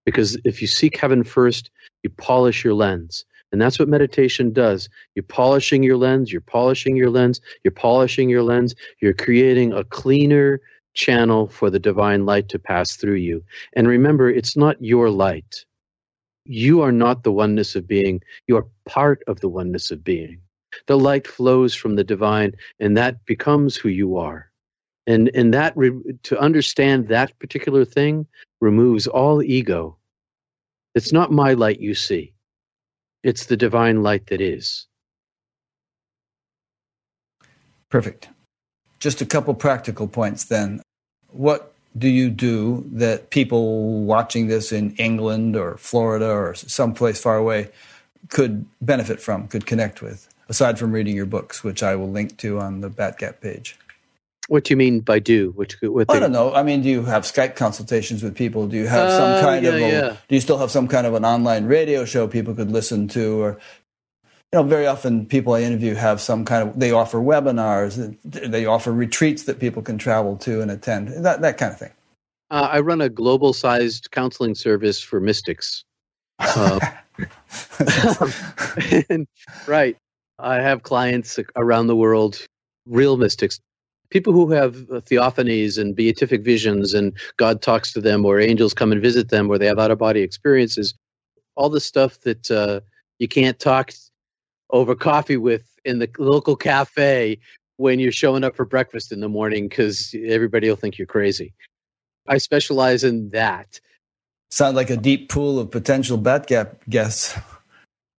Because if you seek heaven first, you polish your lens. And that's what meditation does. You're polishing your lens, you're polishing your lens, you're polishing your lens, you're creating a cleaner channel for the divine light to pass through you. And remember, it's not your light. You are not the oneness of being, you are part of the oneness of being. The light flows from the divine, and that becomes who you are. And, and that re- to understand that particular thing removes all ego. It's not my light you see, it's the divine light that is. Perfect. Just a couple practical points then. What do you do that people watching this in England or Florida or someplace far away could benefit from, could connect with, aside from reading your books, which I will link to on the Batgap page? What do you mean by do? Which what I don't know. I mean, do you have Skype consultations with people? Do you have some uh, kind yeah, of a, yeah. do you still have some kind of an online radio show people could listen to, or you know, very often people I interview have some kind of, they offer webinars, they offer retreats that people can travel to and attend, that, that kind of thing. Uh, I run a global sized counseling service for mystics. Uh, [LAUGHS] [LAUGHS] and, right. I have clients around the world, real mystics, people who have theophanies and beatific visions, and God talks to them, or angels come and visit them, or they have out of body experiences. All the stuff that uh, you can't talk over coffee with in the local cafe when you're showing up for breakfast in the morning because everybody will think you're crazy. I specialize in that. Sound like a deep pool of potential Batgap guests.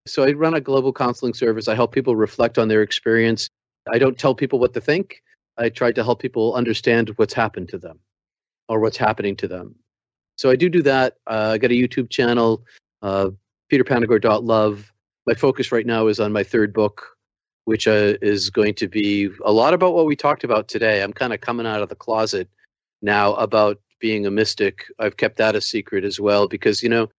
So I run a global counseling service. I help people reflect on their experience. I don't tell people what to think. I try to help people understand what's happened to them or what's happening to them. So I do do that. Uh, I got a YouTube channel, uh, peterpanagore.love my focus right now is on my third book, which uh, is going to be a lot about what we talked about today. I'm kind of coming out of the closet now about being a mystic. I've kept that a secret as well because, you know,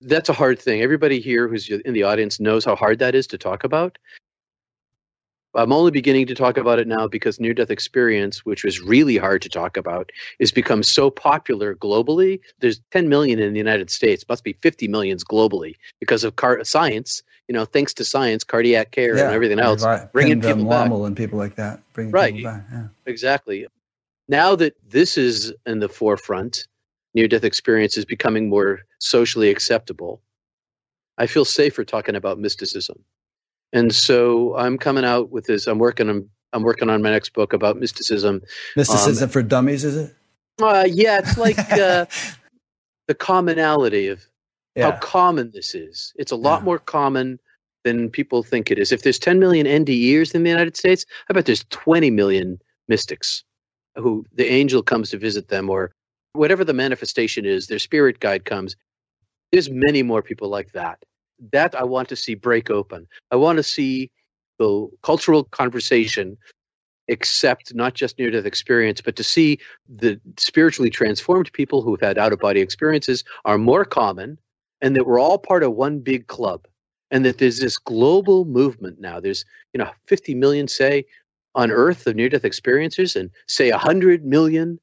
that's a hard thing. Everybody here who's in the audience knows how hard that is to talk about. I'm only beginning to talk about it now because near death experience, which was really hard to talk about, is become so popular globally. There's 10 million in the United States, must be 50 millions globally because of car- science. You know, thanks to science, cardiac care, yeah, and everything else, right. bringing people back. and people like that, bringing right. people back. Yeah. Exactly. Now that this is in the forefront, near death experience is becoming more socially acceptable. I feel safer talking about mysticism and so I'm coming out with this. I'm working on I'm working on my next book about mysticism. Mysticism um, for dummies, is it? Uh, yeah, it's like [LAUGHS] uh, the commonality of yeah. how common this is. It's a lot yeah. more common than people think it is. If there's 10 million NDErs in the United States, I bet there's 20 million mystics who the angel comes to visit them or whatever the manifestation is, their spirit guide comes. There's many more people like that that I want to see break open. I want to see the cultural conversation accept not just near death experience, but to see the spiritually transformed people who've had out of body experiences are more common and that we're all part of one big club and that there's this global movement now. There's, you know, 50 million, say, on earth of near death experiencers and say 100 million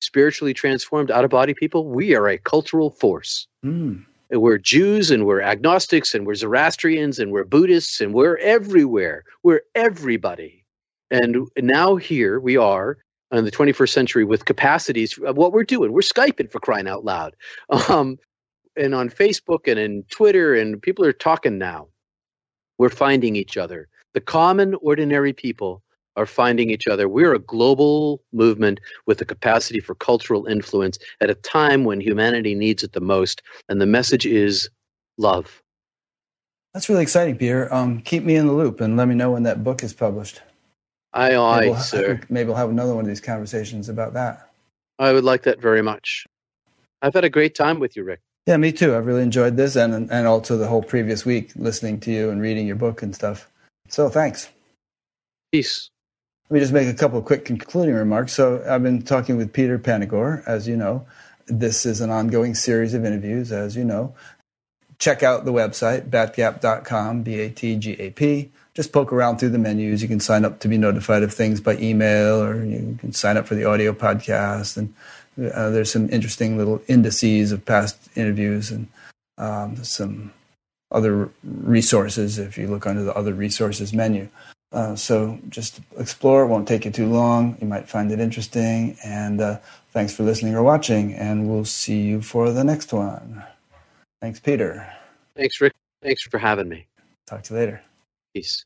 spiritually transformed out of body people. We are a cultural force. Mm we're Jews and we're agnostics and we're Zoroastrians and we're Buddhists and we're everywhere. We're everybody. And now here we are in the 21st century with capacities of what we're doing. We're Skyping for crying out loud. [LAUGHS] Um, and on Facebook and in Twitter, and people are talking now. We're finding each other. The common, ordinary people are finding each other. We're a global movement with the capacity for cultural influence at a time when humanity needs it the most. And the message is love. That's really exciting, Peter. Um, keep me in the loop and let me know when that book is published. Aye, aye, maybe we'll, sir. Maybe we'll have another one of these conversations about that. I would like that very much. I've had a great time with you, Rick. Yeah, me too. I've really enjoyed this and and also the whole previous week listening to you and reading your book and stuff. So thanks. Peace. Let me just make a couple of quick concluding remarks. So, I've been talking with Peter Panagore, as you know. This is an ongoing series of interviews, as you know. Check out the website, batgap.com, B A T G A P. Just poke around through the menus. You can sign up to be notified of things by email, or you can sign up for the audio podcast. And uh, there's some interesting little indices of past interviews and um, some other resources if you look under the other resources menu. Uh, so just explore. It won't take you too long. You might find it interesting. And uh, thanks for listening or watching. And we'll see you for the next one. Thanks, Peter. Thanks, Rick. Thanks for having me. Talk to you later. Peace.